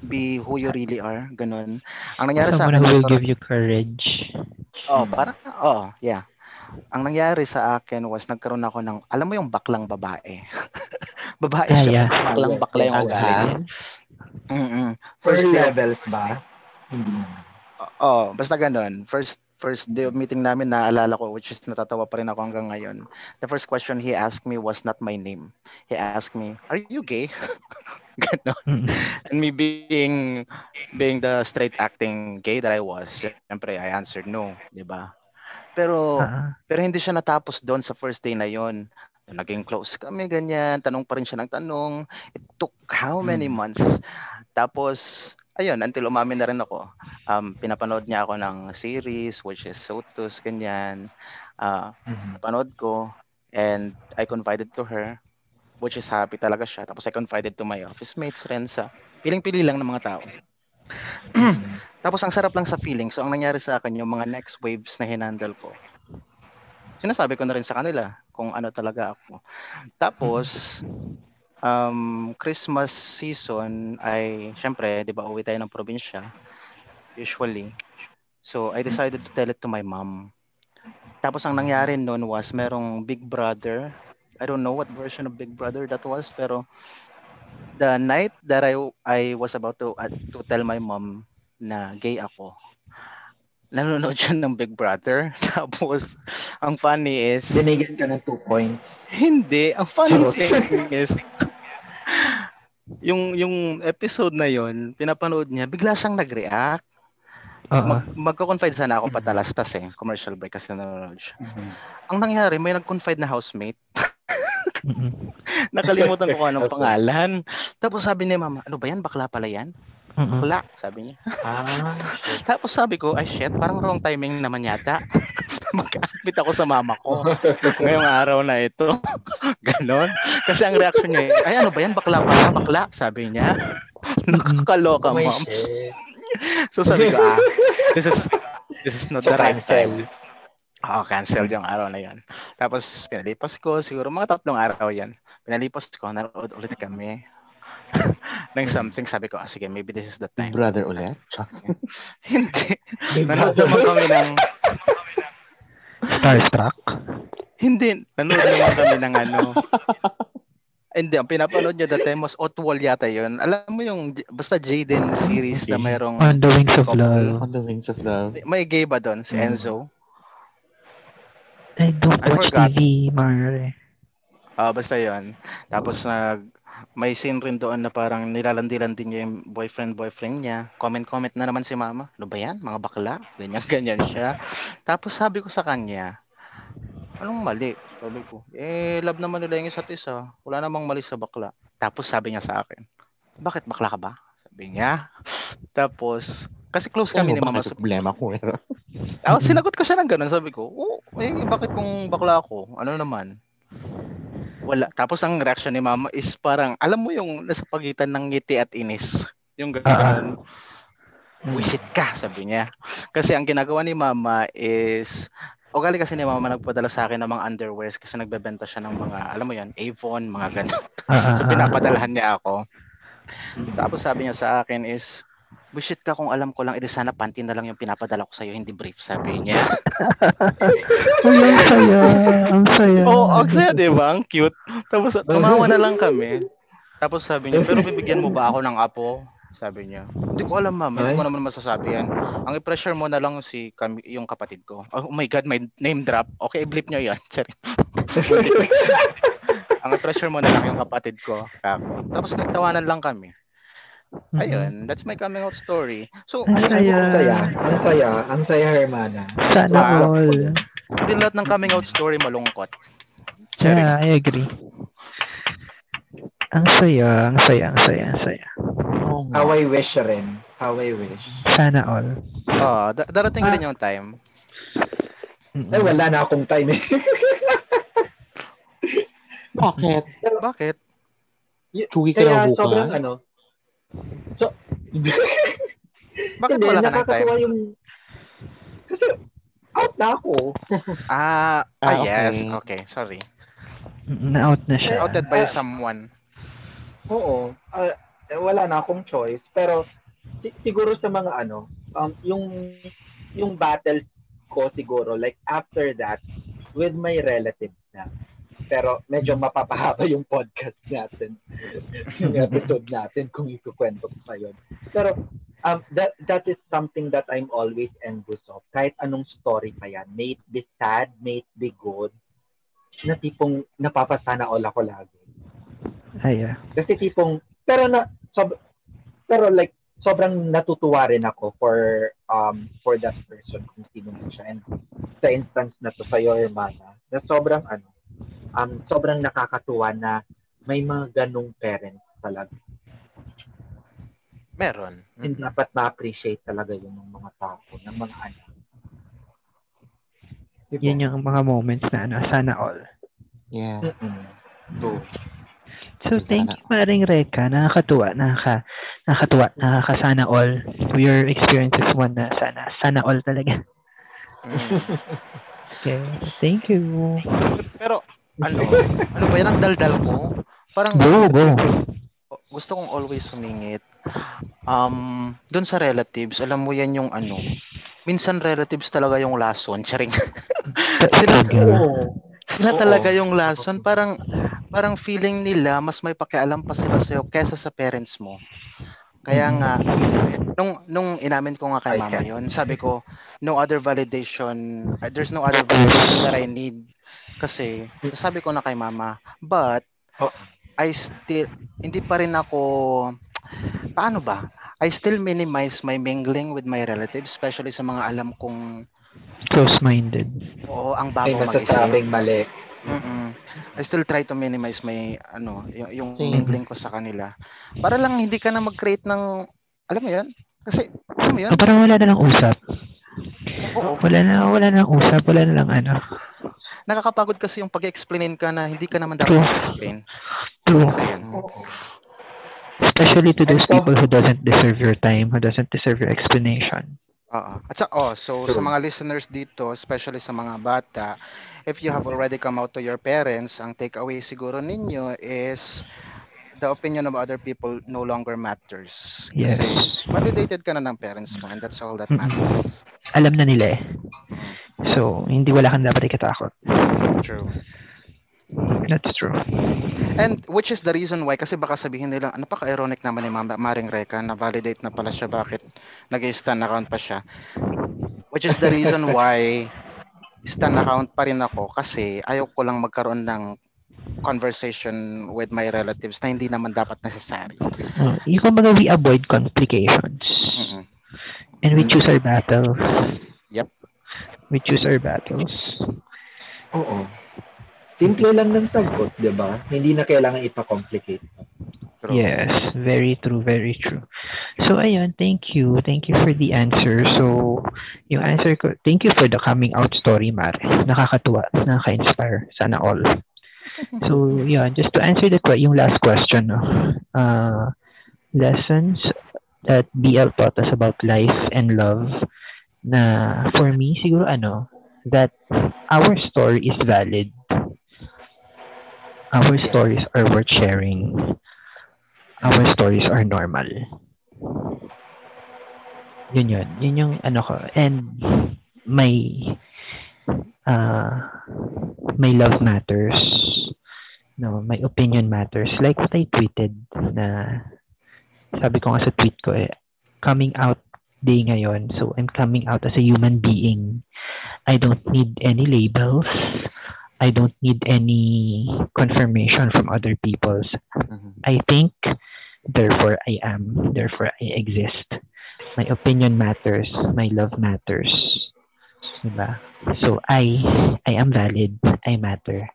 be who you really are ganun ang nangyari sa Someone akin who will give you courage. Oh, parang, oh, yeah. Ang nangyari sa akin was nagkaroon ako ng, alam mo yung baklang babae. <laughs> babae Ah, siya. yeah. Baklang bakla yung ugali. Mm-mm. First day, levels ba? Hindi. oh, basta ganun. First first day of meeting namin, naalala ko, which is natatawa pa rin ako hanggang ngayon. The first question he asked me was not my name. He asked me, are you gay? <laughs> Ganon. Mhm. And me being being the straight acting gay that I was, syempre I answered no, 'di ba? Pero Ah, pero hindi siya natapos doon sa first day na yon. Naging close kami ganyan, tanong pa rin siya ng tanong. It took how many Mm. months? Tapos ayun, until umamin na rin ako. Um, pinapanood niya ako ng series which is Sotus ganyan. Ah, Mhm. panood ko and I confided to her which is happy talaga siya. Tapos I confided to my office mates rin sa piling-pili lang ng mga tao. <clears throat> Tapos ang sarap lang sa feeling. So ang nangyari sa akin, yung mga next waves na hinandle ko, sinasabi ko na rin sa kanila kung ano talaga ako. Tapos, um, Christmas season ay, syempre, di ba, uwi tayo ng probinsya, usually. So, I decided to tell it to my mom. Tapos ang nangyari noon was merong Big Brother. I don't know what version of Big Brother that was, pero the night that I I was about to uh, to tell my mom na gay ako, nanonood siya ng Big Brother. <laughs> Tapos, ang funny is, Binigyan ka ng two points. hindi. Ang funny thing is, yung yung episode na yon pinapanood niya, bigla siyang nag-react. oo. Mag, magko-confide sana ako patalastas eh. Commercial break kasi nanonood siya. Mhm. Ang nangyari, may nag-confide na housemate. <laughs> <laughs> Nakalimutan ko kung anong pangalan. Tapos sabi ni mama, ano ba yan? Bakla pala yan? Mhm. Bakla, sabi niya. Ah, <laughs> Tapos sabi ko, ay shit, parang wrong timing naman yata. <laughs> Mag-admit ako sa mama ko ngayong araw na ito. Ganon. Kasi ang reaction niya, ay ano ba yan? Bakla pala, bakla, sabi niya. Nakakaloka, oh ma'am. So sabi ko, ah, this is this is not the right time. Oo, cancel yung araw na yan. Tapos, pinalipas ko, siguro mga tatlong araw yan. Pinalipas ko, narood ulit kami. <laughs> ng something, sabi ko, ah, sige, maybe this is the Big time. brother ulit? <laughs> Hindi. <laughs> Nanood naman kami ng, Starstruck. hindi, nanood naman kami ng ano. Hindi, ang pinapanood niya that time was Otwal yata yun. Alam mo yung, basta Jaden series na Okay. mayroong, On the Wings of couple. Love. on the wings of love. may gay ba doon, si Mm. I don't I watch forgot. TV, Mare. Ah, basta yon. Tapos nag may scene rin doon na parang nilalandi-landi niya yung boyfriend-boyfriend niya. Comment-comment na naman si mama. Ano ba yan? Mga bakla? Ganyan, <laughs> ganyan siya. Tapos sabi ko sa kanya, anong mali? Sabi ko, eh, love naman nila yung isa't isa. Wala namang mali sa bakla. Tapos sabi niya sa akin, bakit bakla ka ba? Sabi niya. Tapos, kasi close kami Ano ni Mama ang Sophia. problema ko? eh? <laughs> Ah, sinagot ko siya ng ganun. Sabi ko, oh, eh, bakit kung bakla ako? Ano naman? Wala. Tapos ang reaction ni Mama is parang, alam mo yung nasa pagitan ng ngiti at inis. Yung ganun. Wisit ka, sabi niya. Kasi ang ginagawa ni Mama is, ugali kasi ni Mama nagpadala sa akin ng mga underwears kasi nagbebenta siya ng mga, alam mo yan, Avon, mga ganun. Ah, ah, <laughs> So ah. pinapadalahan niya ako. Tapos sabi niya sa akin is, Bullshit ka kung alam ko lang, edi sana panty na lang yung pinapadala ko sa'yo, hindi brief, sabi niya. <laughs> Uy, ang saya. Ang saya. Oo, oh, ang saya, di ba? Ang cute. Tapos tumawa na lang kami. Tapos sabi niya, pero bibigyan mo ba ako ng apo? Sabi niya. Hindi ko alam, ma'am. Hindi ko naman masasabi yan. Ang i-pressure mo na lang si kami, yung kapatid ko. Oh my God, may name drop. Okay, blip niyo yan. <laughs> <laughs> Ang i-pressure mo na lang yung kapatid ko. Tapos nagtawanan lang kami. Mm-mm. Ayun, that's my coming out story. So, Ang mo, Ang saya. Ang saya. Ang saya, Hermana. Sana Wow. all. hindi lahat ng coming out story malungkot. Charing. Yeah, I agree. Ang saya, ang saya, ang saya, ang saya. Oo nga. How I wish rin. How I wish. Sana all. Oh, da- darating Ah. rin yung time. Mm-mm. Ay, wala na akong time eh. Bakit? Bakit? Chugi ka Kaya na sobrang bukas? ano. So, <laughs> Bakit hindi, wala ka ng time? yung... Kasi out na ako. <laughs> Ah, ah, Ah, yes. okay. Okay, sorry. Mm, Na-out na siya. Outed by Ah. someone. Oo. Eh, wala na akong choice. Pero si- siguro sa mga ano, um, yung yung battles ko siguro, like after that, with my relatives na. Pero medyo mapapahaba yung podcast natin. yung episode natin kung ikukwento ko pa yun. Pero um, that, that is something that I'm always envious of. Kahit anong story pa yan. May it be sad, may it be good, na tipong napapasana all ako lagi. Ay, ah. Kasi tipong, pero na, sob, pero like, sobrang natutuwa rin ako for, um, for that person kung sino man siya. And sa instance na to, sa your hermana, na sobrang, ano, um, sobrang nakakatuwa na may mga ganong parents talaga. Meron. And Mm. dapat ma-appreciate talaga yun ng mga tao, ng mga anak. Diba? Yan yung mga moments na ano, sana all. Yeah. Mm-mm. So, So, thank you, Maring Reka. Nakakatuwa, nakaka, nakakatuwa, nakakasana all. Your experience is one na sana, sana all talaga. Mm. <laughs> Okay, thank you. Pero, ano, ano ba yan ang daldal ko? Parang, Go, go. gusto kong always sumingit. Um, doon sa relatives, alam mo yan yung ano, minsan relatives talaga yung lason. Charing. sila, sila talaga yung lason. Parang, parang feeling nila, mas may pakialam pa sila sa'yo kesa sa parents mo. Kaya nga, nung, nung inamin ko nga kay mama yon sabi ko, no other validation, uh, there's no other validation that I need. Kasi, sabi ko na kay mama, but, Oh. I still, hindi pa rin ako, paano ba? I still minimize my mingling with my relatives, especially sa mga alam kong, Close-minded. oo, ang May bago mag-isip. masasabing mali. Mm-mm. I still try to minimize my ano, yung, yung Same. mingling ko sa kanila. Para lang hindi ka na mag-create ng alam mo 'yun? Kasi alam mo 'yun? Oh, parang wala na lang usap. Oo. Wala na, wala na usap. Wala na lang ano. Nakakapagod kasi yung pag-explainin ka na hindi ka naman dapat True. explain. True. So 'yun. Especially to those people who doesn't deserve your time, who doesn't deserve your explanation. Oo. At sa oh, so sa True. mga listeners dito, especially sa mga bata, if you have already come out to your parents, ang takeaway siguro ninyo is the opinion of other people no longer matters. Yes. Kasi validated ka na ng parents mo and that's all that Mm-mm. matters. Alam na nila eh. So, hindi wala kang dapat ikatakot. True. That's true. And which is the reason why, kasi baka sabihin nila, ano pa ka-ironic naman ni Mama Maring Reka na validate na pala siya, bakit nag stan account pa siya. Which is the reason <laughs> why stan account pa rin ako kasi ayaw ko lang magkaroon ng conversation with my relatives na hindi naman dapat necessary. Uh, yung kumbaga, we avoid complications. Mm-mm. And we choose our battles. Yep. We choose our battles. Oo. Simple lang ng sagot, di ba? Hindi na kailangan ipa-complicate. True. Yes, very true, very true. So ayun, thank you. Thank you for the answer. So, yung answer ko, thank you for the coming out story, Mare. Nakakatuwa, nakaka-inspire. Sana all. <laughs> So, yeah, just to answer the yung last question, no. Uh, lessons that BL taught us about life and love na for me, siguro ano, that our story is valid. Our stories are worth sharing. Our stories are normal. Yun yun. Yun yung ano ko. And may uh, may love matters. No, my opinion matters. Like what I tweeted na sabi ko nga sa tweet ko eh, coming out day ngayon. So I'm coming out as a human being. I don't need any labels. I don't need any confirmation from other people's. Mhm. I think, therefore I am, therefore I exist. My opinion matters, my love matters. Diba? So I, I am valid, I matter.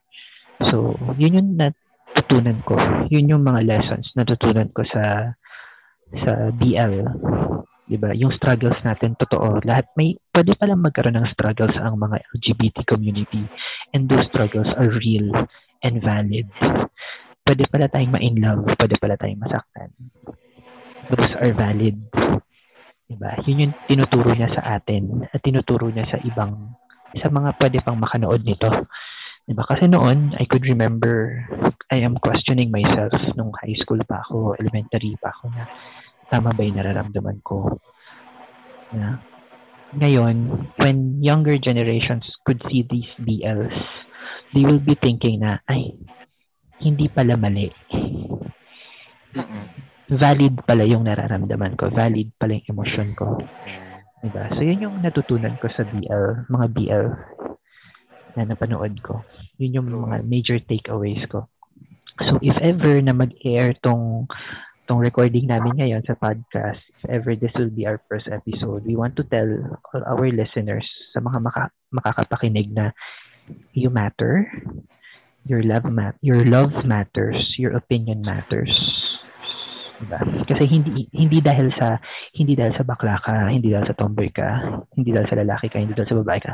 So, yun yung natutunan ko. Yun yung mga lessons natutunan ko sa sa BL. Diba? Yung struggles natin, totoo. Lahat may, pwede palang magkaroon ng struggles ang mga LGBT community. And those struggles are real and valid. Pwede pala tayong ma-in love, pwede pala tayong masaktan. Those are valid. Diba? Yun yung tinuturo niya sa atin at tinuturo niya sa ibang, sa mga pwede pang makanood nito. Diba? Kasi noon, I could remember, I am questioning myself nung high school pa ako, elementary pa ako na tama ba yung nararamdaman ko? Na, ngayon, when younger generations could see these BLs, they will be thinking na, ay, hindi pala mali. Valid pala yung nararamdaman ko. Valid pala yung emosyon ko. Diba? So, yun yung natutunan ko sa BL, mga BL na napanood ko. Yun yung mga major takeaways ko. So, if ever na mag-air tong tong recording namin ngayon sa podcast, if ever this will be our first episode, we want to tell all our listeners sa mga maka, makakapakinig na you matter, your love mat your love matters, your opinion matters. Diba? Kasi hindi hindi dahil sa hindi dahil sa bakla ka, hindi dahil sa tomboy ka, hindi dahil sa lalaki ka, hindi dahil sa babae ka.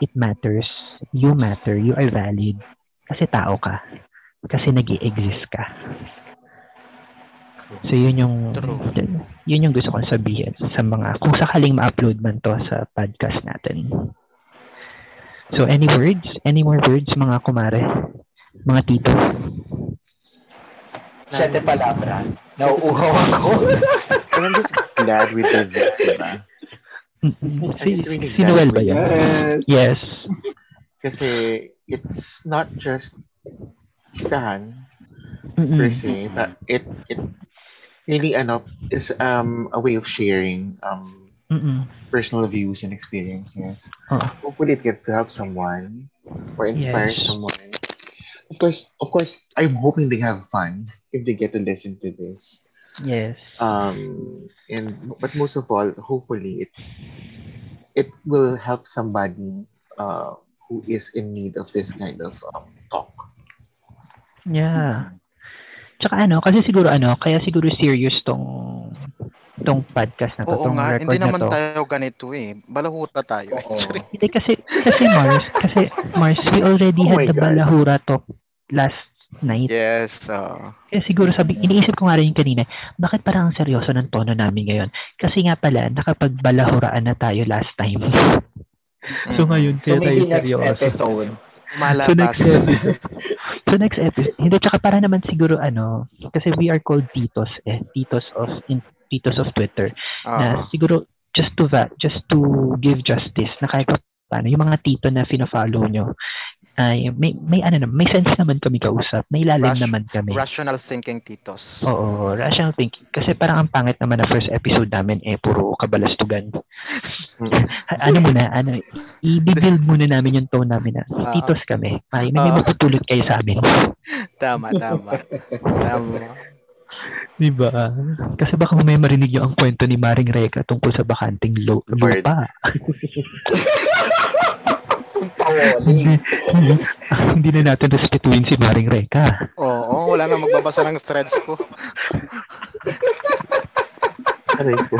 It matters. You matter. You are valid. Kasi tao ka. Kasi nag exist ka. So yun yung True. yun yung gusto kong sabihin sa mga kung sakaling ma-upload man to sa podcast natin. So any words? Any more words mga kumare? Mga tito? Sete palabra. Nauuhaw ako. <laughs> I'm just glad we did this, diba? Mm-mm. I'm Si, really si Noel ba did yes. Yes. Kasi it's not just chikahan Mm-mm. per se, but it it really ano is um a way of sharing um Mm-mm. personal views and experiences. Oo. Hopefully it gets to help someone or inspire someone. Of course, of course, I'm hoping they have fun if they get to listen to this. Yes. Um, and but most of all, hopefully it it will help somebody uh, who is in need of this kind of um, talk. Yeah. Tsaka ano, kasi siguro ano, kaya siguro serious tong tong podcast na to, Oo tong nga, record hindi na naman to. tayo ganito eh. Balahura tayo. Oo. Hindi kasi kasi Mars, kasi Mars, we already Oh had the God. Balahura talk last night. yes. uh, Kaya siguro sabi, iniisip ko nga rin yung kanina, bakit parang ang seryoso ng tono namin ngayon? Kasi nga pala, nakapagbalahuraan na tayo last time. <laughs> so mm, ngayon, So kaya tayo maybe next seryoso. episode. Malakas. So <laughs> next episode. so next episode. Hindi, tsaka para naman siguro ano, kasi we are called titos eh. Titos of, in, titos of Twitter. Oo. na siguro just to that, just to give justice na kahit pa paano, yung mga tito na fina-follow nyo, ay may, may ano naman, may sense naman kami kausap, may lalim Ras- naman kami. Rational thinking titos. Oo, rational thinking. Kasi parang ang pangit naman na first episode namin eh, puro kabalastugan. <laughs> Ano muna, ano, i-build muna namin yung tone namin na Ah. titos kami. Ay, may, may Ah. mapupulot kayo sa amin. <laughs> Tama, tama. tama. Diba? Kasi baka may marinig yung ang kwento ni Maring Reka tungkol sa bakanting lo- lupa. <laughs> Kawali. <laughs> Hindi na natin respetuhin si Maring Reka. Oo, wala na magbabasa ng threads ko. Aray ko.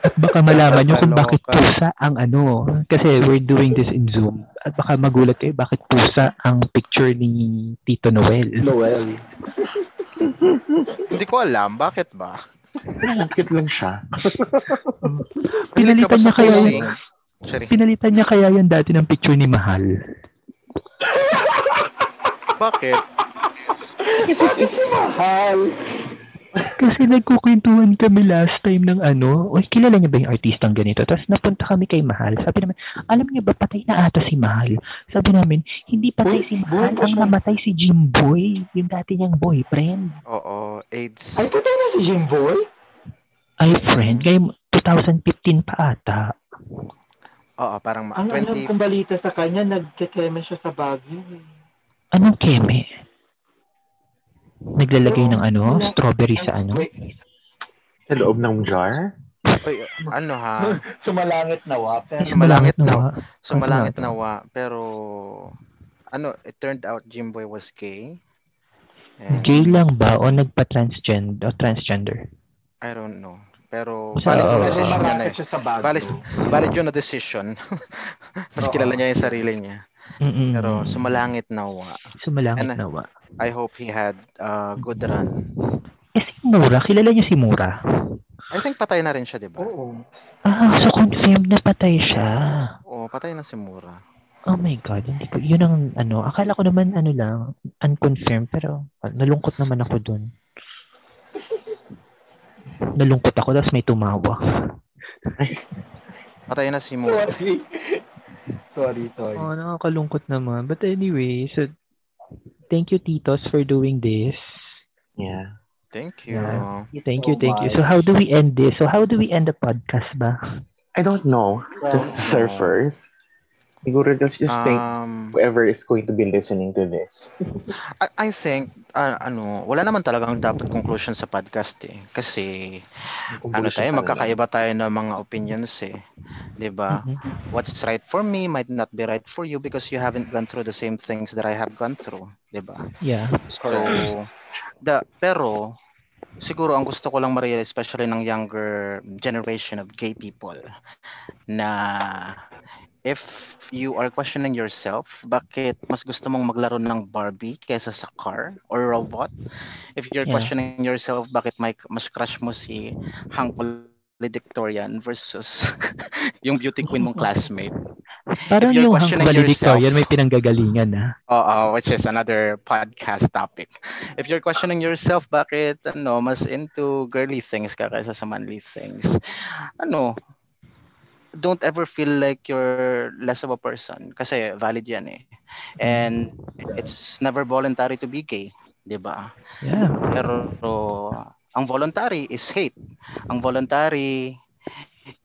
At baka malaman nyo kung bakit pusa ang ano. Kasi we're doing this in Zoom. At baka magulat kayo bakit pusa ang picture ni Tito Noel. Noel. Hindi ko alam, bakit ba? Cute lang siya. Pinalitan niya yung, Sorry. pinalitan niya kaya yan dati ng picture ni Mahal. Bakit? Kasi si, Mahal. Kasi nagkukwentuhan kami last time ng ano, oy, kilala niya ba yung artistang ganito? Tapos napunta kami kay Mahal. Sabi naman, alam niya ba patay na ata si Mahal? Sabi namin, hindi patay si Mahal, ang namatay si Jimboy, yung dati niyang boyfriend. Oo, AIDS. Ay, totoo na si Jimboy? Ay, friend, ngayon 2015 pa ata. Oo, parang ma- Ang alam 20... kong balita sa kanya, nagkekeme siya sa Baguio. eh. Anong keme? Naglalagay Oo, ng ano, wala. strawberry sa ano? Wait, sa loob ng jar. Uy, ano ha? <laughs> sumalangit nawa. Pero Sumalangit na. Sumalangit Ano? nawa. Pero, ano, it turned out Jimboy was gay. And Gay lang ba o nagpa-transgender o transgender? I don't know. Pero, valid yung decision niya na malapit siya sa Baguio. Valid, valid yun na decision. <laughs> Mas Oo. kilala niya yung sarili niya. Mm-mm. Pero, sumalangit nawa. Sumalangit Ano? nawa. I hope he had a good run. Eh, si Mura, kilala niyo si Mura? I think patay na rin siya, di ba? Oo. Ah, so confirmed na patay siya. Oo, patay na si Mura. Oh my God, hindi ko, yun ang ano, akala ko naman ano lang, unconfirmed, pero ah, nalungkot naman ako dun. Nalungkot ako, tapos may tumawa. Patay na si Mura. Sorry. sorry, sorry. Oh, nakakalungkot naman. But anyway, so, thank you, Titos, for doing this. Yeah. Thank you. Yeah. Thank you, Oh thank you. my. So, how do we end this? So, how do we end the podcast ba? I don't know. Since the surfers. Siguro let's just think Um, whoever is going to be listening to this. <laughs> I, I think, ah, ano, wala naman talagang dapat conclusion sa podcast eh. Kasi, ano tayo, magkakaiba tayo ng mga opinions eh. 'Di ba? Mhm. What's right for me might not be right for you because you haven't gone through the same things that I have gone through. 'di ba? Yeah. So, the, pero, siguro ang gusto ko lang ma-realize, especially ng younger generation of gay people, na if you are questioning yourself, bakit mas gusto mong maglaro ng Barbie kaysa sa car or robot? If you're Yeah. questioning yourself, bakit may, mas crush mo si Hank valedictorian versus <laughs> yung beauty queen mong classmate? Parang yung Hank valedictorian yourself- may pinanggagalingan ah. Oo, which is another podcast topic. If you're questioning yourself, bakit ano, mas into girly things ka kaysa sa manly things? Ano, don't ever feel like you're less of a person kasi valid yan eh. And it's never voluntary to be gay, 'di ba? Yeah. Pero ang voluntary is hate. Ang voluntary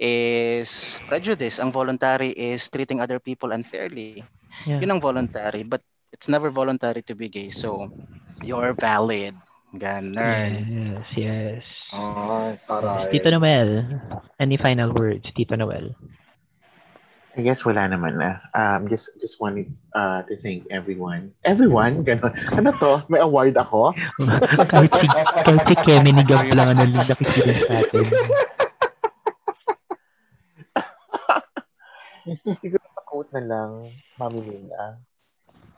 is prejudice. Ang voluntary is treating other people unfairly. Yeah. Yun ang voluntary, but it's never voluntary to be gay. So, you're valid. Ganon. Yes, yes. Ay, taray. Tito Noel, any final words, Tito Noel? I guess wala naman na. Um, just just wanted uh, to thank everyone. Everyone? Ganon. Ano to? May award ako? <laughs> kahit si, kahit si Kemi ni Gab lang ang nakikinig sa atin. <laughs> Siguro sa quote na lang, Mami Linda.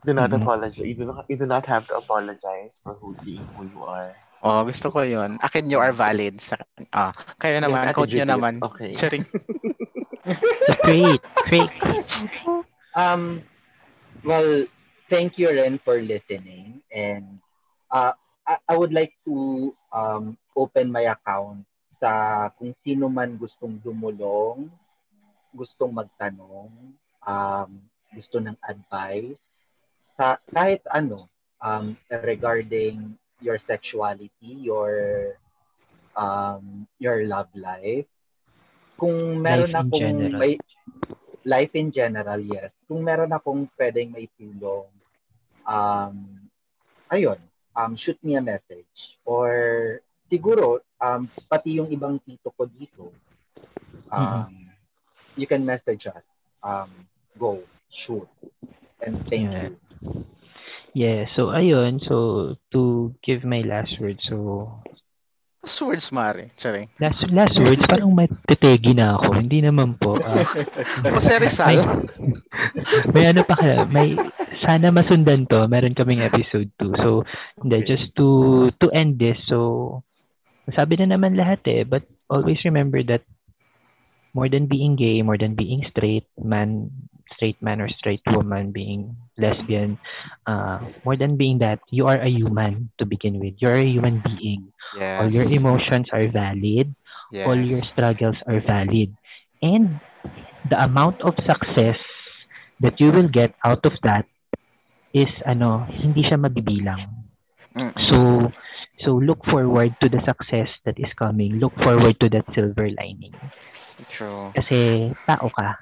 Do not Mhm. apologize. You do not, you do not have to apologize for who being who you are. Oh, gusto ko yun. Akin you are valid. Sa, ah, kayo naman, Yes, Ate Judith. naman. Okay. Charing. <laughs> Great, great. Um, well, thank you, Ren, for listening. And uh, I, I would like to um, open my account sa kung sino man gustong dumulong, gustong magtanong, um, gusto ng advice, sa kahit ano, um, regarding your sexuality, your um, your love life. Kung meron Life akong general. may life in general, yes. Kung meron akong pwedeng may tulong, um, ayun, um, shoot me a message. Or siguro, um, pati yung ibang tito ko dito, um, you can message us. Um, go, shoot. And thank Yeah. you. Yeah, so ayun, so to give my last word, so Last words, Mari. Charing. last last words, parang matitegi na ako. Hindi naman po. ah. <laughs> Jose Rizal. may ano pa kaya, may sana masundan to. Meron kaming episode 2. So, hindi, Okay. just to to end this. So, sabi na naman lahat eh, but always remember that more than being gay, more than being straight man, straight man or straight woman, being lesbian, uh, more than being that, you are a human to begin with. You're a human being. Yes. All your emotions are valid. yes. all your struggles are valid. And the amount of success that you will get out of that is ano, hindi siya mabibilang. So so look forward to the success that is coming. Look forward to that silver lining. True. Kasi tao ka.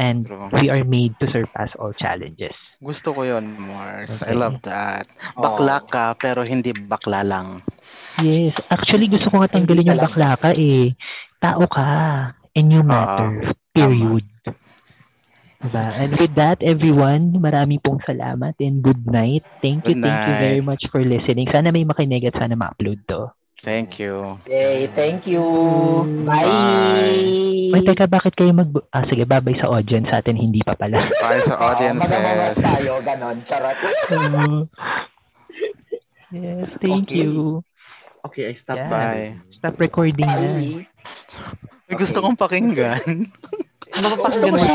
And True. we are made to surpass all challenges. Gusto ko yon Mars. I Okay. love that. Bakla ka, pero hindi bakla lang. Yes. Actually, gusto ko nga tanggalin yung bakla ka eh. Tao ka. And you matter. Period. Diba? And with that, everyone, marami pong salamat and good night. Thank you, Good thank you night. very much for listening. Sana may makinig at sana ma-upload to. Thank you. Yay, thank you. Bye. Bye. Ay, teka, bakit kayo mag... Ah, sige, babay sa audience sa atin, hindi pa pala. Bye sa magabawas audiences. tayo, ganon. Charot. <laughs> yes, thank Okay. you. Okay, I stopped. Yeah. Bye. Stop recording na. Bye. May gusto kong pakinggan. Mapapakinggan Gusto ko mo